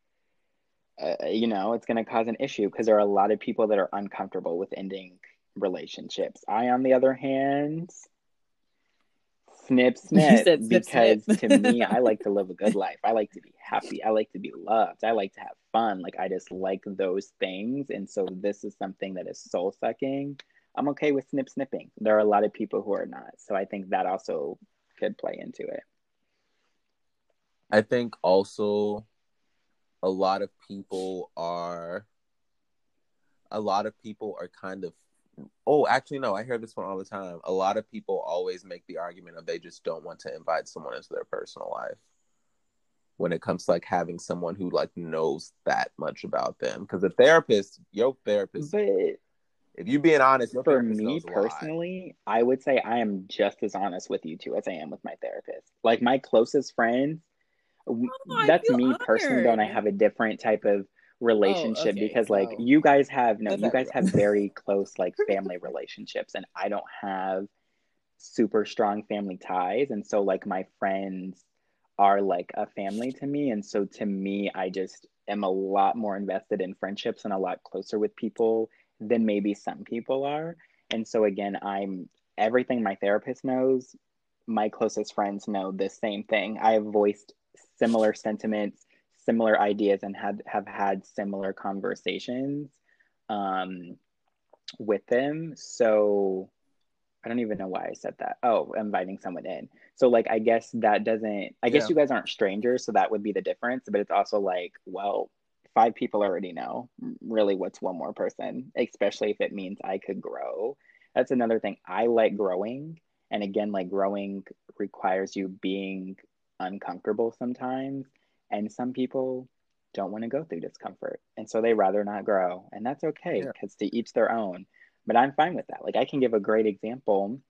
uh, you know it's going to cause an issue because there are a lot of people that are uncomfortable with ending relationships. I on the other hand snip [LAUGHS] snip snip, because snip. to me i like to live a good [LAUGHS] life. I like to be happy. I like to be loved. I like to have fun. Like i just like those things. And so this is something that is soul sucking. I'm okay with snip snipping. There are a lot of people who are not. So i think that also could play into it. I think also a lot of people are a lot of people are kind of oh actually no i hear this one all the time a lot of people always make the argument of they just don't want to invite someone into their personal life when it comes to like having someone who like knows that much about them because a therapist your therapist but if you being honest for me knows a lot. personally, I would say I am just as honest with you two as I am with my therapist. Like my closest friends, Oh, that's me personally. Don't I have a different type of relationship okay, because like so- you guys have no, That's you guys have very [LAUGHS] close like family relationships, and I don't have super strong family ties, and so like my friends are like a family to me, and so to me, I just am a lot more invested in friendships and a lot closer with people than maybe some people are. And so again, I'm everything my therapist knows, my closest friends know the same thing. I have voiced similar sentiments, similar ideas, and had have had similar conversations um, with them. So I don't even know why I said that. Oh, inviting someone in. So like I guess that doesn't I guess Yeah. you guys aren't strangers, so that would be the difference. But it's also like, well, five people already know. Really, what's one more person? Especially if it means I could grow. That's another thing. I like growing. And again, like growing requires you being uncomfortable sometimes. And some people don't want to go through discomfort. And so they rather not grow. And that's okay Yeah. because to each their own. But I'm fine with that. Like I can give a great example.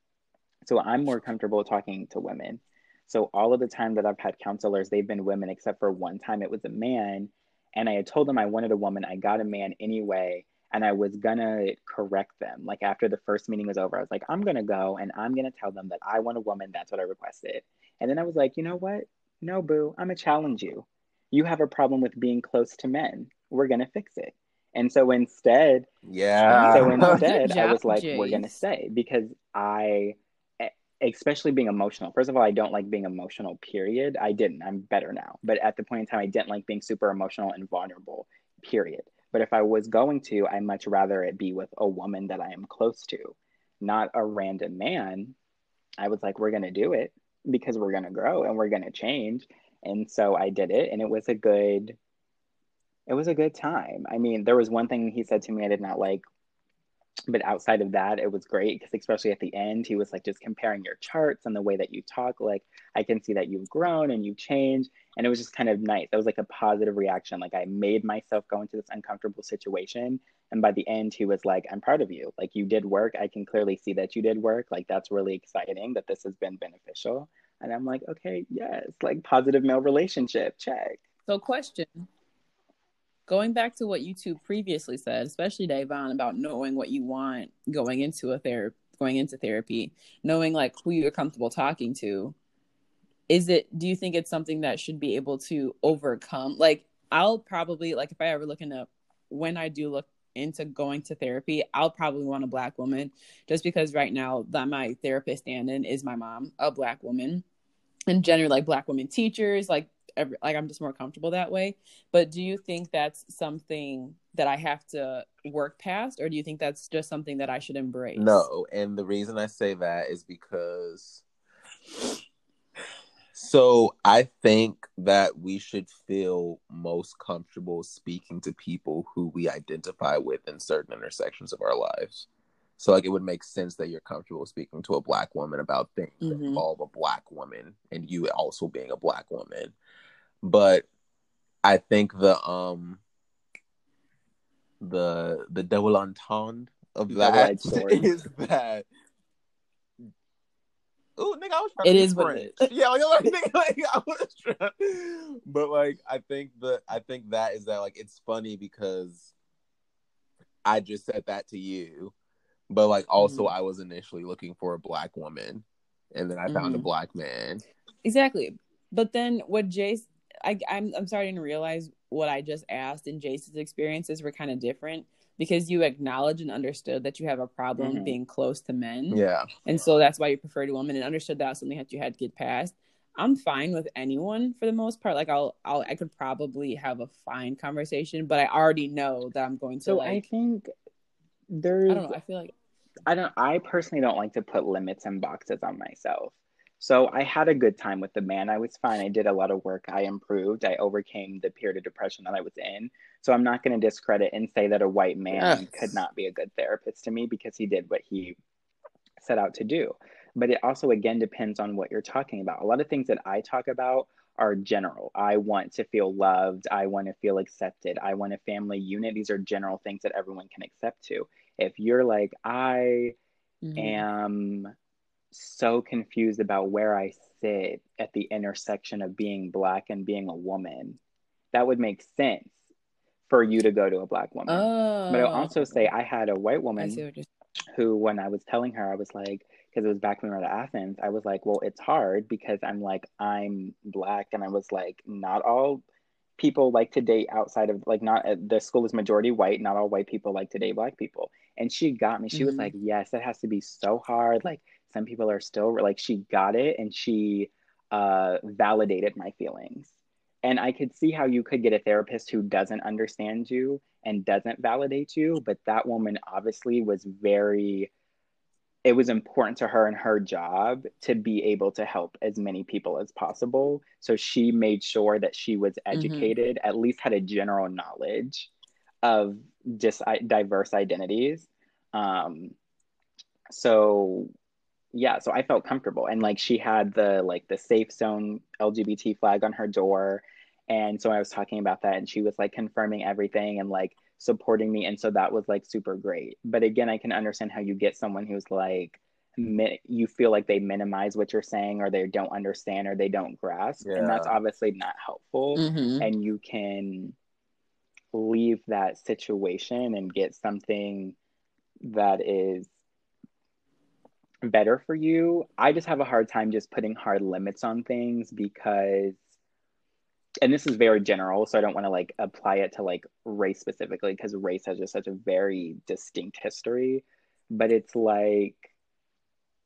So I'm more comfortable talking to women. So all of the time that I've had counselors, they've been women, except for one time it was a man. And I had told them I wanted a woman. I got a man anyway. And I was gonna correct them. Like after the first meeting was over, I was like, I'm gonna go and I'm gonna tell them that I want a woman. That's what I requested. And then I was like, you know what? No, boo, I'm gonna challenge you. You have a problem with being close to men. We're gonna fix it. And so instead, yeah so Good [LAUGHS] instead, I was like, we're gonna stay because I, especially being emotional. First of all, I don't like being emotional, period. I didn't. I'm better now. But at the point in time, I didn't like being super emotional and vulnerable, period. But if I was going to, I much rather it be with a woman that I am close to, not a random man. I was like, we're going to do it because we're going to grow and we're going to change. And so I did it and it was a good it was a good time. I mean, there was one thing he said to me I did not like but outside of that it was great because especially at the end he was like just comparing your charts and the way that you talk like i can see that you've grown and you've changed and it was just kind of nice. That was like a positive reaction like i made myself go into this uncomfortable situation and by the end he was like i'm proud of you. Like you did work. I can clearly see that you did work. Like that's really exciting that this has been beneficial. And i'm like okay yes. Like positive male relationship check. So question going back to what you two previously said, especially Davon, about knowing what you want going into a therapy, going into therapy, knowing like who you're comfortable talking to. Is it? Do you think it's something that should be able to overcome? Like, I'll probably like if I ever look into when I do look into going to therapy, I'll probably want a black woman, just because right now that my therapist stand-in is my mom, a black woman, and generally like black women teachers, like every, like I'm just more comfortable that way. But do you think that's something that I have to work past, or do you think that's just something that I should embrace? No, and the reason I say that is because. So I think that we should feel most comfortable speaking to people who we identify with in certain intersections of our lives. So like it would make sense that you're comfortable speaking to a black woman about things mm-hmm. that involve a black woman and you also being a black woman but I think the um the the double entendre of that [LAUGHS] is that. Oh, nigga, I was trying it to is French. What yeah, like, like, nigga, like I was trying, but like I think the I think that is that like it's funny because I just said that to you, but like also mm-hmm. I was initially looking for a black woman, and then I mm-hmm. found a mm-hmm. black man. Exactly, but then what Jayse I, I'm I'm starting to realize what I just asked and Jayse's experiences were kind of different because you acknowledge and understood that you have a problem mm-hmm. being close to men. Yeah. And so that's why you preferred a woman and understood that was something that you had to get past. I'm fine with anyone for the most part. Like I'll I'll I could probably have a fine conversation, but I already know that I'm going to So like, I think there's I don't know, I feel like I don't I personally don't like to put limits and boxes on myself. So I had a good time with the man. I was fine. I did a lot of work. I improved. I overcame the period of depression that I was in. So I'm not going to discredit and say that a white man yes. could not be a good therapist to me because he did what he set out to do. But it also, again, depends on what you're talking about. A lot of things that I talk about are general. I want to feel loved. I want to feel accepted. I want a family unit. These are general things that everyone can accept to. If you're like, I mm-hmm. am so confused about where I sit at the intersection of being black and being a woman. That would make sense for you to go to a black woman. Oh. But I'll also say I had a white woman who, when I was telling her, I was like, because it was back when we were at Athens, I was like, well, it's hard because I'm like, I'm black. And I was like, not all people like to date outside of like not uh, the school is majority white not all white people like to date black people and she got me she mm-hmm. was like yes that has to be so hard like some people are still like she got it and she uh, validated my feelings and i could see how you could get a therapist who doesn't understand you and doesn't validate you but that woman obviously was very it was important to her and her job to be able to help as many people as possible so she made sure that she was mm-hmm. educated mm-hmm. at least had a general knowledge of just diverse identities um, so yeah, so I felt comfortable. And like she had the like the safe zone LGBT flag on her door. And so I was talking about that and she was like confirming everything and like supporting me. And so that was like super great. But again, I can understand how you get someone who's like, you feel like they minimize what you're saying or they don't understand or they don't grasp. Yeah. And that's obviously not helpful. Mm-hmm. And you can leave that situation and get something that is better for you. I just have a hard time just putting hard limits on things because and this is very general, so I don't want to like apply it to like race specifically because race has just such a very distinct history. But it's like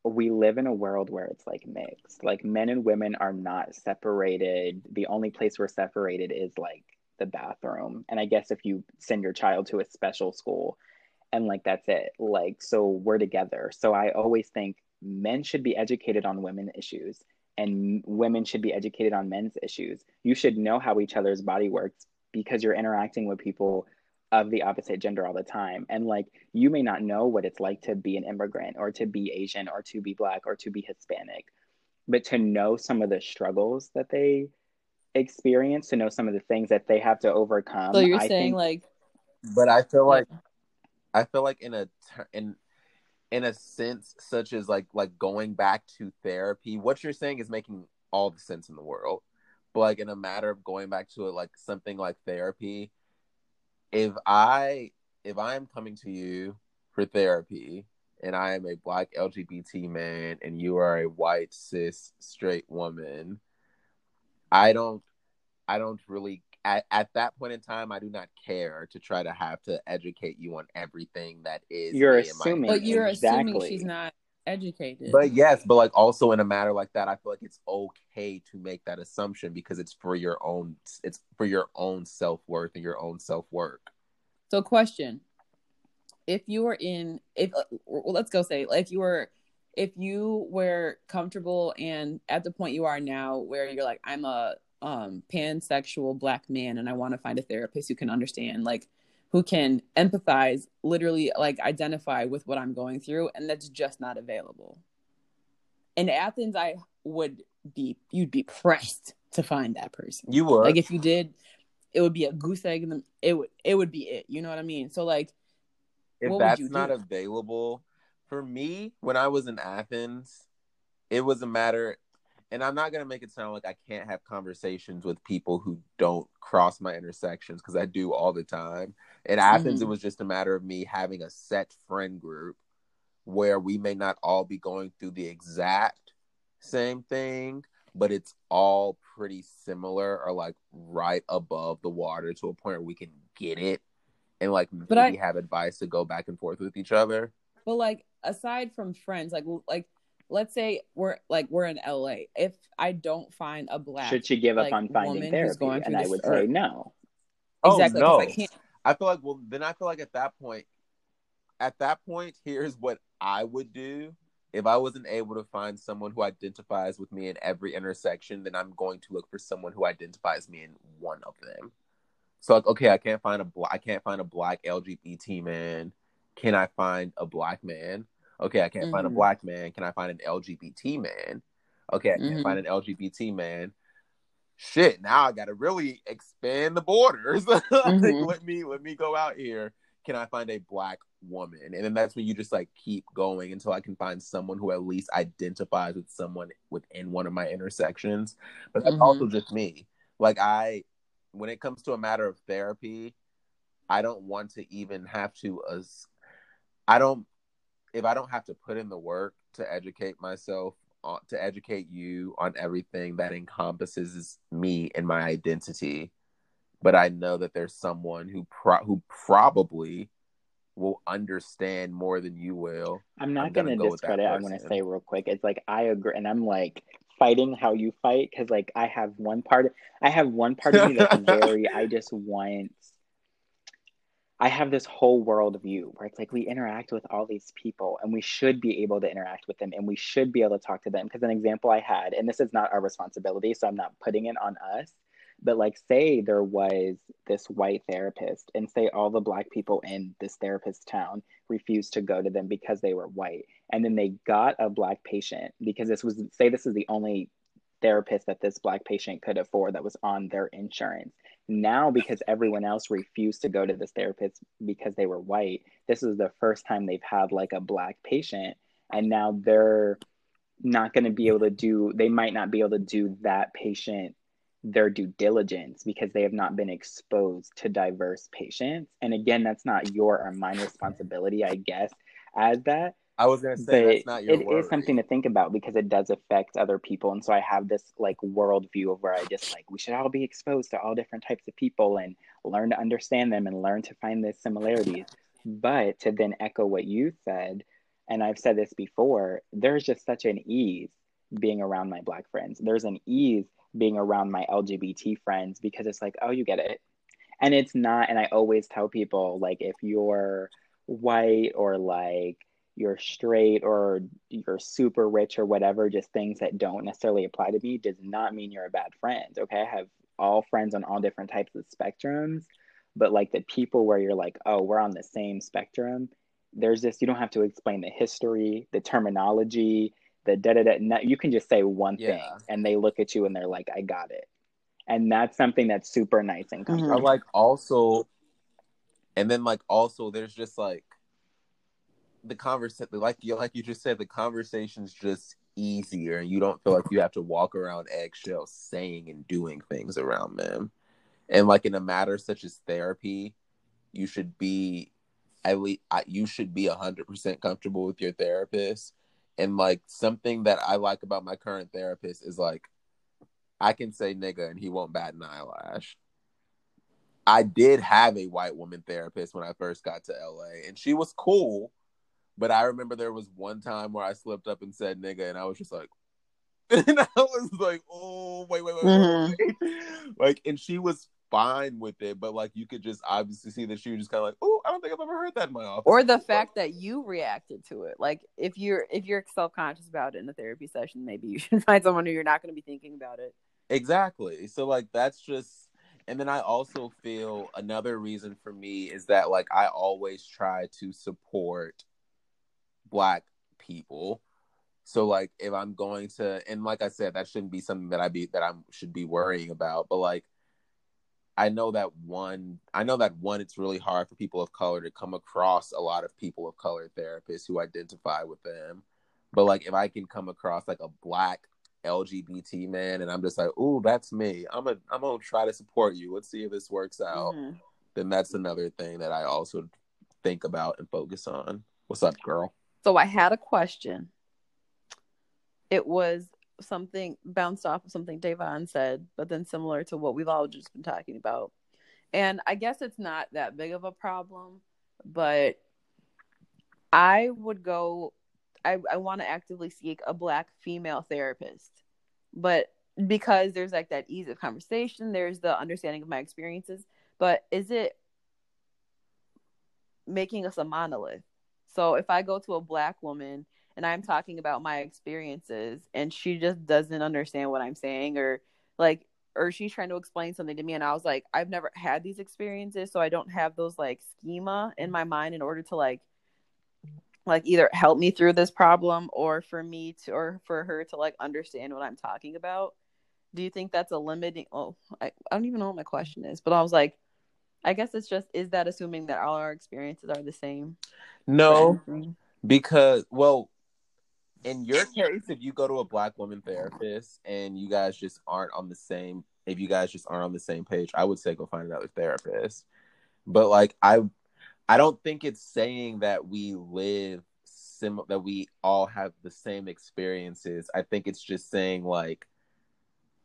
we live in a world where it's like mixed. Like men and women are not separated. The only place we're separated is like the bathroom. And I guess if you send your child to a special school and like that's it. Like so we're together. So I always think men should be educated on women issues and women should be educated on men's issues. You should know how each other's body works because you're interacting with people of the opposite gender all the time. And like you may not know what it's like to be an immigrant or to be Asian or to be black or to be Hispanic, but to know some of the struggles that they experience, to know some of the things that they have to overcome. So you're I saying think- like But I feel like I feel like in a in in a sense such as like like going back to therapy, what you're saying is making all the sense in the world. But like in a matter of going back to it like something like therapy, if I if I am coming to you for therapy and I am a black LGBT man and you are a white cis straight woman, I don't I don't really at, at that point in time I do not care to try to have to educate you on everything that is You're me and my assuming- but you're assuming she's not educated. but yes, but like also in a matter like that, I feel like it's okay to make that assumption because it's for your own it's for your own self worth and your own self work. So, question: If you were in, if uh, well, let's go say, if you were, if you were comfortable and at the point you are now, where you're like, I'm a um pansexual black man, and I want to find a therapist who can understand, like, who can empathize, literally, like, identify with what I'm going through, and that's just not available. In Athens, I would be, you'd be pressed to find that person You would like if you did it would be a goose egg and then it would it would be it you know what i mean so like if that's not do? available for me when i was in athens it was a matter and i'm not going to make it sound like i can't have conversations with people who don't cross my intersections because i do all the time in athens Mhm. it was just a matter of me having a set friend group where we may not all be going through the exact same thing but it's all pretty similar or like right above the water to a point where we can get it and like maybe I- have advice to go back and forth with each other. but like aside from friends like like let's say we're like we're in la if i don't find a black Should she give up like, on finding woman therapy? going And I would or- say no. Oh, exactly 'cause Oh, i no. can't I feel like well then I feel like at that point at that point here's what I would do. If I wasn't able to find someone who identifies with me in every intersection, then I'm going to look for someone who identifies me in one of them. So like, okay, I can't find a black, I can't find a black LGBT man. Can I find a black man? Okay, I can't find a Mhm. black man. Can I find an LGBT man? Okay, I can't Mhm. find an LGBT man. Shit, now I gotta really expand the borders. [LAUGHS] like, Mhm. let me let me go out here. Can I find a black woman? And then that's when you just like keep going until I can find someone who at least identifies with someone within one of my intersections. But that's Mhm. also just me. Like I when it comes to a matter of therapy, I don't want to even have to as I don't if I don't have to put in the work to educate myself on, to educate you on everything that encompasses me and my identity, but I know that there's someone who pro- who probably will understand more than you will. I'm not gonna go discredit. I want to say real quick. It's like I agree, and I'm like fighting how you fight because like I have one part. I have one part of me that's [LAUGHS] very. I just want. I have this whole world view where it's like we interact with all these people and we should be able to interact with them and we should be able to talk to them. Because an example I had, and this is not our responsibility, so I'm not putting it on us, but like say there was this white therapist and say all the black people in this therapist town refused to go to them because they were white and then they got a black patient because this was say this is the only therapist that this black patient could afford that was on their insurance now because everyone else refused to go to this therapist because they were white this is the first time they've had like a black patient and now they're not going to be able to do they might not be able to do that patient their due diligence because they have not been exposed to diverse patients. And again that's not your or mine responsibility i guess as that I was gonna say but that's not your it worry. is something to think about because it does affect other people and so i have this like worldview of where i just like we should all be exposed to all different types of people and learn to understand them and learn to find the similarities but to then echo what you said And I've said this before, there's just such an ease being around my black friends. There's an ease being around my LGBT friends because it's like, oh, you get it. And it's not, and I always tell people, like, if you're white or like you're straight or you're super rich or whatever, just things that don't necessarily apply to me does not mean you're a bad friend. Okay. I have all friends on all different types of spectrums, but like the people where you're like, oh, we're on the same spectrum, there's this, you don't have to explain the history, the terminology, the da da da. You can just say one Yeah. thing and they look at you and they're like, I got it. And that's something that's super nice and mm-hmm. comfortable. Or like also, and then like also, there's just like the conversation, like you like you just said, the conversation's just easier, and you don't feel like you have to walk around eggshells saying and doing things around them. And like in a matter such as therapy, you should be at least you should be hundred percent comfortable with your therapist. And like something that I like about my current therapist is like I can say nigga and he won't bat an eyelash. I did have a white woman therapist when I first got to LA, and she was cool. But I remember there was one time where I slipped up and said nigga, and I was just like, [LAUGHS] and I was like, oh, wait, wait, wait, wait, mm-hmm. wait. Like, and she was fine with it, but like, you could just obviously see that she was just kind of like, oh, I don't think I've ever heard that in my office. or the fact that you reacted to it like if you're if you're self-conscious about it in a therapy session maybe you [LAUGHS] should find someone who you're not going to be thinking about it Exactly. So like that's just and then I also feel another reason for me is that like I always try to support black people. So like if I'm going to and like I said that shouldn't be something that I be that I should be worrying about, but like I know that one I know that one it's really hard for people of color to come across a lot of people of color therapists who identify with them. But like if I can come across like a black LGBT man, and I'm just like, "Ooh, that's me." I'm a, I'm gonna try to support you. Let's see if this works out. Mhm. Then that's another thing that I also think about and focus on. What's up, girl? So i had a question it was something bounced off of something Davon said, but then similar to what we've all just been talking about. And I guess it's not that big of a problem, but I would go I, I want to actively seek a black female therapist. But because there's like that ease of conversation, there's the understanding of my experiences. But is it making us a monolith? So if I go to a black woman and I'm talking about my experiences and she just doesn't understand what I'm saying or like or she's trying to explain something to me and I was like I've never had these experiences so I don't have those like schema in my mind in order to like like either help me through this problem or for me to or for her to like understand what I'm talking about. Do you think that's a limiting oh I, I don't even know what my question is, but I was like I guess it's just is that assuming that all our experiences are the same? No, because well, in your case, if you go to a black woman therapist and you guys just aren't on the same, if you guys just aren't on the same page, I would say go find another therapist. But like I, I don't think it's saying that we live sim that we all have the same experiences. I think it's just saying like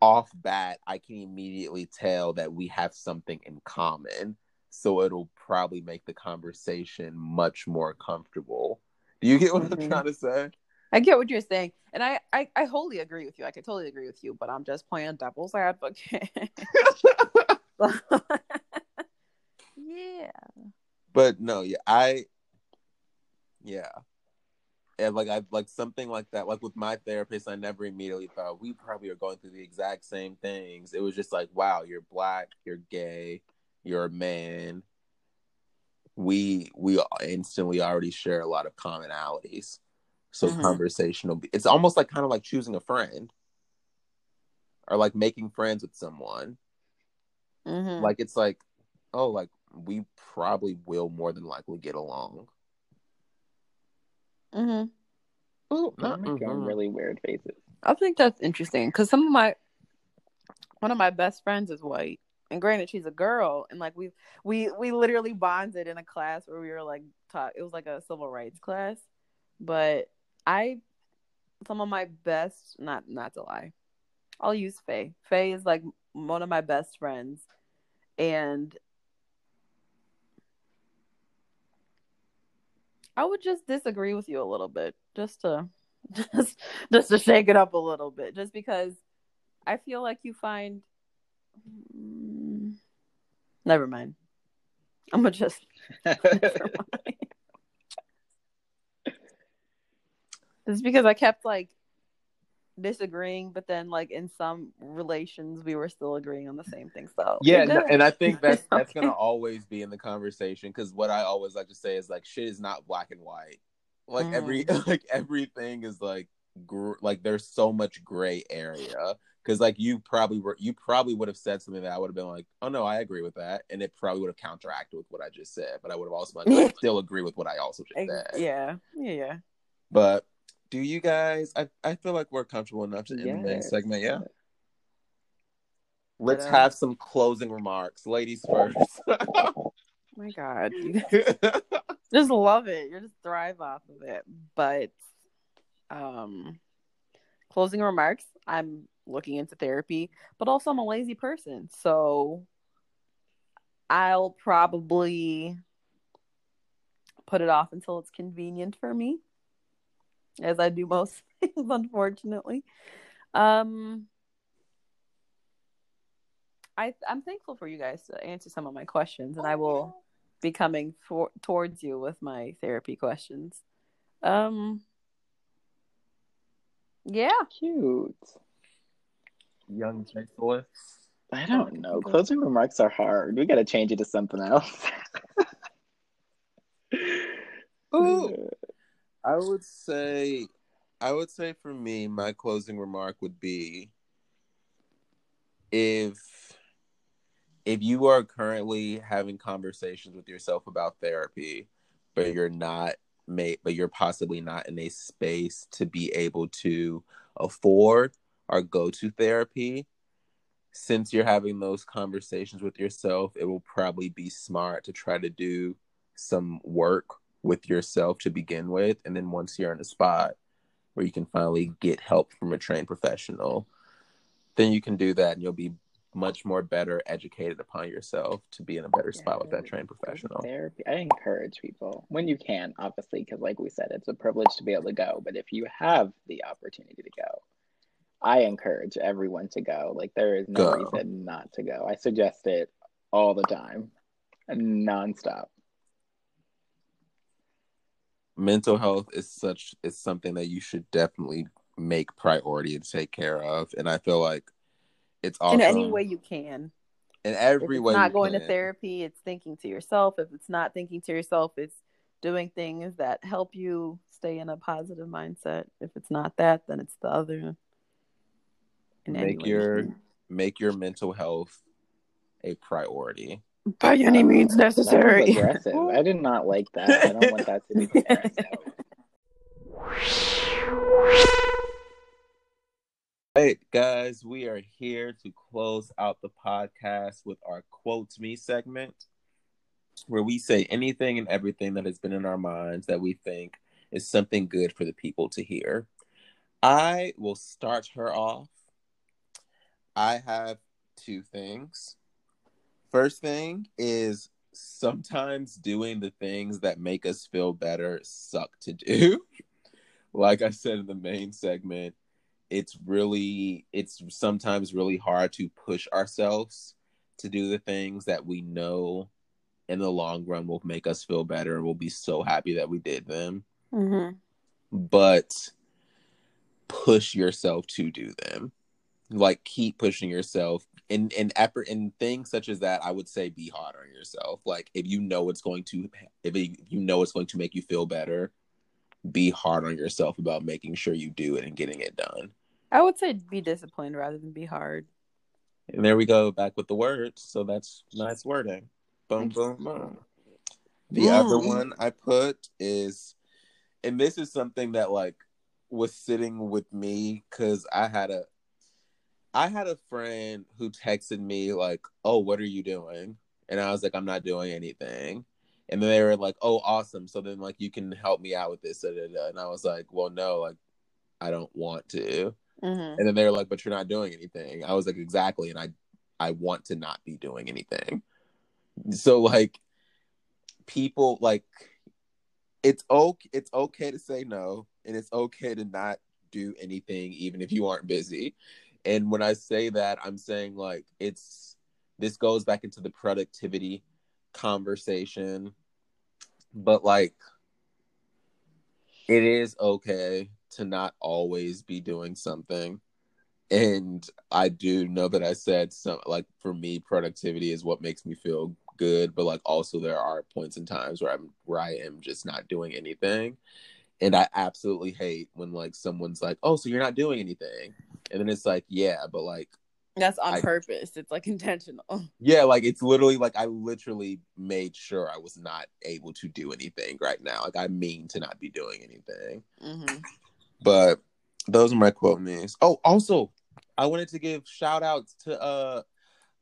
off bat, I can immediately tell that we have something in common. So it'll probably make the conversation much more comfortable. Do you get what I'm Mhm. trying to say? I get what you're saying, and I, I I wholly agree with you. I can totally agree with you, but I'm just playing devil's advocate. [LAUGHS] [LAUGHS] yeah. but no, yeah, I, yeah, and like I like something like that. Like with my therapist, I never immediately thought we probably are going through the exact same things. It was just like, wow, you're black, you're gay, you're a man. We we instantly already share a lot of commonalities, so Mhm. conversation will be. It's almost like kind of like choosing a friend, or like making friends with someone. hmm Like it's like, oh, like we probably will more than likely get along. Hmm Ooh, I'm making mhm. really weird faces. I think that's interesting because some of my one of my best friends is white, and granted she's a girl, and like we we we literally bonded in a class where we were like taught. It was like a civil rights class, but I some of my best not not to lie, I'll use Faye. Faye is like one of my best friends, and I would just disagree with you a little bit, just to [LAUGHS] just just to shake it up a little bit, just because I feel like you find. Mm, never mind. I'm gonna just. [LAUGHS] Just because I kept like disagreeing, but then like in some relations we were still agreeing on the same thing. So Yeah, no, and I think that's [LAUGHS] that's gonna always be in the conversation because what I always like to say is like shit is not black and white. Like every mm. [LAUGHS] like everything is like gr- like there's so much gray area because like you probably were you probably would have said something that I would have been like oh no I agree with that and it probably would have counteracted with what I just said but I would have also been like, [LAUGHS] still agree with what I also just said. yeah, yeah, yeah. But do you guys? I I feel like we're comfortable enough to end the main segment. Yeah. Let's uh, have some closing remarks, ladies [LAUGHS] first. oh [LAUGHS] My God, [LAUGHS] just love it. You just thrive off of it. But um closing remarks, I'm looking into therapy, but also I'm a lazy person. So I'll probably put it off until it's convenient for me. As I do most [LAUGHS] things, unfortunately. Um I I'm thankful for you guys to answer some of my questions and I will be coming for towards you with my therapy questions. Um yeah. Cute. Young Nicholas. I don't know. Closing remarks are hard. We got to change it to something else. [LAUGHS] Ooh. I would say, I would say for me, my closing remark would be, if if you are currently having conversations with yourself about therapy, but you're not made, but you're possibly not in a space to be able to afford or go to therapy. Since you're having those conversations with yourself, it will probably be smart to try to do some work with yourself to begin with. And then once you're in a spot where you can finally get help from a trained professional, then you can do that and you'll be much more better educated upon yourself to be in a better spot with that trained professional. Therapy. I encourage people when you can, obviously, because like we said, it's a privilege to be able to go. But if you have the opportunity to go, I encourage everyone to go. Like there is no Go. reason not to go. I suggest it all the time, nonstop. Mental health is such is something that you should definitely make priority and take care of. And I feel like it's awesome In any way you can. in every it's way. not going to therapy, it's thinking to yourself. If it's not thinking to yourself, it's doing things that help you stay in a positive mindset. If it's not that, then it's the other. In Make way you your make your mental health a priority. By any oh, means necessary. aggressive. I did not like that. I don't want that to be the parents' Hey guys, we are here to close out the podcast with our quotes me segment, where we say anything and everything that has been in our minds that we think is something good for the people to hear. I will start her off. I have two things. First thing is sometimes doing the things that make us feel better suck to do. [LAUGHS] like I said in the main segment, it's really it's sometimes really hard to push ourselves to do the things that we know in the long run will make us feel better and we'll be so happy that we did them. Hmm but push yourself to do them. Like keep pushing yourself in in effort in things such as that i would say be hard on yourself like if you know it's going to if you know it's going to make you feel better be hard on yourself about making sure you do it and getting it done I would say be disciplined rather than be hard. And there we go, back with the words. So that's nice wording. Boom, boom, boom. The other one I put is, and this is something that like was sitting with me because I had a, I had a friend who texted me like, "Oh, what are you doing?" And I was like, "I'm not doing anything." And then they were like, "Oh, awesome! So then like you can help me out with this." da, da, da. And I was like, "Well, no, like I don't want to." hmm And then they were like, "But you're not doing anything." I was like, "Exactly," and I, I want to not be doing anything. So like, people like, it's okay it's okay to say no and it's okay to not do anything even if you aren't busy and when i say that i'm saying like it's this goes back into the productivity conversation but like it is okay to not always be doing something. And i do know that i said some like for me productivity is what makes me feel good but like also there are points and times where i'm where i am just not doing anything. And i absolutely hate when like someone's like oh so you're not doing anything and then it's like yeah but like That's on I- purpose. It's like intentional. [LAUGHS] yeah like it's literally like i literally made sure i was not able to do anything right now. Like i mean to not be doing anything. Hmm but those are my quote me's oh also i wanted to give shout outs to uh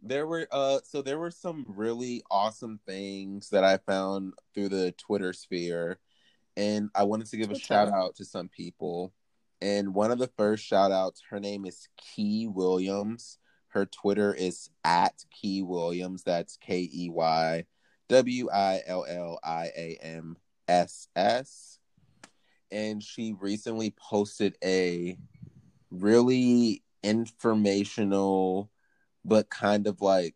there were uh so there were some really awesome things that i found through the twitter sphere. And i wanted to give a shout out to some people and one of the first shout outs her name is key williams. Her twitter is at key williams. That's k-e-y w-i-l-l-i-a-m-s-s and she recently posted a really informational but kind of like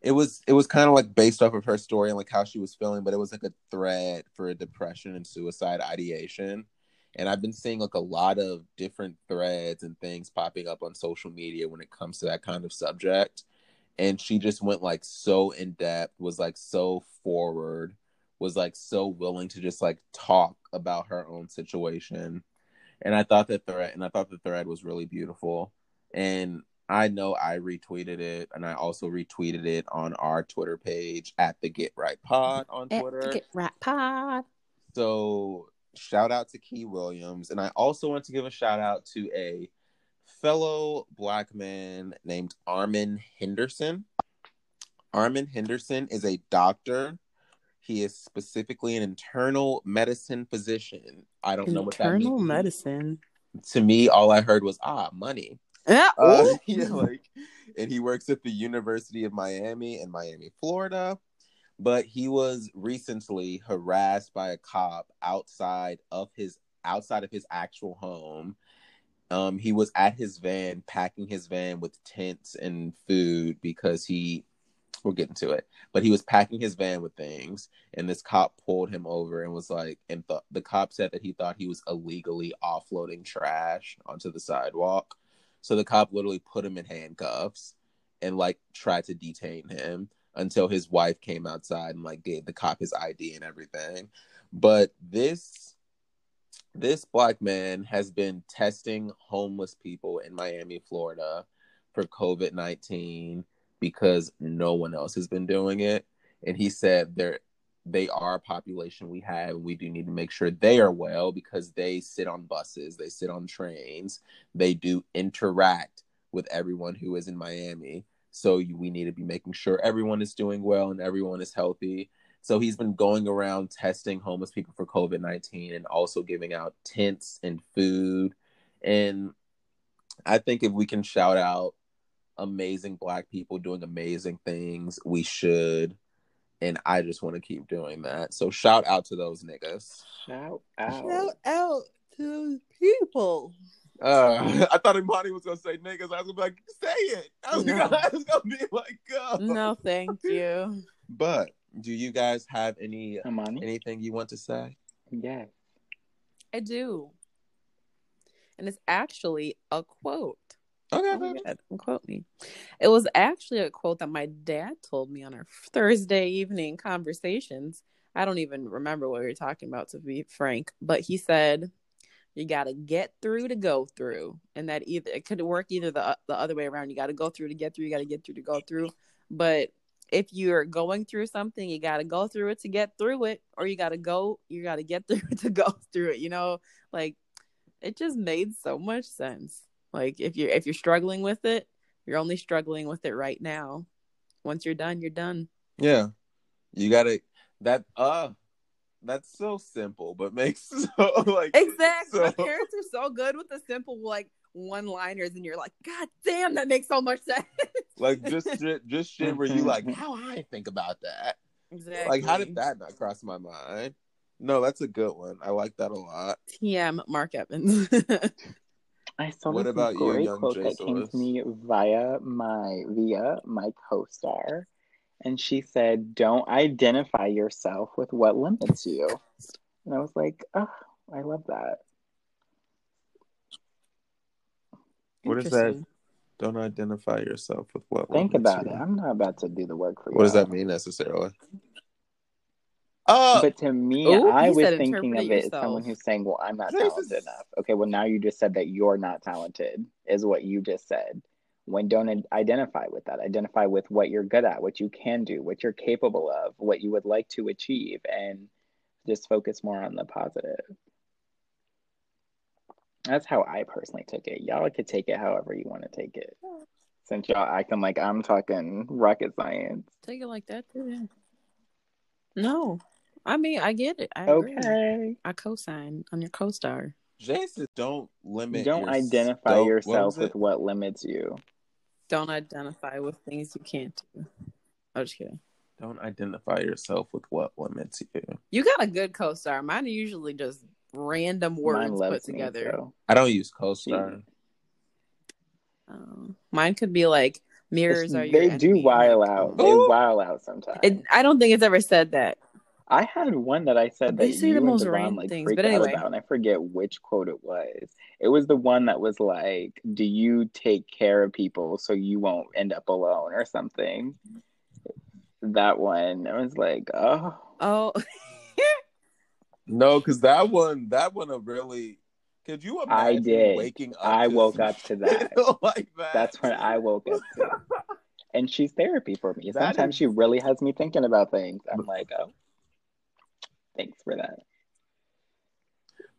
it was it was kind of like based off of her story and like how she was feeling but it was like a thread for depression and suicide ideation and i've been seeing like a lot of different threads and things popping up on social media when it comes to that kind of subject. And she just went like so in depth was like so forward was like so willing to just like talk about her own situation. And i thought that thread and i thought the thread was really beautiful. And i know i retweeted it and i also retweeted it on our twitter page at the get right pod on twitter. Get Right pod. so shout out to Key Williams. And I also want to give a shout out to a fellow black man named Armen Henderson. Armen Henderson is a doctor. He is specifically an internal medicine physician. I don't know what that Internal medicine. To me, all I heard was ah, money. Yeah. Uh, [LAUGHS] yeah, like, and he works at the University of Miami in Miami, Florida. But he was recently harassed by a cop outside of his outside of his actual home. Um, he was at his van, packing his van with tents and food because he. We'll get into it, but he was packing his van with things, and this cop pulled him over and was like, and th- the cop said that he thought he was illegally offloading trash onto the sidewalk. So the cop literally put him in handcuffs and like tried to detain him until his wife came outside and like gave the cop his ID and everything. But this this black man has been testing homeless people in Miami, Florida for COVID-19 because no one else has been doing it. And he said they're they are a population we have and we do need to make sure they are well because they sit on buses, they sit on trains, they do interact with everyone who is in Miami. So you, we need to be making sure everyone is doing well and everyone is healthy. So he's been going around testing homeless people for COVID 19 and also giving out tents and food. And I think if we can shout out amazing Black people doing amazing things, we should. And I just want to keep doing that. So shout out to those niggas. Shout out. Shout out to those people. Uh, [LAUGHS] I thought Imani was gonna say niggas. I was gonna be like, say it. I was, No. gonna, [LAUGHS] I was gonna be like, go. No, thank you. [LAUGHS] But do you guys have any Imani? anything you want to say? Yes. I do. And it's actually a quote. Okay, Oh God, quote me. It was actually a quote that my dad told me on our Thursday evening conversations. I don't even remember what we were talking about, to be frank, but he said, "You got to get through to go through," and that either it could work either the the other way around. You got to go through to get through. You got to get through to go through. But if you're going through something, you got to go through it to get through it, or you got to go, you got to get [LAUGHS] through to go through it. You know, like it just made so much sense. Like if you're if you're struggling with it, you're only struggling with it right now. Once you're done, you're done. yeah, you gotta that. Uh, that's so simple, but makes [LAUGHS] so like Exactly. My so- parents are so good with the simple like one liners, and you're like, God damn, that makes so much sense. like just shit, just shit where you like [LAUGHS] how I think about that. Exactly. Like, how did that not cross my mind? No, that's a good one. I like that a lot. TM Mark Evans. [LAUGHS] I saw What this about you, young quote that came to me via my via my co-star, and she said, "Don't identify yourself with what limits you." And I was like, "Oh, I love that." What is that? Don't identify yourself with what. Think limits about you. it. I'm not about to do the work for you. What does that mean necessarily? Oh, But to me, Ooh, I was thinking of it it as someone who's saying, "Well, I'm not Jesus. talented enough." Okay, well now you just said that you're not talented, is what you just said. When don't identify with that. Identify with what you're good at, what you can do, what you're capable of, what you would like to achieve, and just focus more on the positive. That's how I personally took it. Y'all could take it however you want to take it. Since y'all acting like I'm talking rocket science. Take it like that too. No, I mean I get it. I agree. Okay. I co-sign on your co-star. Jason, don't limit. Don't your- identify don't- yourself was it? with what limits you. Don't identify with things you can't do. I'm just kidding. Don't identify yourself with what limits you. You got a good co-star. Mine are usually just random words put loves me, together. so. I don't use co-star. Um, mine could be like mirrors are your. They do enemy. while Like, out. They Ooh. while out sometimes. It, I don't think it's ever said that. I had one that I said They that say you the and most Davon random like things, but out anyway. about, and I forget which quote it was. It was the one that was like, "Do you take care of people so you won't end up alone?" or something. That one, I was like, "Oh, Oh, No, because that one, that one, a really. Could you imagine I did. waking up? I woke up to that." [LAUGHS] like that. That's when I woke up to. And she's therapy for me. That Sometimes is- she really has me thinking about things. I'm like, oh, thanks for that.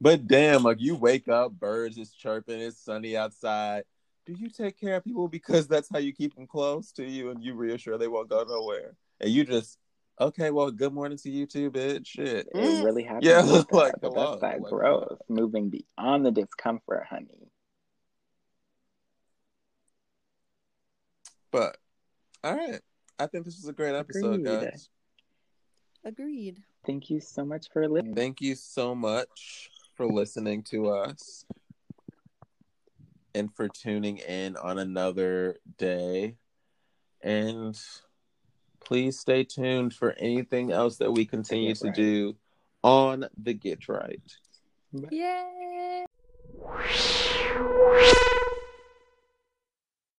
But damn, like you wake up, birds is chirping, it's sunny outside. Do you take care of people because that's how you keep them close to you and you reassure they won't go nowhere? And you just, okay, well, good morning to you too, bitch. Shit. It really mm. happens. Yeah, [LAUGHS] like that, like, but hello, that's that like, growth, moving beyond the discomfort, honey. But all right. I think this was a great episode, Agreed. guys. agreed. Thank you so much for listening. Thank you so much for listening to us and for tuning in on another day. And please stay tuned for anything else that we continue to do on the Get Right. Yay!